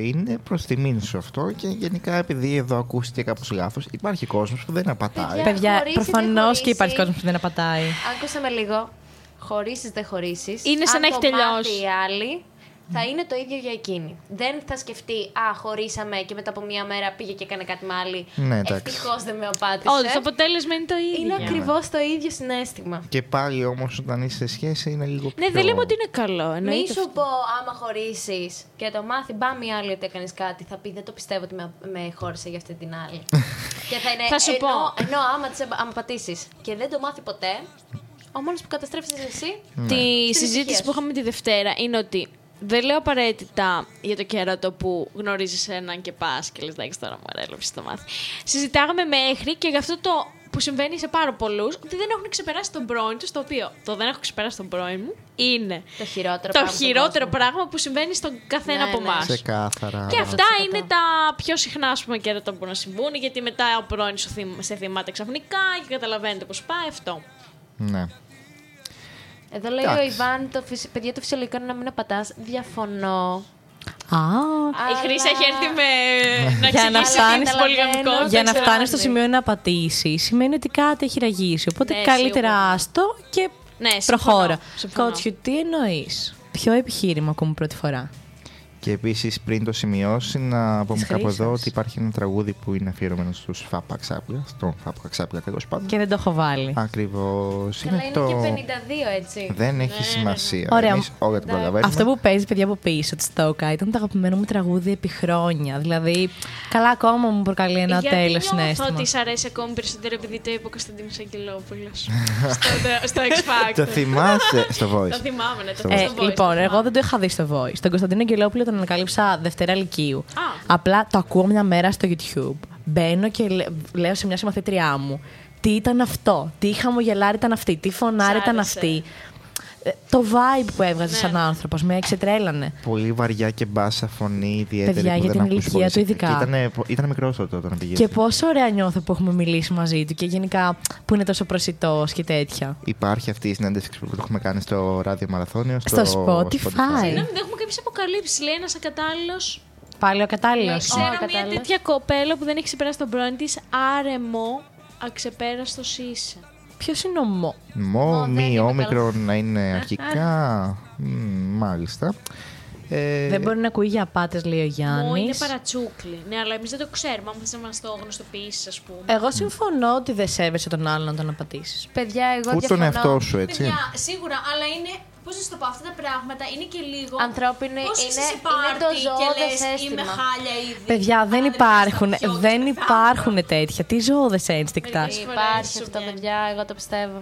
είναι προς τιμήν σου αυτό και γενικά επειδή εδώ ακούστηκε κάπως λάθος, υπάρχει κόσμος που δεν απατάει. Παιδιά, Παιδιά, χωρίσει, δεν προφανώς χωρίσει. και υπάρχει κόσμος που δεν απατάει. Άκουσα με λίγο. Χωρίσεις, δεν χωρίσεις. Είναι σαν να έχει τελειώσει. Οι άλλοι θα είναι το ίδιο για εκείνη. Δεν θα σκεφτεί, Α, χωρίσαμε και μετά από μία μέρα πήγε και έκανε κάτι με άλλη. Ναι, εντάξει. Ευτυχώς δεν με απάτησε. Όχι, το αποτέλεσμα είναι το ίδιο. Είναι ακριβώς το ίδιο συνέστημα. Και πάλι όμως όταν είσαι σε σχέση είναι λίγο πιο. Ναι, δεν λέμε ότι είναι καλό. Μη Εννοείται σου αυτό. πω, άμα χωρίσεις και το μάθει, μπάμ η άλλη ότι έκανες κάτι, θα πει Δεν το πιστεύω ότι με, με χώρισε για αυτή την άλλη. και θα είναι. Θα σου ενώ, πω. Ενώ άμα, τις, άμα πατήσεις και δεν το μάθει ποτέ, ο μόνος που καταστρέφει είσαι εσύ. Τη Στην συζήτηση ησυχία που είχαμε τη Δευτέρα είναι ότι δεν λέω απαραίτητα για το κέρατο που γνωρίζεις έναν και πας και λες: Εντάξει, τώρα μου έλειψε το μάθει. Συζητάγαμε μέχρι και για αυτό το που που συμβαίνει σε πάρα πολλούς, ότι δεν έχουν ξεπεράσει τον πρώην τους, το οποίο το δεν έχω ξεπεράσει τον πρώην μου είναι Το χειρότερο το πράγμα στον χειρότερο κόσμο. πράγμα που συμβαίνει στον καθένα Ναι, από ναι. εμάς. Ξεκάθαρα. Και αυτά είναι τα πιο συχνά ας πούμε, κέρατα που μπορούν να συμβούν, γιατί μετά ο πρώην σου θυμ- σε θυμάται ξαφνικά και καταλαβαίνετε πώς πάει αυτό. Ναι. Εδώ λέει Εντάξει. ο Ιβάν, το φυσι... παιδιά το φυσιολογικό είναι να μην απατάς. Διαφωνώ. Α, Η Χρύσα έχει έρθει με. να Για να εξηγήσει φτάνεις- το πολυγαμικό. για δεν να ξέρω φτάνεις αν στο είναι. σημείο να πατήσει, σημαίνει ότι κάτι έχει ραγίσει. Οπότε Ναι, καλύτερα σίγουρα. άστο και Ναι, συμφωνώ, προχώρα. συμφωνώ. Κότσιου, τι εννοείς; Ποιο επιχείρημα ακούμε πρώτη φορά; Και επίσης πριν το σημειώσει, να πούμε Της κάπου εδώ Χρύσας. ότι υπάρχει ένα τραγούδι που είναι αφιερωμένο στους Φάπα Ξάπλια. Στον Φάπα Ξάπλια τέλος πάντων. Και δεν το έχω βάλει. Ακριβώς. Καλά, Είναι είναι το. και 52, έτσι. Δεν έχει σημασία. Ωραία. Εμείς όλα την προλαβαίνουμε. Αυτό που παίζει, παιδιά από πίσω της Στόκα, ήταν το αγαπημένο μου τραγούδι επί χρόνια. Δηλαδή, καλά ακόμα μου προκαλεί ένα Γιατί τέλος νιώθω συνέστημα. ότι σ' αρέσει ακόμη περισσότερο επειδή το είπε ο Κωνσταντίνος Αγγελόπουλος. στο, στο X Factor. Το θυμάσαι; Στο voice. Το θυμάμαι, ναι, το Στο θυμάμαι. Ε, στο Voice, λοιπόν, το εγώ δεν το είχα δει στο Voice. Τον Κωνσταντίνο Αγγελόπουλο τον ανακάλυψα Δευτέρα Λυκείου. Α. Απλά το ακούω μια μέρα στο YouTube. Μπαίνω και λέ- λέω σε μια συμμαθήτριά μου τι ήταν αυτό, τι χαμογελάρι ήταν αυτή, τι φωνάρι Σ' ήταν άρεσε. αυτή; Ε, Το vibe που έβγαζε Ναι. σαν άνθρωπος με εξετρέλανε. Πολύ βαριά και μπάσα φωνή, ιδιαίτερη. Παιδιά, που για δεν την ακούς ηλικία πολύ του συχνά. ειδικά. Και Ήτανε, ήταν μικρός τότε όταν πήγε. Και πόσο ωραία νιώθω που έχουμε μιλήσει μαζί του και γενικά που είναι τόσο προσιτός και τέτοια. Υπάρχει αυτή η συνέντευξη που το έχουμε κάνει στο ράδιο μαραθώνιο. Στο Στο, Spotify. Συγγνώμη, δεν έχουμε κάποιες αποκαλύψεις. Λέει ένας ακατάλληλος. Πάλι ο κατάλληλο. Ναι, ξέρω μια κατάλληλος. τέτοια κοπέλα που δεν έχει ξεπεράσει τον πρώην της. Άρεμο, αξεπέραστος είσαι. Ποιος είναι ο Μο. Μο, δεν μη, είμαι όμικρο να είναι αρχικά. Μμ, μάλιστα. Ε, Δεν μπορεί να ακούει για απάτες, λέει ο Μου Γιάννη. είναι παρατσούκλι. Ναι, αλλά εμείς δεν το ξέρουμε. Αν θες να μας το γνωστοποιήσεις, ας πούμε. Εγώ συμφωνώ ότι δεν σέβεσαι τον άλλον να τον απατήσεις. Παιδιά, εγώ Ούτε τον διαφωνώ. εαυτό σου, έτσι; Παιδιά, σίγουρα, αλλά είναι. Πώς να σου το πω, αυτά τα πράγματα είναι και λίγο. Ανθρώπινο, Πώς είναι- είσαι σε είναι το πάρτι και ζωώδες λες, αίσθημα. Είμαι χάλια ήδη. Παιδιά, δεν αλλά υπάρχουν, πειράζει, θα πιω δεν και θα υπάρχουν τέτοια. Τι ζώδε ένστικτα. Μερικές φορές Υπάρχει σου αυτό, βγαίνει. παιδιά, εγώ το πιστεύω.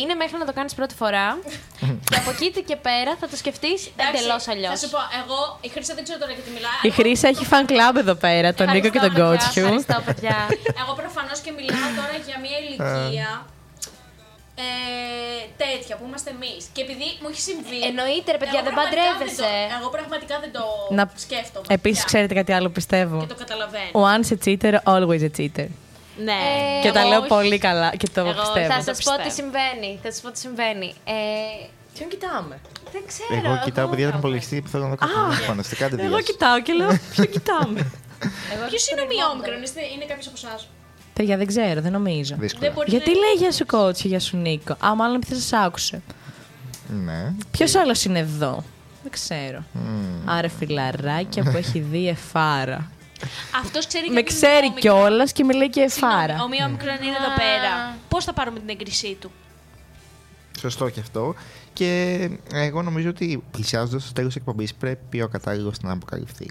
Είναι μέχρι να το κάνεις πρώτη φορά και από εκεί και πέρα θα το σκεφτείς Εντάξει, εντελώς αλλιώς. Θα σου πω, εγώ, η Χρύσα δεν ξέρω τώρα γιατί μιλάει. Η Χρύσα έχει fan club εδώ πέρα, τον Νίκο και τον Κότσιου. Ευχαριστώ, παιδιά. Εγώ προφανώς και μιλάω τώρα για μια ηλικία. Ε, τέτοια που είμαστε εμείς. Και επειδή μου έχει συμβεί. Εννοείται, ρε παιδιά, εγώ δεν πραγματικά παντρεύεσαι. δεν το- Εγώ πραγματικά δεν το Να... σκέφτομαι. Επίσης, πια. ξέρετε κάτι άλλο που πιστεύω. Και το καταλαβαίνω. Once a cheater, always a cheater. Ναι. Ε, Και τα εγώ λέω όχι. πολύ καλά και το Εγώ πιστεύω. Θα το σας πω τι πιστεύω. συμβαίνει. Θα σας πω τι συμβαίνει. Ε, Ποιον κοιτάμε; δεν ξέρω. Εγώ κοιτάω παιδιά τον εγώ- υπολογιστή που θέλω να δω κάτι φανταστικά δεν Εγώ διαβάζω. κοιτάω και λέω, ποιον κοιτάμε. εγώ Ποιος είναι ο τριβόμαι. μειόμικρον, είναι κάποιος από εσάς; Παιδιά, δεν ξέρω, δεν νομίζω. Δύσκολα. Δεν μπορείς Γιατί να... λέει για σου Κότσιο, για σου Νίκο. Α, μάλλον επειδή σας άκουσε. Ναι. Ποιος άλλος είναι εδώ; Δεν ξέρω. Άρα φιλαράκια που έχει δει εφάρα. Αυτός ξέρει και Με ότι είναι ξέρει μειόμικρον. κιόλας και με λέει και Συγγνώμη, εφάρα. Ο μειόμικρον είναι εδώ πέρα. Πώς θα πάρουμε την έγκρισή του; Σωστό και αυτό. Και εγώ νομίζω ότι πλησιάζοντας στο τέλος εκπομπής πρέπει ο κατάλληλος να αποκαλυφθεί.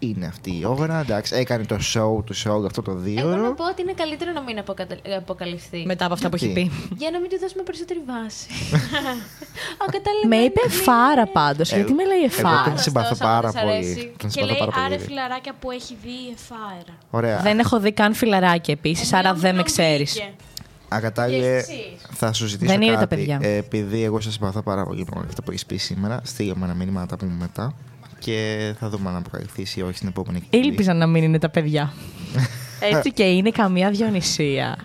Είναι αυτή η ώρα. Εντάξει, έκανε το show του σε όλο αυτό το δύο Εγώ να ώρο. πω ότι είναι καλύτερο να μην αποκατα- αποκαλυφθεί. Μετά από αυτά που έχει Γιατί; πει. Για να μην του δώσουμε περισσότερη βάση. Ο κατάλληλος Με δεν είπε είναι- εφάρα πάντως. Ε, Γιατί με λέει Εγώ τον εφάρα. συμπαθώ Ωστόσο, πάρα άμα της πολύ. αρέσει. Τον Και συμπαθώ λέει πάρα πολύ. άρε ήδη. φιλαράκια που έχει δει εφάερα. Ωραία. Δεν έχω δει καν φιλαράκια επίσης, άρα δεν με ξέρεις. Ακατάλληλε, εσείς; θα σου ζητήσω Δεν είναι τα κάτι. παιδιά. Ε, επειδή εγώ σας συμπαθώ πάρα πολύ με όλα αυτά που έχεις πει σήμερα, στείλε με ένα μήνυμα να τα πούμε μετά. Και θα δούμε αν αποκαλυφθεί ή όχι στην επόμενη εκπομπή. Ήλπιζα να μην είναι τα παιδιά. Έτσι και είναι καμία Διονυσία.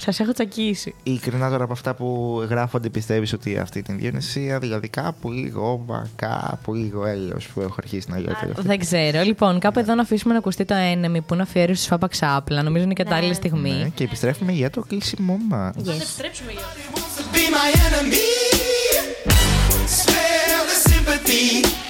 Σας έχω τσακίσει. Ειλικρινά τώρα από αυτά που γράφονται, πιστεύεις ότι αυτή είναι η Διονυσία, δηλαδή κάπου λίγο όβα, κάπου λίγο έλεος που έχω αρχίσει να λέω τελευταία. Δεν ξέρω. Λοιπόν, κάπου εδώ να αφήσουμε να ακουστεί το ένεμι που είναι αφιέρωση στου Φάπα Ξάπλα. Νομίζω είναι η κατάλληλη στιγμή. Ναι, και επιστρέφουμε για το κλείσιμό μας. Θα επιστρέψουμε για be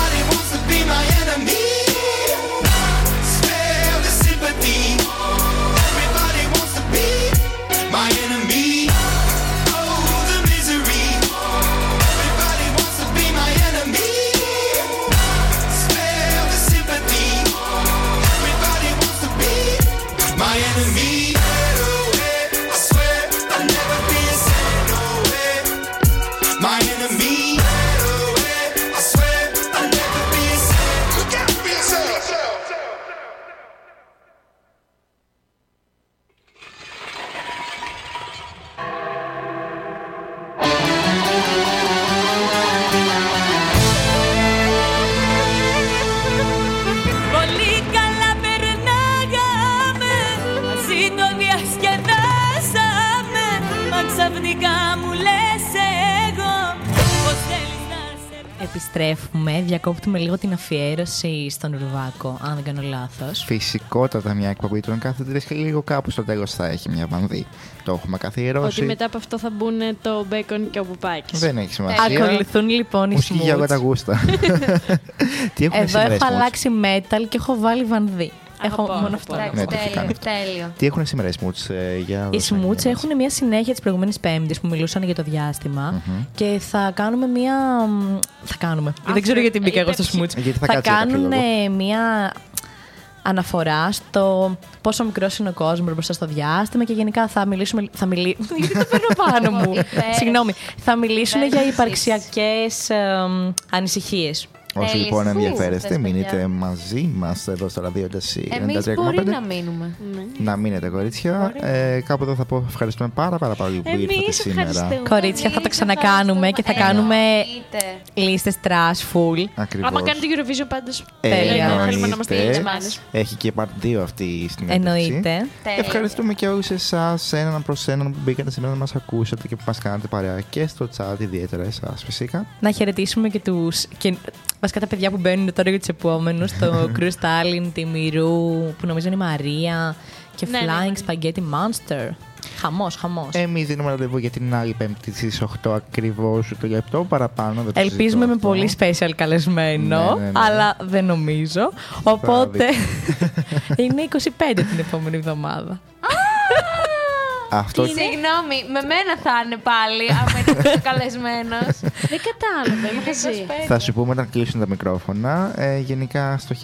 Διακόπτουμε λίγο την αφιέρωση στον Ουρβάκο, αν δεν κάνω λάθος. Φυσικότατα μια εκπομπή του κάθε τρει και λίγο κάπου στο τέλος θα έχει μια βανδύ. Το έχουμε καθιερώσει. Ότι μετά από αυτό θα μπουν το μπέικον και ο πουπάκι. Δεν έχει σημασία. Ακολουθούν λοιπόν οι Μουσική για εγώ τα Smooths. γούστα. Τι έχουν Εδώ σήμερα έχω οι Smooths? αλλάξει metal και έχω βάλει βανδύ. Έχω μόνο αυτό. Ναι, το έχει κάνει. τέλειο. Τι έχουν σήμερα οι Smooths ε, για Οι δώσε μια Smooths έχουν μια συνέχεια της προηγούμενης Πέμπτης που μιλούσαν για το διαστημα και θα κάνουμε μια. μ, Θα κάνουμε. δεν ξέρω γιατί μπήκα εγώ στο Smooths. Γιατί θα κάτσει για κάποιο κάνουν λόγο. ε, μια αναφορά στο πόσο μικρός είναι ο κόσμος μπροστά στο διάστημα και γενικά θα μιλήσουμε. Θα μιλή... γιατί το παίρνω πάνω μου. Υπέρ. Συγγνώμη. Θα μιλήσουν Υπέρ για της υπαρξιακές ανησυχίες. Όσοι Τέλειες. λοιπόν Φου, ενδιαφέρεστε, θες, μείνετε παιδιά. μαζί μας εδώ στο ραδίο Εμείς 93,5. μπορεί να μείνουμε. Να μείνετε, κορίτσια. Ε, κάπου εδώ θα πω ευχαριστούμε πάρα, πάρα πολύ που Εμείς ήρθατε σήμερα. ευχαριστούμε. Κορίτσια, θα το ξανακάνουμε και θα κάνουμε λίστες trash full. Ακριβώς. Άμα κάνετε Eurovision πάντως Τέλεια. δεν θέλουμε να είμαστε Εννοείται. γεσμένες. Έχει και part 2 αυτή η συνέντευξη. Εννοείται. Ευχαριστούμε και όλους εσάς, έναν προς έναν που μπήκατε σήμερα να μας ακούσατε και που μας κάνατε παρέα και στο chat, ιδιαίτερα εσάς φυσικά. Να χαιρετήσουμε και του. Και... Βασικά τα παιδιά που μπαίνουν τώρα για τους επόμενους. το Κρου Στάλιν, τη Μυρού, που νομίζω είναι η Μαρία. Και Ναι, ναι, Flying ναι. Spaghetti Monster. Χαμός, χαμός. Εμείς δίνουμε ραντεβού για την άλλη πέμπτη στις 8 ακριβώς το λεπτό παραπάνω. Δεν το Ελπίζουμε συζητώ με αυτό. πολύ special καλεσμένο, Ναι, ναι, ναι. αλλά δεν νομίζω. Οπότε είναι 25 την επόμενη εβδομάδα. Αυτό Συγγνώμη, με μένα θα είναι πάλι, άμα είναι καλεσμένος. Δεν κατάλαβα, είμαι χαζή. θα σου πούμε όταν κλείσουν τα μικρόφωνα. Ε, γενικά στο χέρι